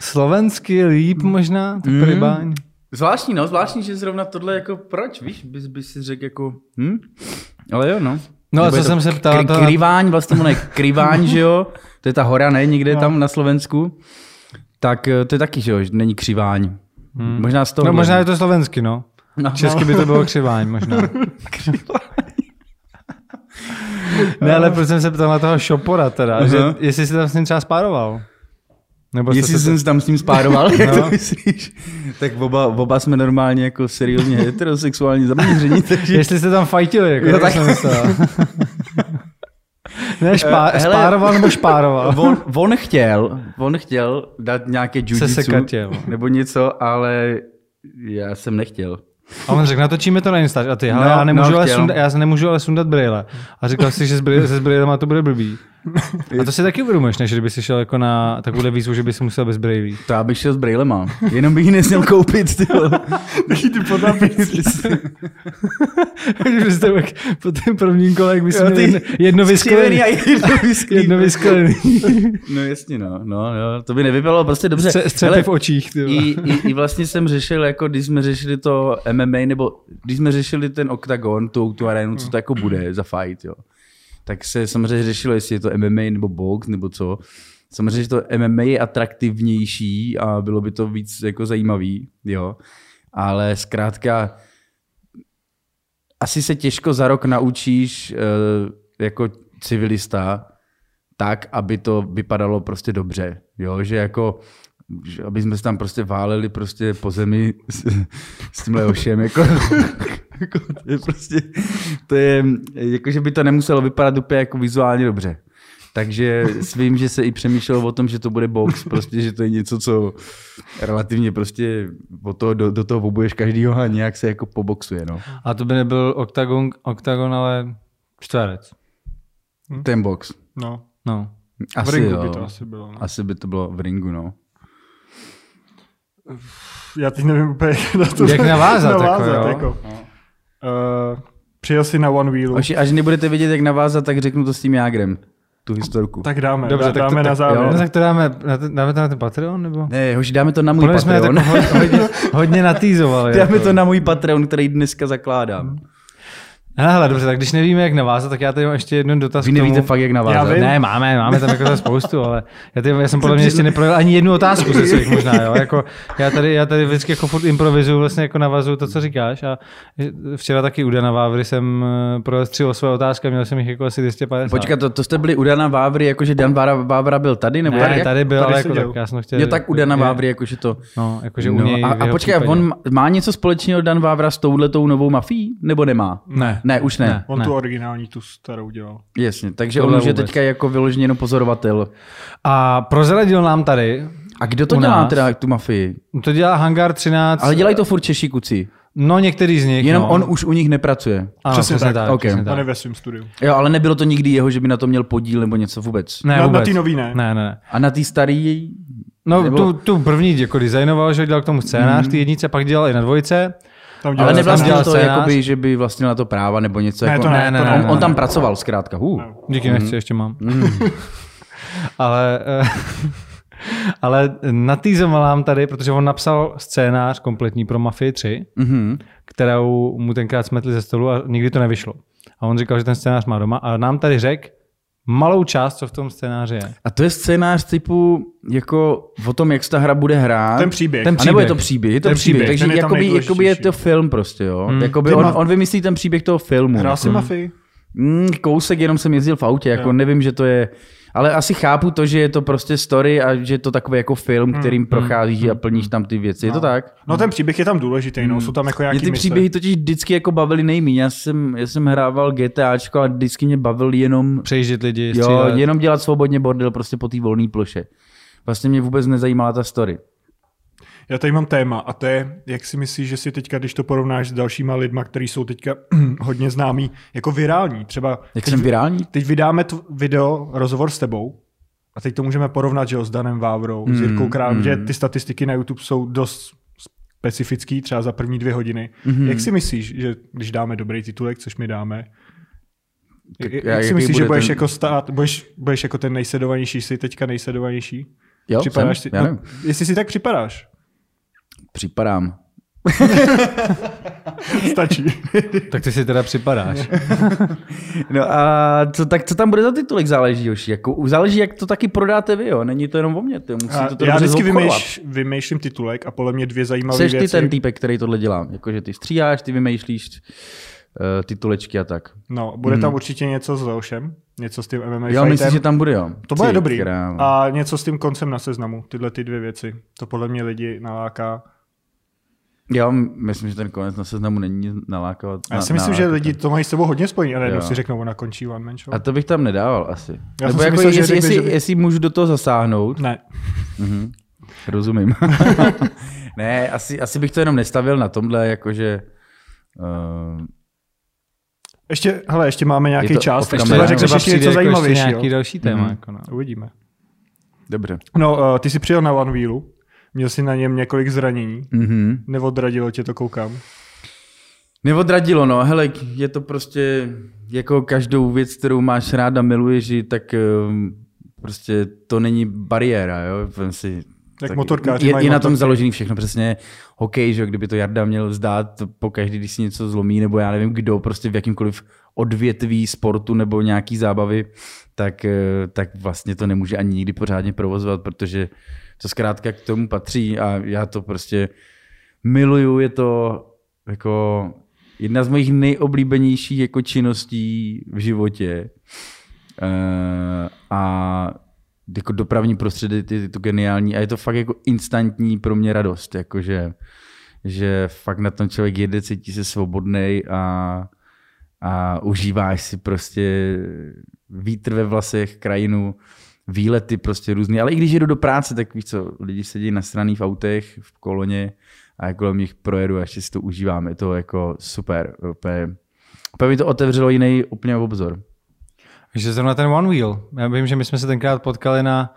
slovensky líp možná, to Mm. pribáň. Zvláštní, no, zvláštní, že zrovna tohle jako proč, víš, bys, bys si řekl jako, hm? Ale jo, no. No a co jsem se ptal, Kry, to- kryváň, vlastně ono je kryváň, že jo? To je ta hora, ne, někde No. tam na Slovensku. Tak eh, to je taky, že jo, že není křiváň. Hmm. Možná z toho. No možná je to slovensky, no. No. Česky by to bylo křiváň možná. ne, ale proč jsem se ptal na toho Šopora teda, Aha. že jestli jsi tam s ním třeba spároval? Nebo Jestli se jsem se tam s ním spároval, jak No. to myslíš? Tak oba, oba jsme normálně jako seriózně heterosexuální zaměření, takže... Jestli jste tam fajtili, jako Jo, jo, tak- jsem myslel. ne, špá, Eh, hele- spároval nebo špároval? On, on, chtěl, on chtěl dát nějaké sekatěl. nebo něco, ale já jsem nechtěl. A on řekl, natočíme to na Instač. A ty, ale No, já, nemůžu no, ale chtěl. sundat, já se nemůžu ale sundat brýle. A říkal si, že se s brýlema to bude blbý. A to si taky uvědomuješ, než kdyby si šel jako na takovou výzvu, že bys musel bez brýlí. To já bych šel s brýlema. Jenom bych ji nesměl koupit, ty vole. Taky ty podnápisy. Takže jste jak po tom prvním kole, jak bys měl jedno, jedno vysklený. a jedno vysklený. Jedno vysklený. No jasně, no. no, jo. To by nevypadalo prostě dobře. Stře- Střepy Hele, v očích. Ty vole. I, i, I vlastně jsem řešil, jako když jsme řešili to MMA, nebo když jsme řešili ten oktagon, tu, tu arénu, co to jako bude za fight, jo. Tak se samozřejmě řešilo, jestli je to MMA nebo box, nebo co. Samozřejmě, že to MMA je atraktivnější a bylo by to víc jako zajímavý, jo. Ale zkrátka, asi se těžko za rok naučíš eh, jako civilista tak, aby to vypadalo prostě dobře. Jo, že jako že aby jsme se tam prostě váleli prostě po zemi s, s tím Leošem, jako, jako, to je prostě, to je, jako, že by to nemuselo vypadat úplně jako vizuálně dobře. Takže svím, že se i přemýšlelo o tom, že to bude box, prostě, že to je něco, co relativně prostě o to, do, do toho obuješ každýho a nějak se jako poboxuje, no. A to by nebyl oktagon, oktagon ale čtverec. Ten box. No, No. v Asi ringu jo. by to asi bylo. No. Asi by to bylo v ringu, no. Já teď nevím úplně, jak na to Jak navázat, jako, navázat jo. jako. Uh, přijel jsi na One Wheelu. Až, až nebudete vědět, jak navázat, tak řeknu to s tím Jágrem. tu historku. Tak dáme, Dobře, dá, tak dáme to, na závěr. No, tak to dáme, na ten, dáme to na ten Patreon, nebo? Ne, hoši, dáme to na můj Podle jsme Patreon. tak ho- hodně, hodně natýzovali. dáme jako. to na můj Patreon, který dneska zakládám. Hele, hele, dobře, tak když nevíme, jak navázat, tak já tady mám ještě jeden dotaz Vy k tomu. nevíte fakt, jak Já navázat. vím. Ne, máme, máme tam jako spoustu, ale já, tady, já jsem podle mě ještě neprojel ani jednu otázku ze svých možná, jo. Jako, já, tady, já tady vždycky jako furt improvizuju, vlastně jako navazuju to, co říkáš a včera taky u Dana Vávry jsem eh, projel tři své otázky a měl jsem jich jako asi 250. Počkat, to, to jste byli u Dana Vávry, jakože Dan Vávra, Vávra byl tady? Nebo ne, tady, tady byl, tady ale jako tak, já jsem chtěl... Jo, tak u Dana Vávry, jakože to... No, jakože u No, něj a, a počkej, on má něco společného Dan Vávra s touhletou novou mafií? Nebo nemá? Ne. Ne, už ne. Ne. On tu originální, tu starou dělal. Jasně, takže Tohle on už je vůbec. teďka jako vyloženě jenom pozorovatel. A prozradil nám tady, A kdo to dělá nás? teda, tu mafii? to dělá Hangar 13. Ale dělají to furt Češi kuci. No některý z nich, Jenom no. on už u nich nepracuje. Ano, Přesně přesně, tak. tak. Ok. přesně On je tak. ve svém studiu. Jo, ale nebylo to nikdy jeho, že by na to měl podíl nebo něco vůbec. Ne, Na- na vůbec. té nový ne. Ne, ne, ne. A na té starý... No, Nebo- tu, tu první jako designoval, že dělal k tomu scénář, ty jednice, pak dělal i na dvojce. Tam dělal Ale nevlastnil to, scénář. jakoby, že by vlastnil na to práva nebo něco. Ne, jako, to ne, ne, to ne, ne. on, ne, on ne. tam pracoval zkrátka. Uh. Díky, nechci, ještě mám. Mm. ale, eh, ale natýzoval nám tady, protože on napsal scénář kompletní pro Mafii 3, Mhm. kterou mu tenkrát smetli ze stolu a nikdy to nevyšlo. A on říkal, že ten scénář má doma a nám tady řekl malou část, co v tom scénáři je. A to je scénář typu jako o tom, jak se ta hra bude hrát. Ten příběh. Ten A nebo je příběh. to příběh, je to Ten příběh, příběh, takže je jakoby, jakoby je to film prostě, jo. Hmm. Jakoby Ty on, on vymyslí ten příběh toho filmu. Hrál si Mafii? Mm, kousek, jenom jsem jezdil v autě, jako Jo. nevím, že to je... Ale asi chápu to, že je to prostě story a že je to takový jako film, kterým procházíš a plníš tam ty věci. Je to tak? No ten příběh je tam důležitý, no. Jsou tam jako Mě nějaký ty mise. příběhy totiž vždycky jako bavily nejméně. Já jsem, já jsem hrával GTAčko a vždycky mě bavil jenom, Přejíždět lidi, jo, jenom dělat svobodně bordel prostě po té volné ploše. Vlastně mě vůbec nezajímala ta story. Já tady mám téma a to je, jak si myslíš, že si teďka, když to porovnáš s dalšíma lidma, kteří jsou teďka hodně známí, jako virální. Třeba Jak teď, jsem virální? teď vydáme tu video, rozhovor s tebou a teď to můžeme porovnat, že jo, s Danem Vávrou, mm, s Jirkou Králem, mm. že ty statistiky na YouTube jsou dost specifický, třeba za první dvě hodiny. Mm-hmm. Jak si myslíš, že když dáme dobrý titulek, což my dáme, jak, jak jaký si myslíš, bude že budeš ten- jako stát, budeš, budeš jako ten nejsledovanější, jsi teďka nejsledovanější? Jo, Připadáš jsem, si, já no, jestli si tak připadáš, Připadám. stačí. Tak ty si teda připadáš. No a co, tak co tam bude za titulek záleží, Joši? Jako, záleží, jak to taky prodáte vy, jo? Není to jenom o mě, ty musíte A to já vždycky vymýš, vymýšlím titulek a podle mě dvě zajímavé Seš ty věci. ten týpek, který tohle dělá. Jakože ty stříháš, ty vymýšlíš uh, titulečky a tak. No, bude tam určitě něco s Leošem, něco s tím MMA Já fightem. myslím, že tam bude, jo. To bude Ty dobrý. krávo. A něco s tím koncem na seznamu, tyhle ty dvě věci. To podle mě lidi naláká. Já myslím, že ten konec na seznamu není nalákavat. A já si na- myslím, že lidi to mají s tebou hodně spojený, a najednou si řeknou, ona končí one man show. A to bych tam nedával asi. Já Nebo jsem si jako myslel, že jestli, řekneš, jestli, že by- jestli můžu do toho zasáhnout. Ne. Mhm. Rozumím. ne, asi, asi bych to jenom nestavil na tomhle, jakože... Uh, Ještě, hele, ještě máme nějaký Je to čas, tak třeba řekneš Třeba ještě něco jako nějaký další téma. Mhm. Jako no. Uvidíme. dobře. No, uh, ty jsi přijel na One Wheelu, měl jsi na něm několik zranění, Mhm. neodradilo tě to, koukám. Neodradilo, no. Hele, je to prostě jako každou věc, kterou máš rád a miluješ, ji, tak ehm, prostě to není bariéra, jo. Vem Si, Tak motorkáři je, je na tom motorky. založený všechno, přesně hokej, že jo, kdyby to Jarda měl vzdát po každý, když si něco zlomí, nebo já nevím kdo, prostě v jakýmkoliv odvětví sportu nebo nějaký zábavy, tak, eh, tak vlastně to nemůže ani nikdy pořádně provozovat, protože to zkrátka k tomu patří a já to prostě miluju, je to jako jedna z mojich nejoblíbenějších jako činností v životě. Eh, a jako dopravní prostředí je to geniální a je to fakt jako instantní pro mě radost, jakože že fakt na tom člověk jede, cítí se svobodný a, a užíváš si prostě vítr ve vlasech, krajinu, výlety prostě různý, ale i když jedu do práce, tak víš co, lidi sedí nasraný v autech, v koloně a jako kolem nich projedu a ještě si to užívám, je to jako super, úplně, úplně mi to otevřelo jiný úplně obzor. Že zrovna ten One Wheel. Já vím, že my jsme se tenkrát potkali na,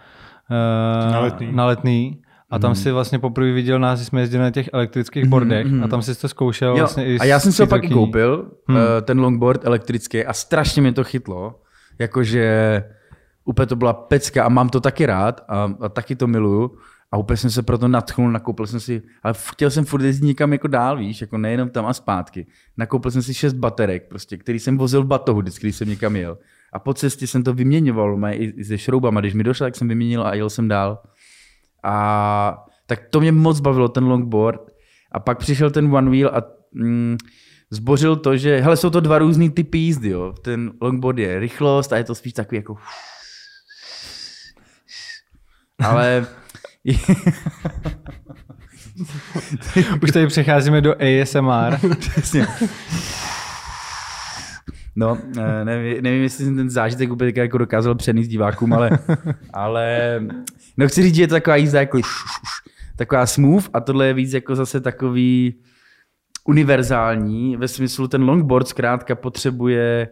uh, Na Letný. na letný a tam si vlastně poprvé viděl nás, jsme jezdili na těch elektrických bordech a tam si to zkoušel Jo, vlastně i a já jsem si ho pak i koupil, hmm. ten longboard elektrický a strašně mě to chytlo, jakože úplně to byla pecka a mám to taky rád a, a taky to miluju. A úplně jsem se proto natchnul, nakoupil jsem si, ale chtěl jsem furt jezdit někam jako dál, víš, jako nejenom tam a zpátky. Nakoupil jsem si šest baterek, prostě, který jsem vozil v batohu, vždycky, když jsem někam jel. A po cestě jsem to vyměňoval, mé, i se šroubama, když mi došlo, tak jsem vyměnil a jel jsem dál. A tak to mě moc bavilo, ten longboard. A pak přišel ten one wheel a mm, zbořil to, že hele, jsou to dva různý typy jízdy, jo. Ten longboard je rychlost a je to spíš takový jako ale Už tady přecházíme do ASMR. Přesně. No, eh, nevím, nevím, jestli jsem ten zážitek úplně jako dokázal přenést divákům, ale, ale no chci říct, že je to taková jízda jako taková smooth a tohle je víc jako zase takový univerzální, ve smyslu ten longboard zkrátka potřebuje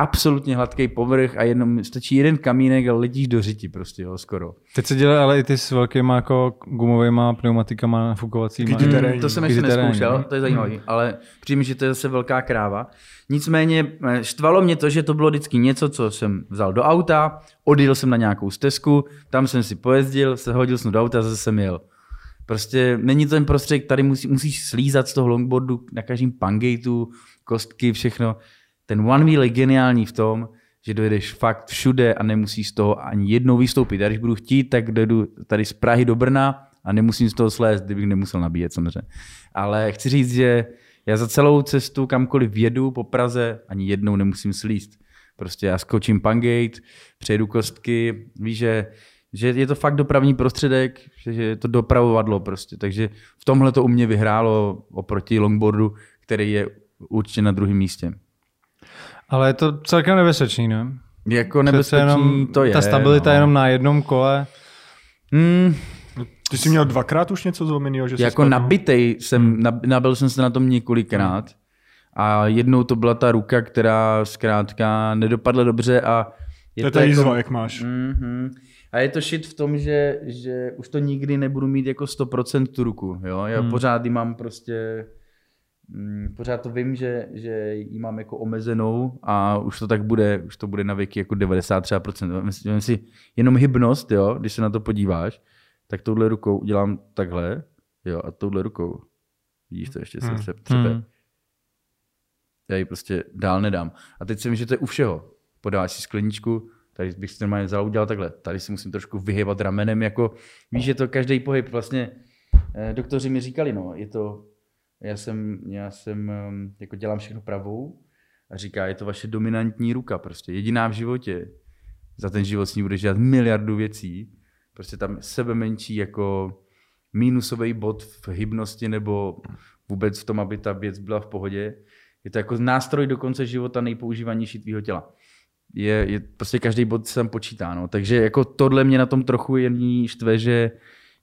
absolutně hladký povrch a jenom stačí jeden kamínek a letíš do řiti prostě, jo, skoro. Teď se dělají ale i ty s velkýma jako gumovými pneumatikama nafukovacíma. Mm, to jsem ještě neskoušel, to je zajímavý, hmm. ale přijím, že to je zase velká kráva. Nicméně eh, štvalo mě to, že to bylo vždycky něco, co jsem vzal do auta, odjel jsem na nějakou stezku, tam jsem si pojezdil, se hodil jsem do auta a zase jsem jel. Prostě není to ten prostředek, tady musí, musíš slízat z toho longboardu na každém pangateu, kostky, všechno. Ten one wheel je geniální v tom, že dojedeš fakt všude a nemusíš z toho ani jednou vystoupit. Já když budu chtít, tak dojedu tady z Prahy do Brna a nemusím z toho slézt, kdybych nemusel nabíjet samozřejmě. Ale chci říct, že já za celou cestu kamkoliv jedu po Praze ani jednou nemusím slíst. Prostě já skočím pangate, přejdu kostky, víš, že, že je to fakt dopravní prostředek, že je to dopravovadlo prostě. Takže v tomhle to u mě vyhrálo oproti longboardu, který je určitě na druhém místě. Ale je to celkem nebezpečný, ne? Jako nebezpečný jenom, to je. Ta stabilita no. jenom na jednom kole. Hmm. Ty jsi měl dvakrát už něco zlomeného? Že jako nabitej jsem, hmm. nabil jsem se na tom několikrát. A jednou to byla ta ruka, která zkrátka nedopadla dobře a je to, to je jako, jak máš. Mm-hmm. A je to shit v tom, že, že už to nikdy nebudu mít jako 100% tu ruku. Jo? Já hmm. pořád ji mám prostě pořád to vím, že, že ji mám jako omezenou a už to tak bude, už to bude na věky jako 93%. Myslím si, jenom hybnost, jo, když se na to podíváš, tak touhle rukou udělám takhle, jo, a touhle rukou, vidíš to ještě hmm. se třepe. Hmm. Já ji prostě dál nedám. A teď si myslím, že to je u všeho. Podáš si skleničku, tady bych si normálně vzal udělal takhle. Tady si musím trošku vyhybat ramenem, jako víš, že to každý pohyb vlastně, eh, doktoři mi říkali, no, je to já jsem, já jsem, um, jako dělám všechno pravou a říká, je to vaše dominantní ruka prostě, jediná v životě. Za ten život s ní budeš dělat miliardu věcí. Prostě tam sebe menší jako mínusový bod v hybnosti nebo vůbec v tom, aby ta věc byla v pohodě. Je to jako nástroj do konce života nejpoužívanější tvýho těla. Je, je prostě každý bod se tam počítá. No. Takže jako tohle mě na tom trochu jen štve, že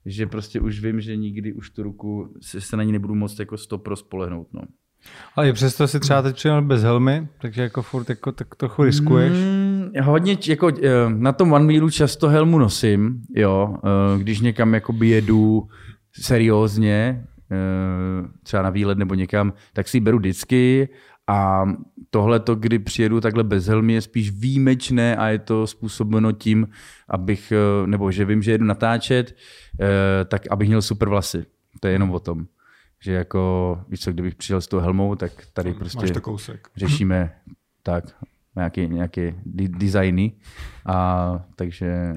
že prostě už vím, že nikdy už tu ruku se, se na ní nebudu moc jako stopro spolehnout. No. Ale i přesto si třeba teď přijel bez helmy, takže jako furt jako, tak trochu riskuješ. Mm, hodně, jako eh, na tom one wheelu často helmu nosím, jo, eh, když někam jakoby jedu seriózně, eh, třeba na výlet nebo někam, tak si ji beru vždycky a tohle to, kdy přijedu takhle bez helmy, je spíš výjimečné a je to způsobeno tím, abych, nebo že vím, že jedu natáčet, Eh, tak abych měl super vlasy. To je jenom o tom. Že jako, víš co, kdybych přišel s tou helmou, tak tady prostě to kousek. řešíme tak, nějaké, nějaké designy. A takže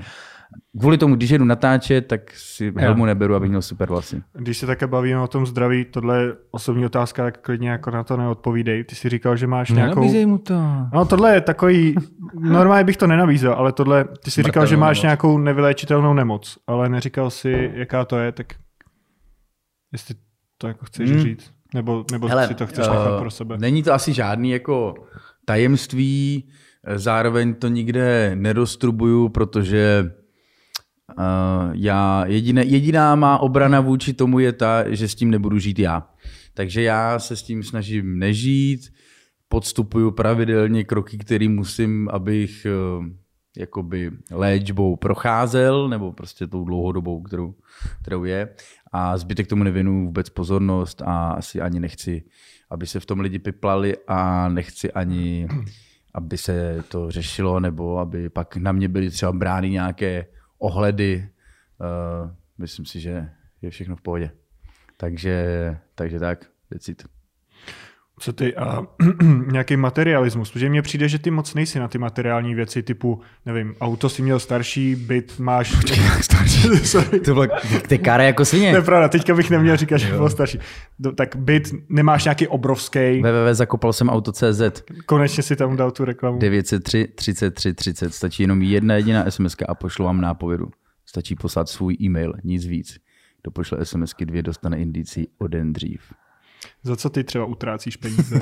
kvůli tomu, když jedu natáčet, tak si helmu neberu, abych měl super vlasy. Když se také bavíme o tom zdraví, tohle je osobní otázka, tak klidně jako na to neodpovídej. Ty jsi říkal, že máš nějakou... mu to. No tohle je takový, normálně bych to nenabízel, ale tohle, ty jsi říkal, že máš nemoc. nějakou nevyléčitelnou nemoc, ale neříkal si, jaká to je, tak jestli to jako chceš hmm. říct, nebo, nebo Hele, si to chceš nechat uh, pro sebe. Není to asi žádný jako tajemství, zároveň to nikde nedostrubuju, protože Uh, já jediné, jediná má obrana vůči tomu je ta, že s tím nebudu žít já. Takže já se s tím snažím nežít, podstupuju pravidelně kroky, které musím, abych uh, jakoby léčbou procházel, nebo prostě tou dlouhodobou, kterou, kterou je. A zbytek tomu nevěnu vůbec pozornost a asi ani nechci, aby se v tom lidi piplali a nechci ani aby se to řešilo, nebo aby pak na mě byly třeba brány nějaké ohledy. Uh, myslím si, že je všechno v pohodě. Takže, takže tak, decit. Co ty a nějaký materialismus, protože mně přijde, že ty moc nejsi na ty materiální věci typu, nevím, auto si měl starší, byt máš... starší. to bylo ty kare jako svině. To je pravda, teďka bych neměl říkat, že byl starší. Tak byt nemáš nějaký obrovský. www zakopal jsem auto.cz. Konečně si tam dal tu reklamu. 903 33 30, stačí jenom jedna jediná SMS a pošlu vám nápovědu. Stačí poslat svůj e-mail, nic víc. Kdo pošle SMSky dvě, dostane indici o den dřív. Za co ty třeba utrácíš peníze?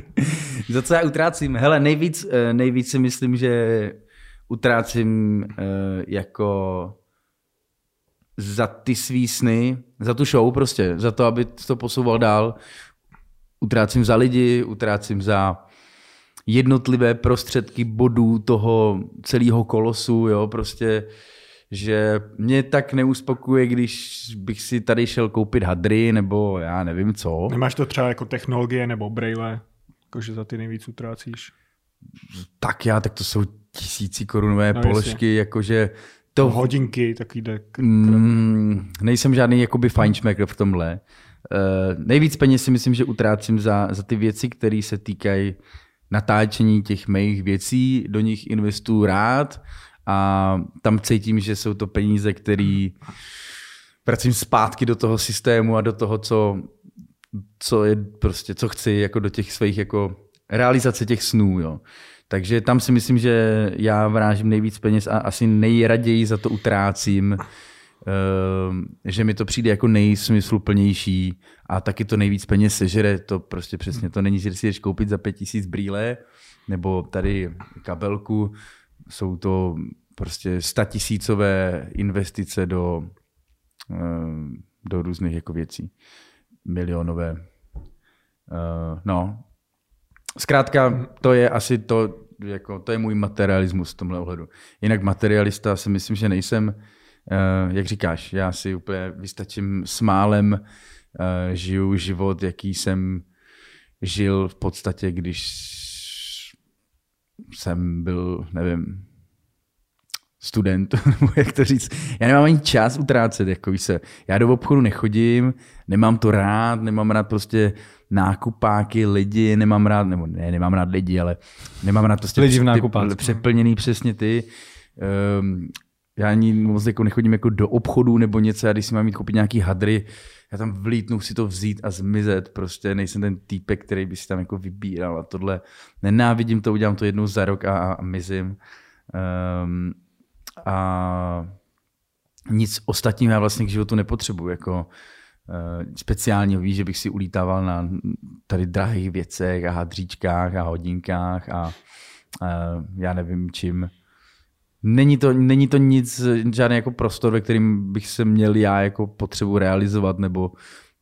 Za co já utrácím? Hele, nejvíc, eh, nejvíc si myslím, že utrácím eh, jako za ty svý sny, za tu show prostě, za to, aby to posouval dál. Utrácím za lidi, utrácím za jednotlivé prostředky bodů toho celého kolosu, jo, prostě že mě tak neuspokuje, když bych si tady šel koupit hadry nebo já nevím co. Nemáš to třeba jako technologie nebo braille, jakože za ty nejvíc utrácíš? Tak já, tak to jsou tisíci korunové no, položky, jestli. jakože to... Hodinky, takový dek. Mm, nejsem žádný jakoby fajnšmekr v tomhle. Uh, nejvíc peněz si myslím, že utrácím za, za ty věci, které se týkají natáčení těch mých věcí, do nich investuju rád a tam cítím, že jsou to peníze, které vracím zpátky do toho systému a do toho, co, co je prostě, co chci, jako do těch svých jako realizace těch snů, jo. Takže tam si myslím, že já vrážím nejvíc peněz a asi nejraději za to utrácím, ehm, že mi to přijde jako nejsmysluplnější a taky to nejvíc peněz sežere, to prostě přesně, to není, že si jdeš koupit za pět tisíc brýle, nebo tady kabelku, jsou to prostě statisícové investice do, eh, do různých jako věcí. Milionové. Eh, no. Zkrátka, to je asi to, jako, to je můj materialismus v tomhle ohledu. Jinak materialista si myslím, že nejsem, eh, jak říkáš, já si úplně vystačím s málem, žiju život, jaký jsem žil v podstatě, když jsem byl, nevím, student, nebo jak to říct. Já nemám ani čas utrácet, jako se. Já do obchodu nechodím, nemám to rád, nemám rád prostě nákupáky, lidi, nemám rád, nebo ne, nemám rád lidi, ale nemám rád prostě lidi v nákupácku. přeplněný přesně ty. Um, já ani moc jako nechodím jako do obchodu nebo něco, já když si mám mít koupit nějaký hadry, já tam vlítnu si to vzít a zmizet, prostě nejsem ten týpek, který by si tam jako vybíral a tohle. Nenávidím to, udělám to jednou za rok a, a mizím. Um, a nic ostatního já vlastně k životu nepotřebuji, jako uh, speciálního, víš, že bych si ulítával na tady drahých věcech a hadříčkách a hodinkách a uh, já nevím čím. Není to, není to nic, žádný jako prostor, ve kterým bych se měl já jako potřebu realizovat nebo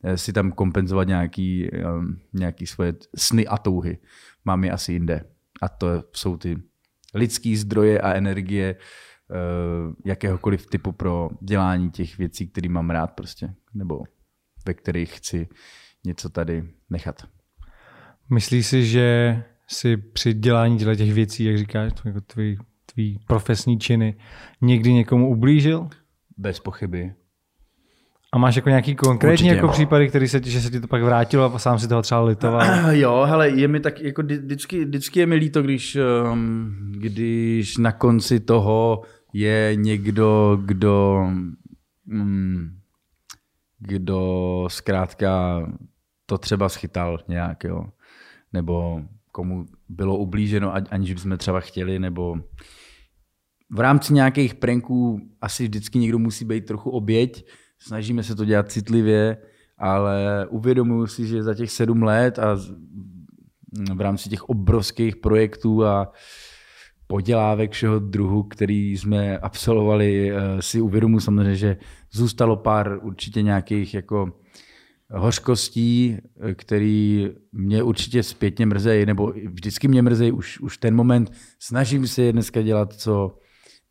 eh, si tam kompenzovat nějaký, um, nějaký svoje sny a touhy. Mám je asi jinde. A to jsou ty lidský zdroje a energie, uh, jakéhokoliv typu pro dělání těch věcí, které mám rád prostě, nebo ve kterých chci něco tady nechat. Myslíš si, že si při dělání těch věcí, jak říkáš, jako tvý tvý profesní činy někdy někomu ublížil? Bez pochyby. A máš jako nějaký konkrétní jako případy, který se, že se ti to pak vrátilo a sám si toho třeba litoval? Jo, hele, je mi tak, jako vždycky, vždycky je mi líto, když, um, když na konci toho je někdo, kdo, um, kdo zkrátka to třeba schytal nějak, jo. Nebo komu bylo ublíženo, aniž bychom třeba chtěli, nebo v rámci nějakých pranků asi vždycky někdo musí být trochu oběť. Snažíme se to dělat citlivě, ale uvědomuji si, že za těch sedm let a v rámci těch obrovských projektů a podělávek všeho druhu, který jsme absolvovali, eh, si uvědomuji samozřejmě, že zůstalo pár určitě nějakých jako hořkostí, který mě určitě zpětně mrzejí, nebo vždycky mě mrzejí už, už ten moment. Snažím se je dneska dělat co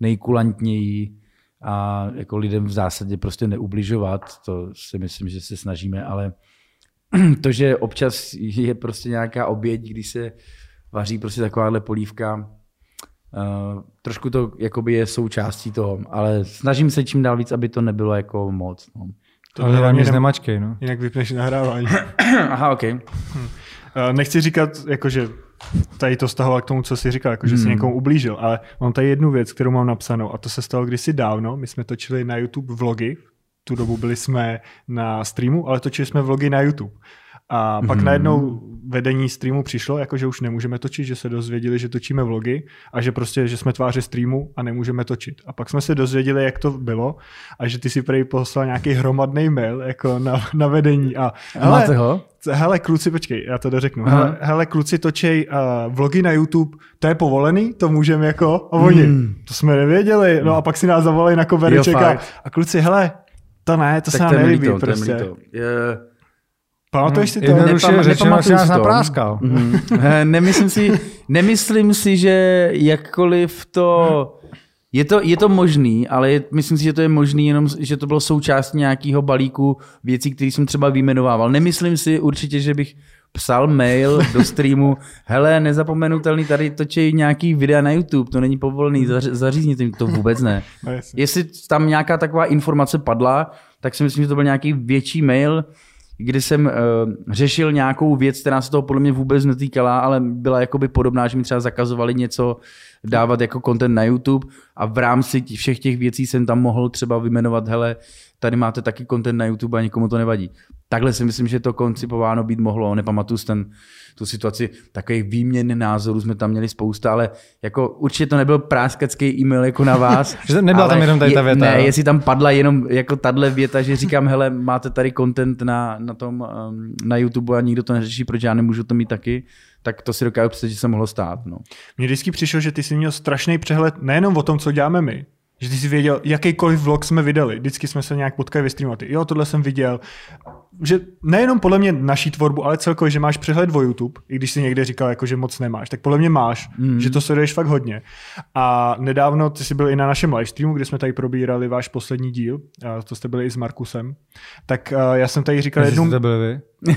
nejkulantněji a jako lidem v zásadě prostě neubližovat, to si myslím, že se snažíme, ale to, že občas je prostě nějaká oběť, když se vaří prostě takováhle polívka. Uh, trošku to jakoby je součástí toho, ale snažím se čím dál víc, aby to nebylo jako moc. No. To ale hlavně z nemačkej, no. Jinak vypneš nahrávání. Aha, ok. Uh, nechci říkat, jakože tady to stahovat k tomu, co jsi říkal, jako, že jsi hmm. někomu ublížil, ale mám tady jednu věc, kterou mám napsanou a to se stalo kdysi dávno. My jsme točili na YouTube vlogy, tu dobu byli jsme na streamu, ale točili jsme vlogy na YouTube. A pak hmm. najednou vedení streamu přišlo, jako že už nemůžeme točit, že se dozvěděli, že točíme vlogy a že prostě, že jsme tváři streamu a nemůžeme točit. A pak jsme se dozvěděli, jak to bylo a že ty si prej poslal nějaký hromadný mail jako na, na vedení a hele, Máte ho? hele, kluci, počkej, já to dořeknu. Hele, hele, kluci točej uh, vlogy na YouTube, to je povolený, to můžeme jako, a oni, hmm. to jsme nevěděli, no a pak si nás zavolali na covereček a, a kluci, hele, to ne, to tak se nám nelíbí prostě. To je Pamatuješ si to? Jednoduše řečeno si nás napráskal. Mm. nemyslím, si, nemyslím si, že jakkoliv to... Je to, je to možný, ale je, myslím si, že to je možný jenom, že to bylo součástí nějakého balíku věcí, které jsem třeba vyjmenovával. Nemyslím si určitě, že bych psal mail do streamu, hele, nezapomenutelný, tady točí nějaký videa na YouTube, to není povolený, zařízněte to vůbec ne. No, Jestli tam nějaká taková informace padla, tak si myslím, že to byl nějaký větší mail, kdy jsem uh, řešil nějakou věc, která se toho podle mě vůbec netýkala, ale byla jakoby podobná, že mi třeba zakazovali něco dávat jako content na YouTube a v rámci všech těch věcí jsem tam mohl třeba vyjmenovat, hele, tady máte taky content na YouTube a nikomu to nevadí. Takhle si myslím, že to koncipováno být mohlo. Nepamatuju ten, tu situaci, takových výměn názorů jsme tam měli spousta, ale jako určitě to nebyl práskacký e-mail jako na vás. že nebyla tam jenom tady ta věta. Ne, jo? jestli tam padla jenom jako tahle věta, že říkám, hele, máte tady content na, na tom, um, na YouTube a nikdo to neřeší, proč já nemůžu to mít taky, tak to si dokážu představit, že se mohlo stát. No. Mně vždycky přišlo, že ty jsi měl strašný přehled nejenom o tom, co děláme my, že ty jsi věděl, jakýkoliv vlog jsme vydali. Vždycky jsme se nějak potkali ve streamu. Ty, jo, tohle jsem viděl. Že nejenom podle mě naší tvorbu, ale celkově, že máš přehled o YouTube, i když si někde říkal, jako, že moc nemáš, tak podle mě máš, mm. že to sleduješ fakt hodně. A nedávno ty jsi byl i na našem live streamu, kde jsme tady probírali váš poslední díl, a to jste byli i s Markusem. Tak já jsem tady říkal jednou... to byli vy?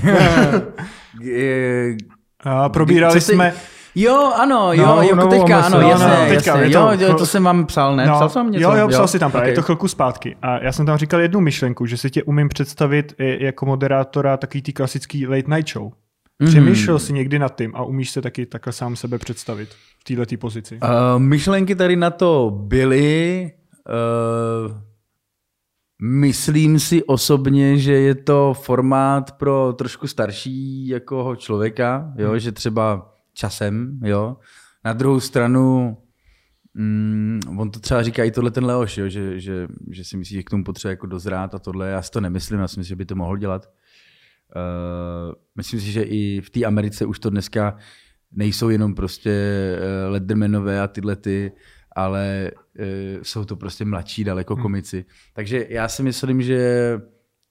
a probírali jsme... Jo, ano, jo, no, jako teďka, ano, no, jasně, no, teďka, jasně. Jo, jo, to jsem vám psal, ne? No, psal jsem něco? Jo, jo, psal si tam právě, okay. je to chvilku zpátky. A já jsem tam říkal jednu myšlenku, že si tě umím představit jako moderátora takový tý klasický late night show. Mm. Přemýšlel jsi někdy nad tím a umíš se taky takhle sám sebe představit v této pozici? Uh, myšlenky tady na to byly. Uh, myslím si osobně, že je to formát pro trošku starší jako člověka, jo, hmm. že třeba časem, jo. Na druhou stranu, mm, on to třeba říká i tohle ten Leoš, jo, že, že, že si myslí, že k tomu potřebuje jako dozrát a tohle. Já si to nemyslím, já si myslím, že by to mohl dělat. Uh, myslím si, že i v té Americe už to dneska nejsou jenom prostě uh, Lettermanové a tyhle ty, ale uh, jsou to prostě mladší daleko hmm. komici. Takže já si myslím, že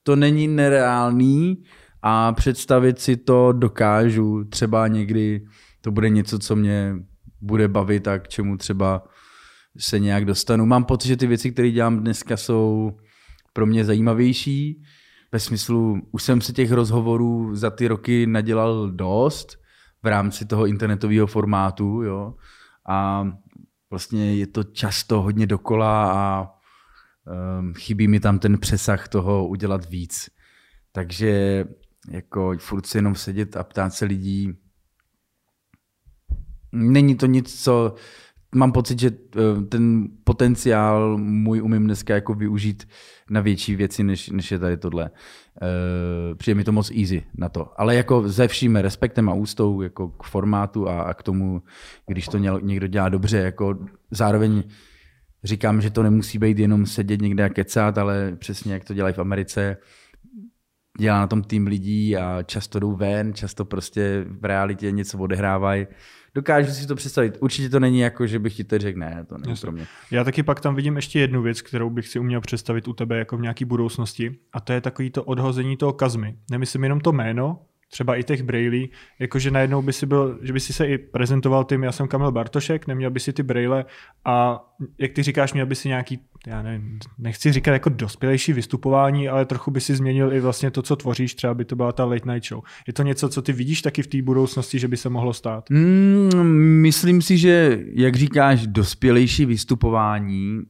to není nereálný a představit si to dokážu třeba někdy to bude něco, co mě bude bavit a k čemu třeba se nějak dostanu. Mám pocit, že ty věci, které dělám dneska, jsou pro mě zajímavější. Ve smyslu, už jsem se těch rozhovorů za ty roky nadělal dost v rámci toho internetového formátu, jo. A vlastně je to často hodně dokola a um, chybí mi tam ten přesah toho udělat víc. Takže jako furt si jenom sedět a ptát se lidí, není to nic, co mám pocit, že eh, ten potenciál můj umím dneska jako využít na větší věci, než, než je tady tohle. Uh, přijde mi to moc easy na to. Ale jako ze vším respektem a ústou jako k formátu a, a k tomu, když to někdo dělá dobře, jako zároveň říkám, že to nemusí být jenom sedět někde a kecat, ale přesně jak to dělají v Americe, dělá na tom tým lidí a často jdou ven, často prostě v realitě něco odehrávají dokážu si to představit. Určitě to není jako, že bych ti teď řekl, ne, to není pro mě. Já taky pak tam vidím ještě jednu věc, kterou bych si uměl představit u tebe jako v nějaké budoucnosti, a to je takový to odhození toho kazmy. Nemyslím jenom to jméno, třeba i těch brailí, jakože najednou by si byl, že by si se i prezentoval tím, já jsem Kamil Bartošek, neměl by si ty braille a jak ty říkáš, měl by si nějaký, já nevím, nechci říkat jako dospělejší vystupování, ale trochu by si změnil i vlastně to, co tvoříš, třeba by to byla ta late night show. Je to něco, co ty vidíš taky v té budoucnosti, že by se mohlo stát? Mm, myslím si, že jak říkáš, dospělejší vystupování,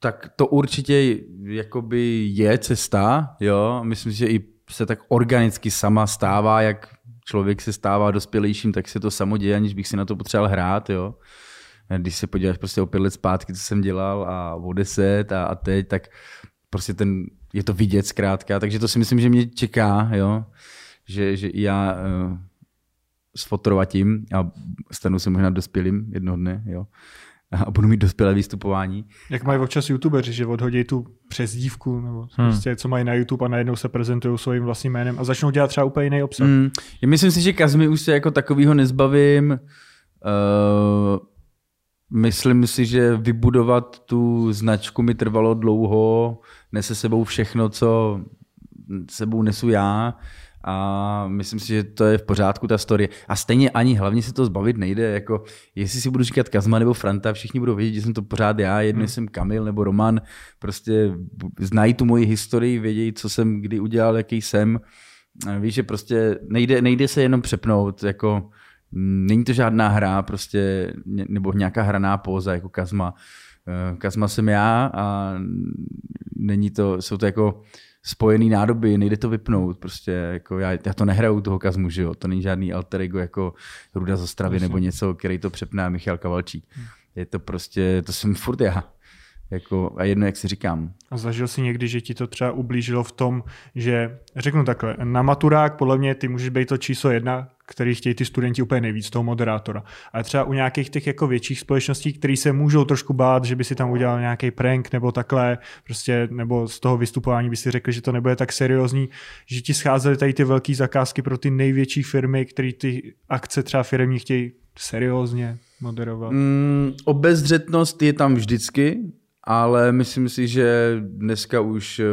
tak to určitě jakoby je cesta, jo. Myslím si, že i se tak organicky sama stává, jak člověk se stává dospělejším, tak se to samo děje, aniž bych si na to potřeboval hrát, jo. Když se podíváš prostě o pět let zpátky, co jsem dělal a o deset a, a teď, tak prostě ten, je to vidět zkrátka, takže to si myslím, že mě čeká, jo. Že, že já uh, sfotorovatím a stanu se možná dospělým jednoho dne, jo a budu mít dospělé vystupování. Jak mají občas youtubeři, že odhodí tu přezdívku, nebo hmm. prostě, co mají na YouTube a najednou se prezentují svým vlastním jménem a začnou dělat třeba úplně jiný obsah. Hmm. Já myslím si, že Kazmy už se jako takovýho nezbavím. Uh, myslím si, že vybudovat tu značku mi trvalo dlouho, nese sebou všechno, co sebou nesu já a myslím si, že to je v pořádku ta story. A stejně ani hlavně se to zbavit nejde, jako jestli si budu říkat Kazma nebo Franta, všichni budou vědět, že jsem to pořád já, jedno hmm. jsem Kamil nebo Roman, prostě znají tu moji historii, vědějí, co jsem kdy udělal, jaký jsem. Víš, že prostě nejde, nejde se jenom přepnout, jako není to žádná hra, prostě, nebo nějaká hraná póza, jako Kazma. Eh, Kazma jsem já a není to, jsou to jako spojený nádoby, nejde to vypnout, prostě jako já, já to nehraju toho kazmu, že jo, to není žádný alter ego jako Ruda z Ostravy nebo něco, který to přepná Michal Kavalčík. Hmm. Je to prostě, to jsem furt já. Jako, a jedno, jak si říkám. A zažil jsi někdy, že ti to třeba ublížilo v tom, že, řeknu takhle, na maturák podle mě ty můžeš být to číslo jedna, který chtějí ty studenti úplně nejvíc, toho moderátora. Ale třeba u nějakých těch jako větších společností, které se můžou trošku bát, že by si tam udělal nějaký prank nebo takhle, prostě, nebo z toho vystupování by si řekl, že to nebude tak seriózní, že ti scházely tady ty velké zakázky pro ty největší firmy, které ty akce třeba firmy chtějí seriózně moderovat. Mm, obezřetnost je tam vždycky, ale myslím si, že dneska už eh,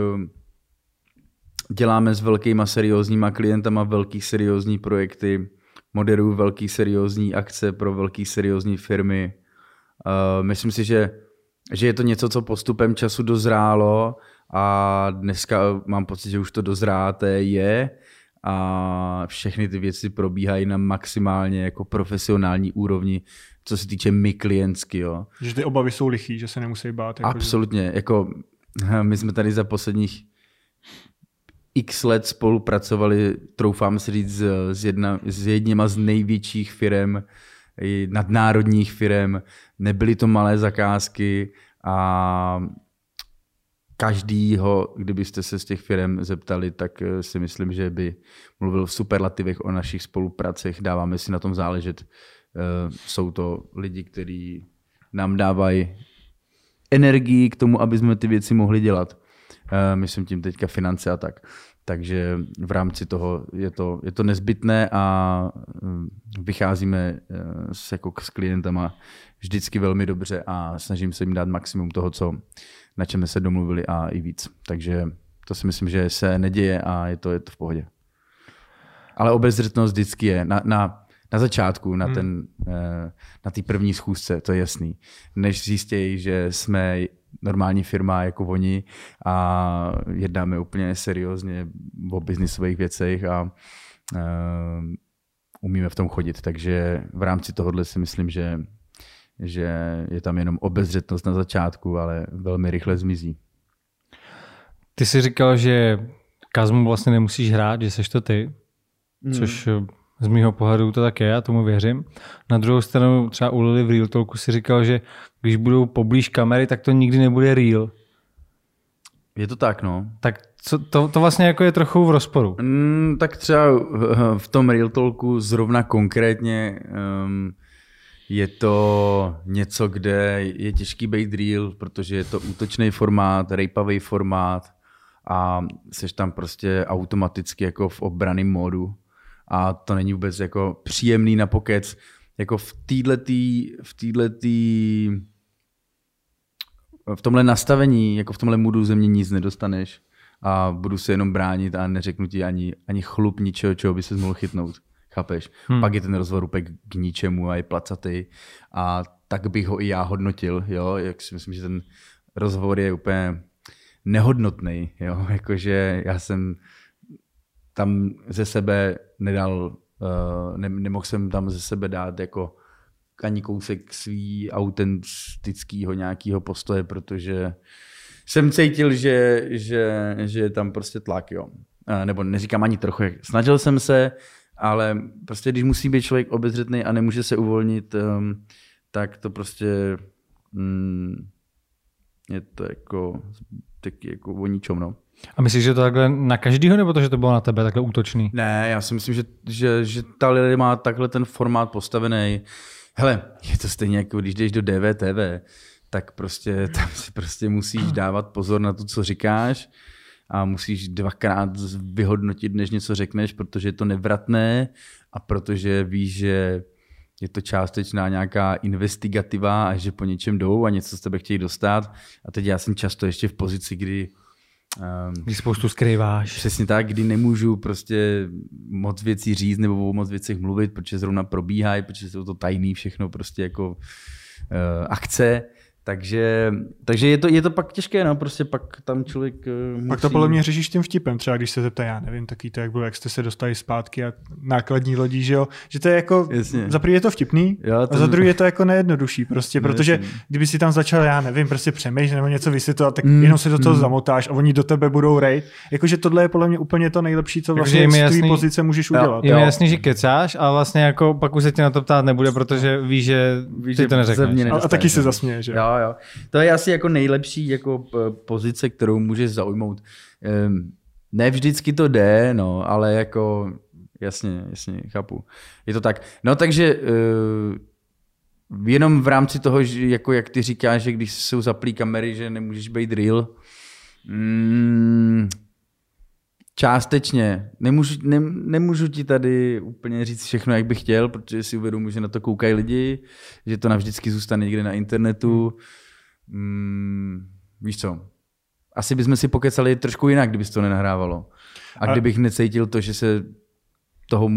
děláme s velkýma seriózníma klientama velký seriózní projekty, moderuju velký seriózní akce pro velký seriózní firmy. Uh, myslím si, že, že je to něco, co postupem času dozrálo a dneska mám pocit, že už to dozráté je a všechny ty věci probíhají na maximálně jako profesionální úrovni, co se týče my klientsky. Jo. Že ty obavy jsou lichý, že se nemusí bát. Jako Absolutně. Že... Jako, my jsme tady za posledních x let spolupracovali, troufám si říct, s, jedna, s jedněma z největších firm, nadnárodních firm. Nebyly to malé zakázky a každýho, kdybyste se z těch firm zeptali, tak eh, si myslím, že by mluvil v superlativech o našich spolupracech. Dáváme si na tom záležet. Eh, jsou to lidi, kteří nám dávají energii k tomu, aby jsme ty věci mohli dělat. Eh, myslím tím teďka finance a tak. Takže v rámci toho je to, je to nezbytné a vycházíme s, jako s klientama vždycky velmi dobře a snažím se jim dát maximum toho, co, na čem se domluvili a i víc. Takže to si myslím, že se neděje a je to, je to v pohodě. Ale obezřetnost vždycky je na, na, na začátku, na, hmm. ten, eh, na té první schůzce, to je jasný. Než zjistějí, že jsme normální firma jako oni a jednáme úplně seriózně o biznisových věcech a uh, umíme v tom chodit. Takže v rámci tohohle si myslím, že že je tam jenom obezřetnost na začátku, ale velmi rychle zmizí. Ty jsi říkal, že Kazmu vlastně nemusíš hrát, že seš to ty, hmm. což z mýho pohledu to tak je, já tomu věřím. Na druhou stranu třeba u Lily v Real Talku si říkal, že když budou poblíž kamery, tak to nikdy nebude real. Je to tak, no. Tak co, to, to vlastně jako je trochu v rozporu. Mm, tak třeba v tom Real Talku zrovna konkrétně um, je to něco, kde je těžký být real, protože je to útočný formát, rejpavý formát a jsi tam prostě automaticky jako v obraném módu a to není vůbec jako příjemný na pokec. Jako v týhletý, v týhletý, v tomhle nastavení, jako v tomhle moodu země nic nedostaneš a budu se jenom bránit a neřeknu ti ani, ani chlup ničeho, čeho by se mohl chytnout. Chápeš? Hmm. Pak je ten rozhovor úplně k ničemu a je placatý a tak bych ho i já hodnotil, jo, jak si myslím, že ten rozhovor je úplně nehodnotný, jo, jakože já jsem tam ze sebe nedal, uh, ne, nemohl jsem tam ze sebe dát jako ani kousek svý autentického nějakého postoje, protože jsem cítil, že, že, že je tam prostě tlak, jo. Uh, nebo neříkám ani trochu, snažil jsem se, ale prostě když musí být člověk obezřetný a nemůže se uvolnit, um, tak to prostě mm, je to jako, taky jako o ničom, no. A myslíš, že to takhle na každýho, nebo to, že to bylo na tebe takhle útočný? Ne, já si myslím, že, že, že ta lidé má takhle ten formát postavený. Hele, je to stejně jako když jdeš do DVTV, tak prostě tam si prostě musíš dávat pozor na to, co říkáš a musíš dvakrát vyhodnotit, než něco řekneš, protože je to nevratné a protože víš, že je to částečná nějaká investigativa a že po něčem jdou a něco z tebe chtějí dostat. A teď já jsem často ještě v pozici, kdy Um, Když spoustu skrýváš. Přesně tak, kdy nemůžu prostě moc věcí říct nebo o moc věcech mluvit, protože zrovna probíhají, protože jsou to tajný všechno prostě jako uh, akce. Takže, takže je, to, je to pak těžké, no, prostě pak tam člověk musí... Pak to podle mě řešíš tím vtipem, třeba když se zeptá, já nevím, taky to, jak bylo, jak jste se dostali zpátky a nákladní lodí, že jo, že to je jako, Jasně. za prvý je to vtipný jo, to... a za druhý je to jako nejednodušší prostě, protože Jasně. kdyby si tam začal, já nevím, prostě přemýšlet nebo něco vysvětlovat, tak mm, jenom se do toho mm. zamotáš a oni do tebe budou rejt, jakože tohle je podle mě úplně to nejlepší, co vlastně z jasný, pozice můžeš jo, udělat. Je mi jasný, že kecáš a vlastně jako pak už se ti na to ptát nebude, protože víš, že víš, ty že to neřekneš. A, a taky se zasměje, že jo. Jo. To je asi jako nejlepší jako pozice, kterou můžeš zaujmout. Ehm, ne vždycky to jde, no, ale jako jasně, jasně, chápu. Je to tak. No takže uh, jenom v rámci toho, že jako jak ty říkáš, že když jsou zaplý kamery, že nemůžeš být real, mm, částečně. Nemůžu, ne, nemůžu ti tady úplně říct všechno, jak bych chtěl, protože si uvědomuji, že na to koukají lidi, že to navždycky zůstane někde na internetu. Mm, víš co, asi bychom si pokecali trošku jinak, kdyby to nenahrávalo. A kdybych necítil to, že se toho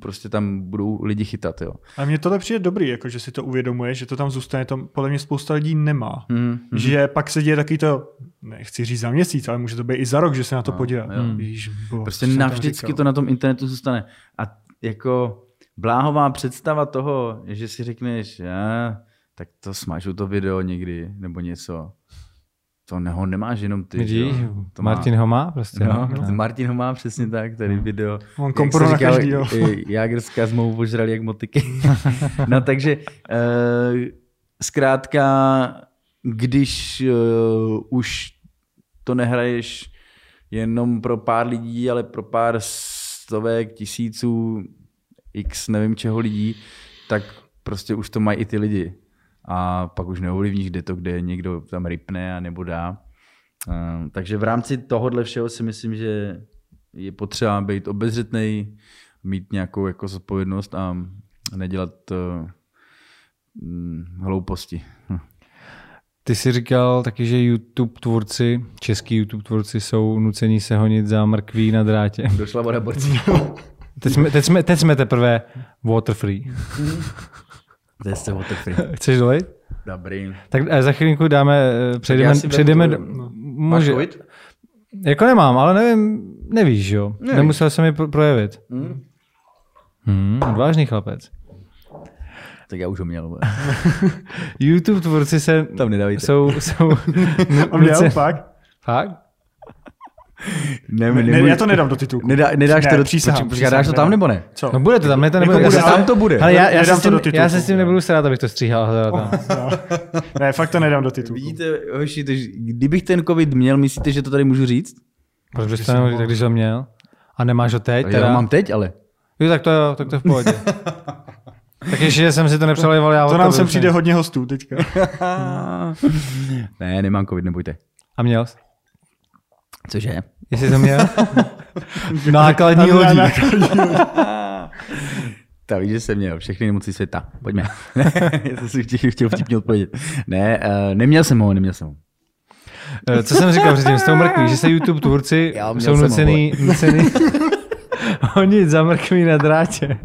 prostě tam budou lidi chytat. Jo. A mně tohle přijde dobrý, jako, že si to uvědomuje, že to tam zůstane, to podle mě spousta lidí nemá. Mm, mm. Že pak se děje taky to, nechci říct za měsíc, ale může to být i za rok, že se na to no, podívá. Mm. Víš, bo, prostě navždycky to na tom internetu zůstane. A jako bláhová představa toho, že si řekneš, já, tak to smažu to video někdy, nebo něco. To neho nemáš jenom ty. Vidíš, to Martin má... ho má prostě. No, no. Martin ho má přesně tak, tady no. video. On komponu na každýho. Jágrská jsme mu požrali jak motiky. no takže uh, zkrátka, když uh, už to nehraješ jenom pro pár lidí, ale pro pár stovek, tisíců, x nevím čeho lidí, tak prostě už to mají i ty lidi a pak už neovlivníš, kde to, kde někdo tam rypne a nebo dá. Uh, takže v rámci tohohle všeho si myslím, že je potřeba být obezřetný, mít nějakou jako zodpovědnost a nedělat uh, hlouposti. Hm. Ty jsi říkal taky, že YouTube tvůrci, český YouTube tvůrci jsou nuceni se honit za mrkví na drátě. Došla voda borcí. teď, jsme, teď, jsme, teď jsme teprve water free. To jste free. Chceš dolejt? Dobrý. Tak eh, za chvilinku dáme, eh, přejdeme, přejdeme do, no. Může, Máš COVID? Jako nemám, ale nevím, nevíš, jo. Nevíš. Nemusel jsem mi projevit. Hmm. Hmm, odvážný chlapec. Tak já už ho měl. YouTube tvůrci se... Tam nedávajte. Jsou... jsou On měl fakt? Fakt? Ne, ne, ne, já to nedám do titulku. Nedá, nedáš ne, to do titulku. Počkej, dáš to tam nebo ne? Co? No bude to tam, ne to nebude. Jako bude, tam to bude. Ale já, já, se s tím, já se s tím nebudu starat, abych to stříhal. Oh, no. Ne, fakt to nedám do titulku. Vidíte, hoši, kdybych ten covid měl, myslíte, že to tady můžu říct? Proč bys to nemohl, tak když ho měl? A nemáš ho teď? Teda? Já ho mám teď, ale. Jo, tak to, jo, tak to je v pohodě. tak ještě jsem si to nepřelejval. Já to nám sem přijde hodně hostů teďka. ne, nemám covid, nebojte. A měl jsi? Cože? Jestli to měl? Nákladní hodí. Tak víš, že jsem měl všechny nemoci světa. Pojďme. Já jsem si chtěl, chtěl vtipně odpovědět. Ne, uh, neměl jsem ho, neměl jsem ho. Eh, Co jsem říkal předtím s tou mrkví, že se YouTube tvůrci Já jsou jsem nucený, nucený honit za mrkví na drátě.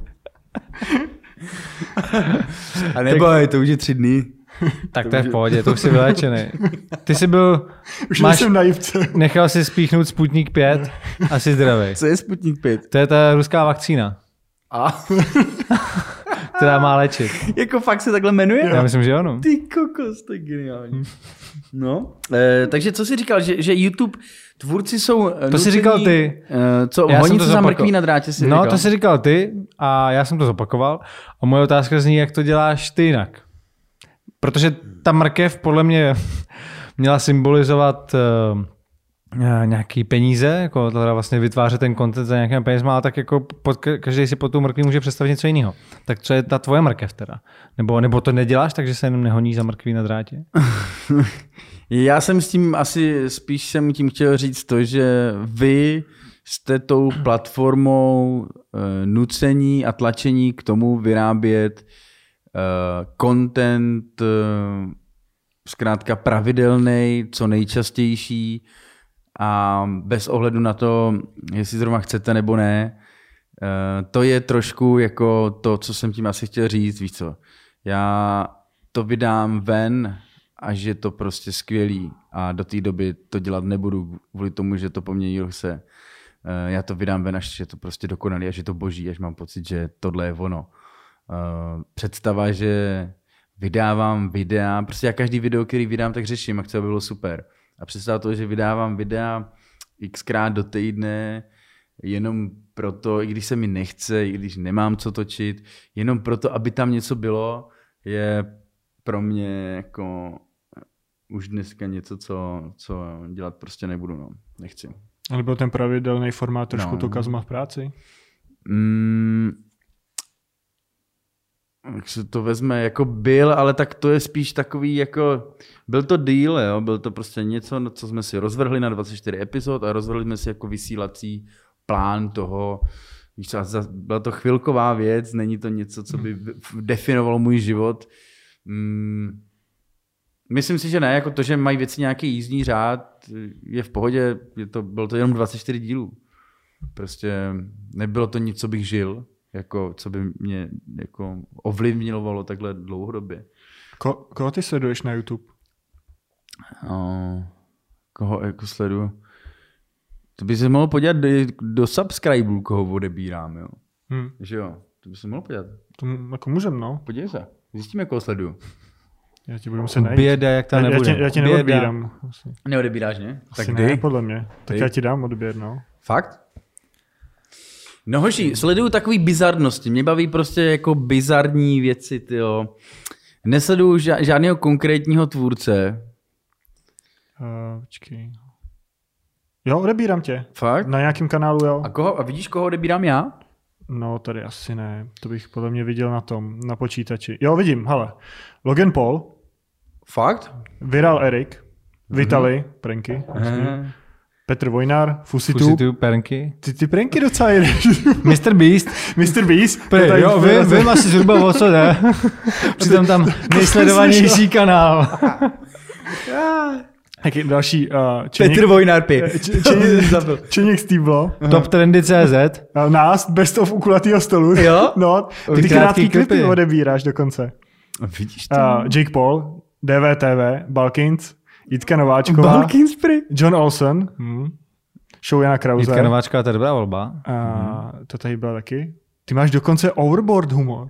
A nebo je to už je tři dny. Tak to je v pohodě, to už jsi vyléčený. Ty jsi byl, Už Máš- nejsem naivce. nechal si spíchnout Sputnik 5 a jsi zdravý. Co je Sputnik 5? To je ta ruská vakcína, A která má léčit. jako fakt se takhle jmenuje? Já myslím, že ano. Ty kokos, to je geniální. No, e, takže co jsi říkal, že, že YouTube tvůrci jsou To jsi říkal ty. E, co, Já jsem honit to se za zopakoval. mrkví na drátě si No, říkal. to jsi říkal ty a já jsem to zopakoval. A moje otázka zní, jak to děláš ty jinak. Protože ta mrkev podle mě měla symbolizovat uh, nějaký peníze, jako teda vlastně vytvářet ten content za nějakým penězma, ale tak jako pod, každý si pod tu mrkví může představit něco jiného. Tak co je ta tvoje mrkev teda? Nebo, nebo to neděláš, takže se jenom nehoní za mrkví na drátě? Já jsem s tím asi spíš jsem tím chtěl říct to, že vy jste tou platformou e, nucení a tlačení k tomu vyrábět content e, zkrátka pravidelný, co nejčastější a bez ohledu na to, jestli zrovna chcete nebo ne, e, to je trošku jako to, co jsem tím asi chtěl říct, víš co. Já to vydám ven, až je to prostě skvělý a do té doby to dělat nebudu kvůli tomu, že to po. Eh, Já to vydám ven, až je to prostě dokonalý, až je to boží, až mám pocit, že tohle je ono. Eh, Představa, že vydávám videa, prostě já každý video, který vydám, tak řeším a chci, aby bylo super. A představa toho, že vydávám videa xkrát do týdne, jenom proto, i když se mi nechce, i když nemám co točit, jenom proto, aby tam něco bylo, je pro mě jako už dneska něco, co, co dělat prostě nebudu, no. Nechci. Ale byl ten pravidelný formát trošku No. to kazma v práci? Mm, jak se to vezme, jako byl, ale tak to je spíš takový jako, byl to deal, jo, byl to prostě něco, co jsme si rozvrhli na 24 epizod a rozvrhli jsme si jako vysílací plán toho, víš byla to chvilková věc, není to něco, co by definovalo můj život. Mm, myslím si, že ne, jako to, že mají věci nějaký jízdní řád, je v pohodě, je to, bylo to jenom 24 dílů. Prostě nebylo to nic, co bych žil, jako, co by mě jako ovlivňovalo takhle dlouhodobě. Ko, koho ty sleduješ na YouTube? No, koho jako sleduju? To by se mohl podívat do, do subscribeů, koho odebírám, jo. Hm, Že jo, to by se mohl podívat. to jako můžem, no. Podívej se, zjistíme, koho sleduju. Já ti budu muset najít. Běda, jak ta já, já, nebude. tě, já Běda. neodbírám. Asi, Neodebíráš, ne? asi ne, podle mě. Tak Dej. já ti dám odběr, no. Fakt? No hoši, sleduju takový bizarnosti. Mě baví prostě jako bizarní věci, tyjo. Nesleduju ža- žádného konkrétního tvůrce. Uh, počkej. Jo, odebírám tě. Fakt? Na nějakém kanálu, jo. A, koho, a vidíš, koho odebírám já? No, tady asi ne. To bych podle mě viděl na tom, na počítači. Jo, vidím, hele. Logan Paul, Fakt? Viral Erik, Vitali, pranky, jasně. Aha. Petr Vojnar, Fusitu. Fusitu, pernky. Ty, ty pranky docela jedeš. Mr. Beast. Mr. Beast. Pre, to tady jo, vím, vím asi zhruba o co jde. Přitom tam nejsledovanější kanál. Taky další uh, Čeněk, Petr Vojnár pět. Č- Čeněk, Stýblo. Top trendy CZ. Nás, best of u kulatýho stolu. Jo? No, ty, Ty ty krátký krátký klipy klipy. odebíráš dokonce. Vidíš to? Uh, Jake Paul, DVTV, Balkins, Jitka Nováčková. John Olsen, hmm. show Jana Krause. Jitka Nováčka, to je dobrá volba. A to tady byla taky. Ty máš dokonce overboard humor.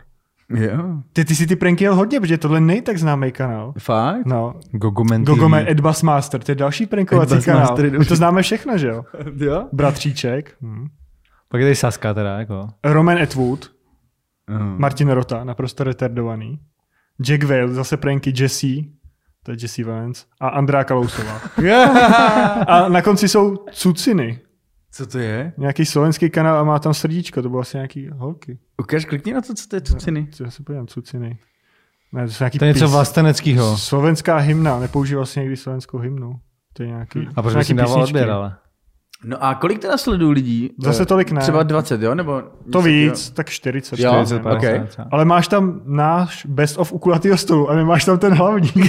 Jo. Ty, ty si ty pranky jel hodně, protože tohle není tak známý kanál. Fakt? No, Gogomen Gogome Ed Bassmaster, to je další prankovací Ed kanál. Dobrý. to známe všechno, že jo? Jo? Bratříček, hm. Pak je tady Saska teda, jako. Roman Atwood, Uh. Martin Rota, naprosto retardovaný. Jack Vale, zase pranky Jesse, to je Jesse Valence, a Andrá Kalousová. a na konci jsou cuciny. Co to je? Nějaký slovenský kanál a má tam srdíčko, to bylo asi nějaký holky. Ukaž, klikni na to, co to je cuciny. Co já se podívám, cuciny. Ne, to nějaký To je něco pís- vlasteneckého. Slovenská hymna, nepoužíval jsi někdy slovenskou hymnu. To je nějaký, A proč jim dával odběr, ale? No a kolik teda sledují lidí? Zase Eh, tolik ne. Třeba 20, jo? Nebo To víc, tak 40. Jo, 40, 40, ok. 50 třeba. Ale máš tam náš best of u kulatýho stolu a nemáš tam ten hlavní.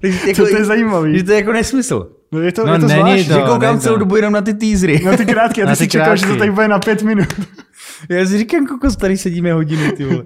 Takže Co to je zajímavý? Že to je jako nesmysl. No je to, No je to není zvláštní. to. Že koukám celou to. dobu jenom na ty teasery. Na ty krátké, a ty ty si čekal, že to tady bude na pět minut. Já si říkám, kokos, tady sedíme hodiny, ty vole.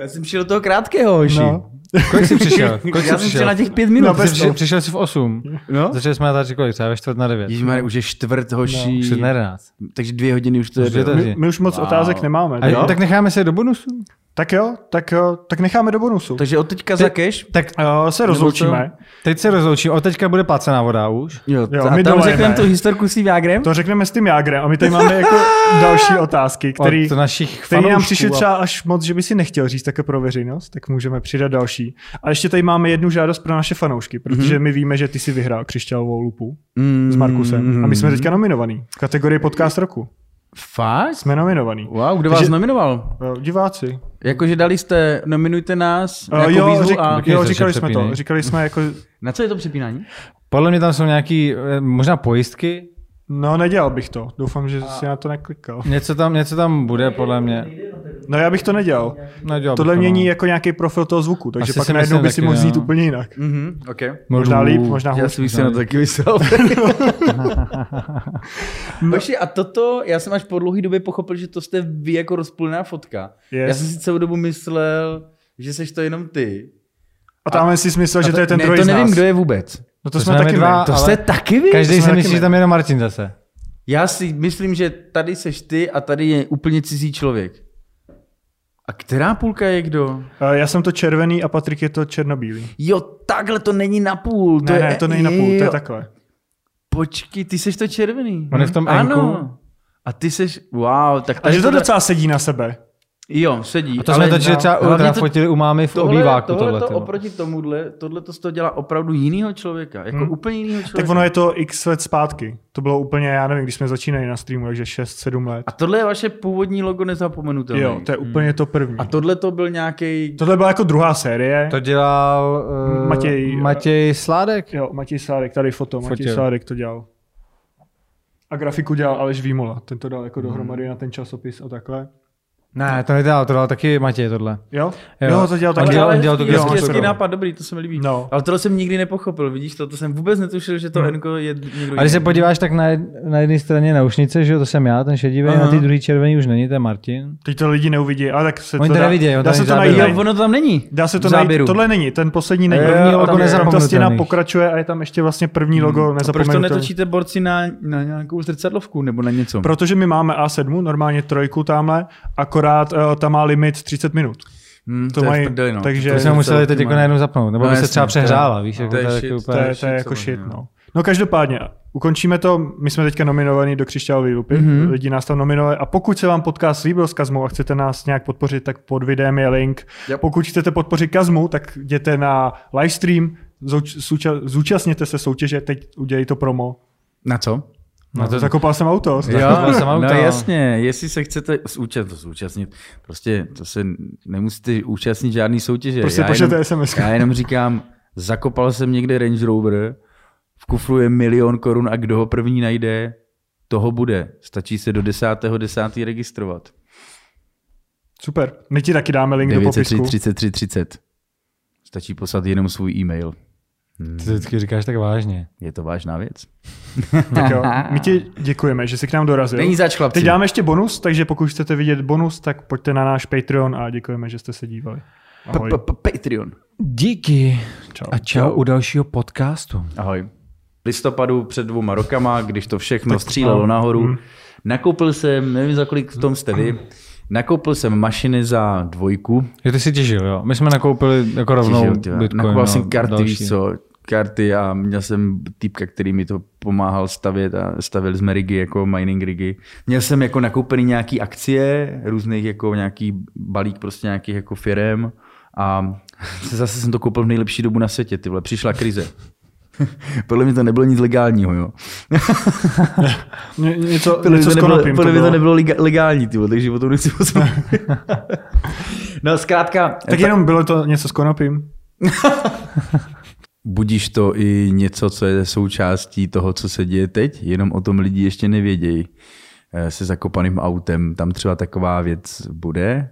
Já jsem přišel do toho krátkého, hoši. No. Kolik jsi přišel? Kolik Já jsi jsem přišel na těch pět minut. No, přišel, přišel jsi v 8. No? Začali jsme natáčet kolik? Třeba ve čtvrt na 9. Ježišmarja, už je čtvrt, hoši. Čtvrt na 11. Takže dvě hodiny už to je. My, my už moc Wow. otázek nemáme. A jo? tak necháme se do bonusu? Tak jo, tak jo, tak necháme do bonusu. Takže od teďka za cash? Tak Uh, se rozloučíme. teď se rozloučím. Od teďka bude placená voda už. Jo, Jo, a my tam řekneme tu historku s tím Jágrem? To řekneme s tím Jágrem a my tady máme jako další otázky, který, Od našich který nám a- třeba až moc, že by si nechtěl říct také pro veřejnost, tak můžeme přidat další. A ještě tady máme jednu žádost pro naše fanoušky, protože my víme, že ty si vyhrál křišťálovou lupu Mm, s Markusem a my jsme teďka nominovaný v kategorii podcast roku. Fakt? Jsme nominovaný. Wow, kdo vás Takže- nominoval? Jo, Diváci. Jakože dali jste, nominujte nás Uh, jako jo, výzvu řek, a... jo, říkali jsme to. Říkali jsme jako, Na co je to přepínání? Podle mě tam jsou nějaký, eh, možná pojistky. No nedělal bych to. Doufám, že si na to neklikal. Něco tam, něco tam bude, podle mě. No já bych to nedělal. Nedělal Tohle to, mění no. jako nějaký profil toho zvuku, takže Asi pak si najednou by si mohl znít no. úplně jinak. Mhm, ok. Možná líp, možná Já hůř. si bych si na to taky myslel. Hoši, a toto, já jsem až po dlouhé době pochopil, že to jste vy jako rozpůlná fotka. Yes. Já jsem si celou dobu myslel, že seš to jenom ty. A tam si myslel, že to je ten ne, druhý to z nevím, nás. kdo je vůbec. No to, To jsme jsme taky dva. To ale jste taky vy? Každý si myslí, my. že tam je jenom Martin zase. Já si myslím, že tady seš ty a tady je úplně cizí člověk. A která půlka je kdo? Já jsem to červený a Patrik je to černobílý. Jo, takhle to není na půl. To Ne, je, ne, to není na půl, to je takhle. Počkej, ty seš to červený. On je v tom Ano. enku. A ty seš, wow, tak A že to tohle- docela sedí na sebe. Jo, sedí. A to jsme točili třeba u to- fotili u mámy v tohle, obýváku. tohle, Tohle, to tohle, oproti tomuhle, tohle to z toho dělá opravdu jinýho člověka. Jako Hmm. úplně jinýho člověka. Tak ono je to x let zpátky. To bylo úplně, já nevím, když jsme začínali na streamu, takže 6-7 let. A tohle je vaše původní logo nezapomenutelné. Jo, to je úplně to první. A tohle to byl nějaký. Tohle byla jako druhá série. To dělal uh, Matěj- Matěj Sládek. Jo, Matěj Sádek, tady foto, Matěj Fotil. Sádek to dělal. A grafiku dělal Aleš Výmola, ten to dal jako dohromady na ten časopis a takhle. Ne, to nedělal, to dal taky Matěj tohle. Jo? Jo. Jo, to dělal On taky. dělal- ale on dělal tu hezký, no. nápad, dobrý, to se mi líbí. No. Ale tohle jsem nikdy nepochopil, vidíš to, to jsem vůbec netušil, že to Hmm. Enko je někdo A když se podíváš, tak na, jed- na jedné straně naušnice, že jo, to jsem já, ten šedivý, Aha. na té druhé červený už není, to je Martin. Teď to lidi neuvidí, ale tak se Oni to to dá, nevidí, on dá to se to najít. Jo, ono tam není. Dá se to najít. Tohle není, ten poslední není. První tam logo ta stěna nezapomenutelný. pokračuje a je tam ještě vlastně první logo A proč to netočíte borci na, na nějakou zrcadlovku nebo na něco? Protože my máme A7, normálně trojku tamhle, akorát uh, tam má limit 30 minut. Hmm, To v mají, prdeli, no. takže- To jsme museli teď jako najednou zapnout, nebo No by se třeba to přehřála, víš, jako to je to je shit, taky To úplně... je, to je shit, jako shit, samozřejmě, no. No každopádně, ukončíme to, my jsme teďka nominovaní do Křišťálové lupy, Mhm. mm-hmm. lidi nás tam nominovali a pokud se vám podcast líbil s Kazmou a chcete nás nějak podpořit, tak pod videem je link. Yep. Pokud chcete podpořit Kazmu, tak jděte na livestream, zúčastněte se soutěže, teď udělej to promo. Na co? No, to zakopal jsem auto. Zakoupil jsem auto, no no. jasně, jestli se chcete zúčast, zúčastnit, prostě to se nemusíte účastnit žádný soutěže. Prostě já pošlete jenom, SMS. já jenom říkám, zakopal jsem někde Range Rover, v kufru je milion korun a kdo ho první najde, toho bude. Stačí se do 10. 10. registrovat. Super. My ti taky dáme link do 903 popisku. 33 30. Stačí poslat jenom svůj e-mail. Ty to vždycky říkáš tak vážně. Je to vážná věc. Tak jo. My ti děkujeme, že jsi k nám dorazil. Není zač, chlapci. Teď dáme ještě bonus, takže pokud chcete vidět bonus, tak pojďte na náš Patreon a děkujeme, že jste se dívali. Ahoj. P- p- Patreon. Díky. Čau. A čau u dalšího podcastu. Ahoj. V listopadu před dvěma rokama, když to všechno střílelo no, nahoru, mm. nakoupil jsem, nevím za kolik v tom jste vy, nakoupil jsem mašiny za dvojku. Že ty si těžil, jo? My jsme nakoupili jako rovnou Těžil, tyhle. Bitcoin. Nakoupil no, jsem karty, další. víš co, karty a měl jsem týpka, který mi to pomáhal stavět a stavili jsme rigy, jako mining rigy. Měl jsem jako nakoupený nějaký akcie, různých jako nějaký balík prostě nějakých jako firem a zase jsem to koupil v nejlepší dobu na světě, ty vole, přišla krize. Podle mě to nebylo nic legálního, jo. Ně, něco, Podle mě něco to s nebylo, podle mě to bylo. nebylo legální, ty vole, takže o tom nechci moc. No zkrátka, Tak jenom bylo to něco s konopím. budíš to i něco, co je součástí toho, co se děje teď, jenom o tom lidi ještě nevědějí. Eh, Se zakopaným autem, tam třeba taková věc bude.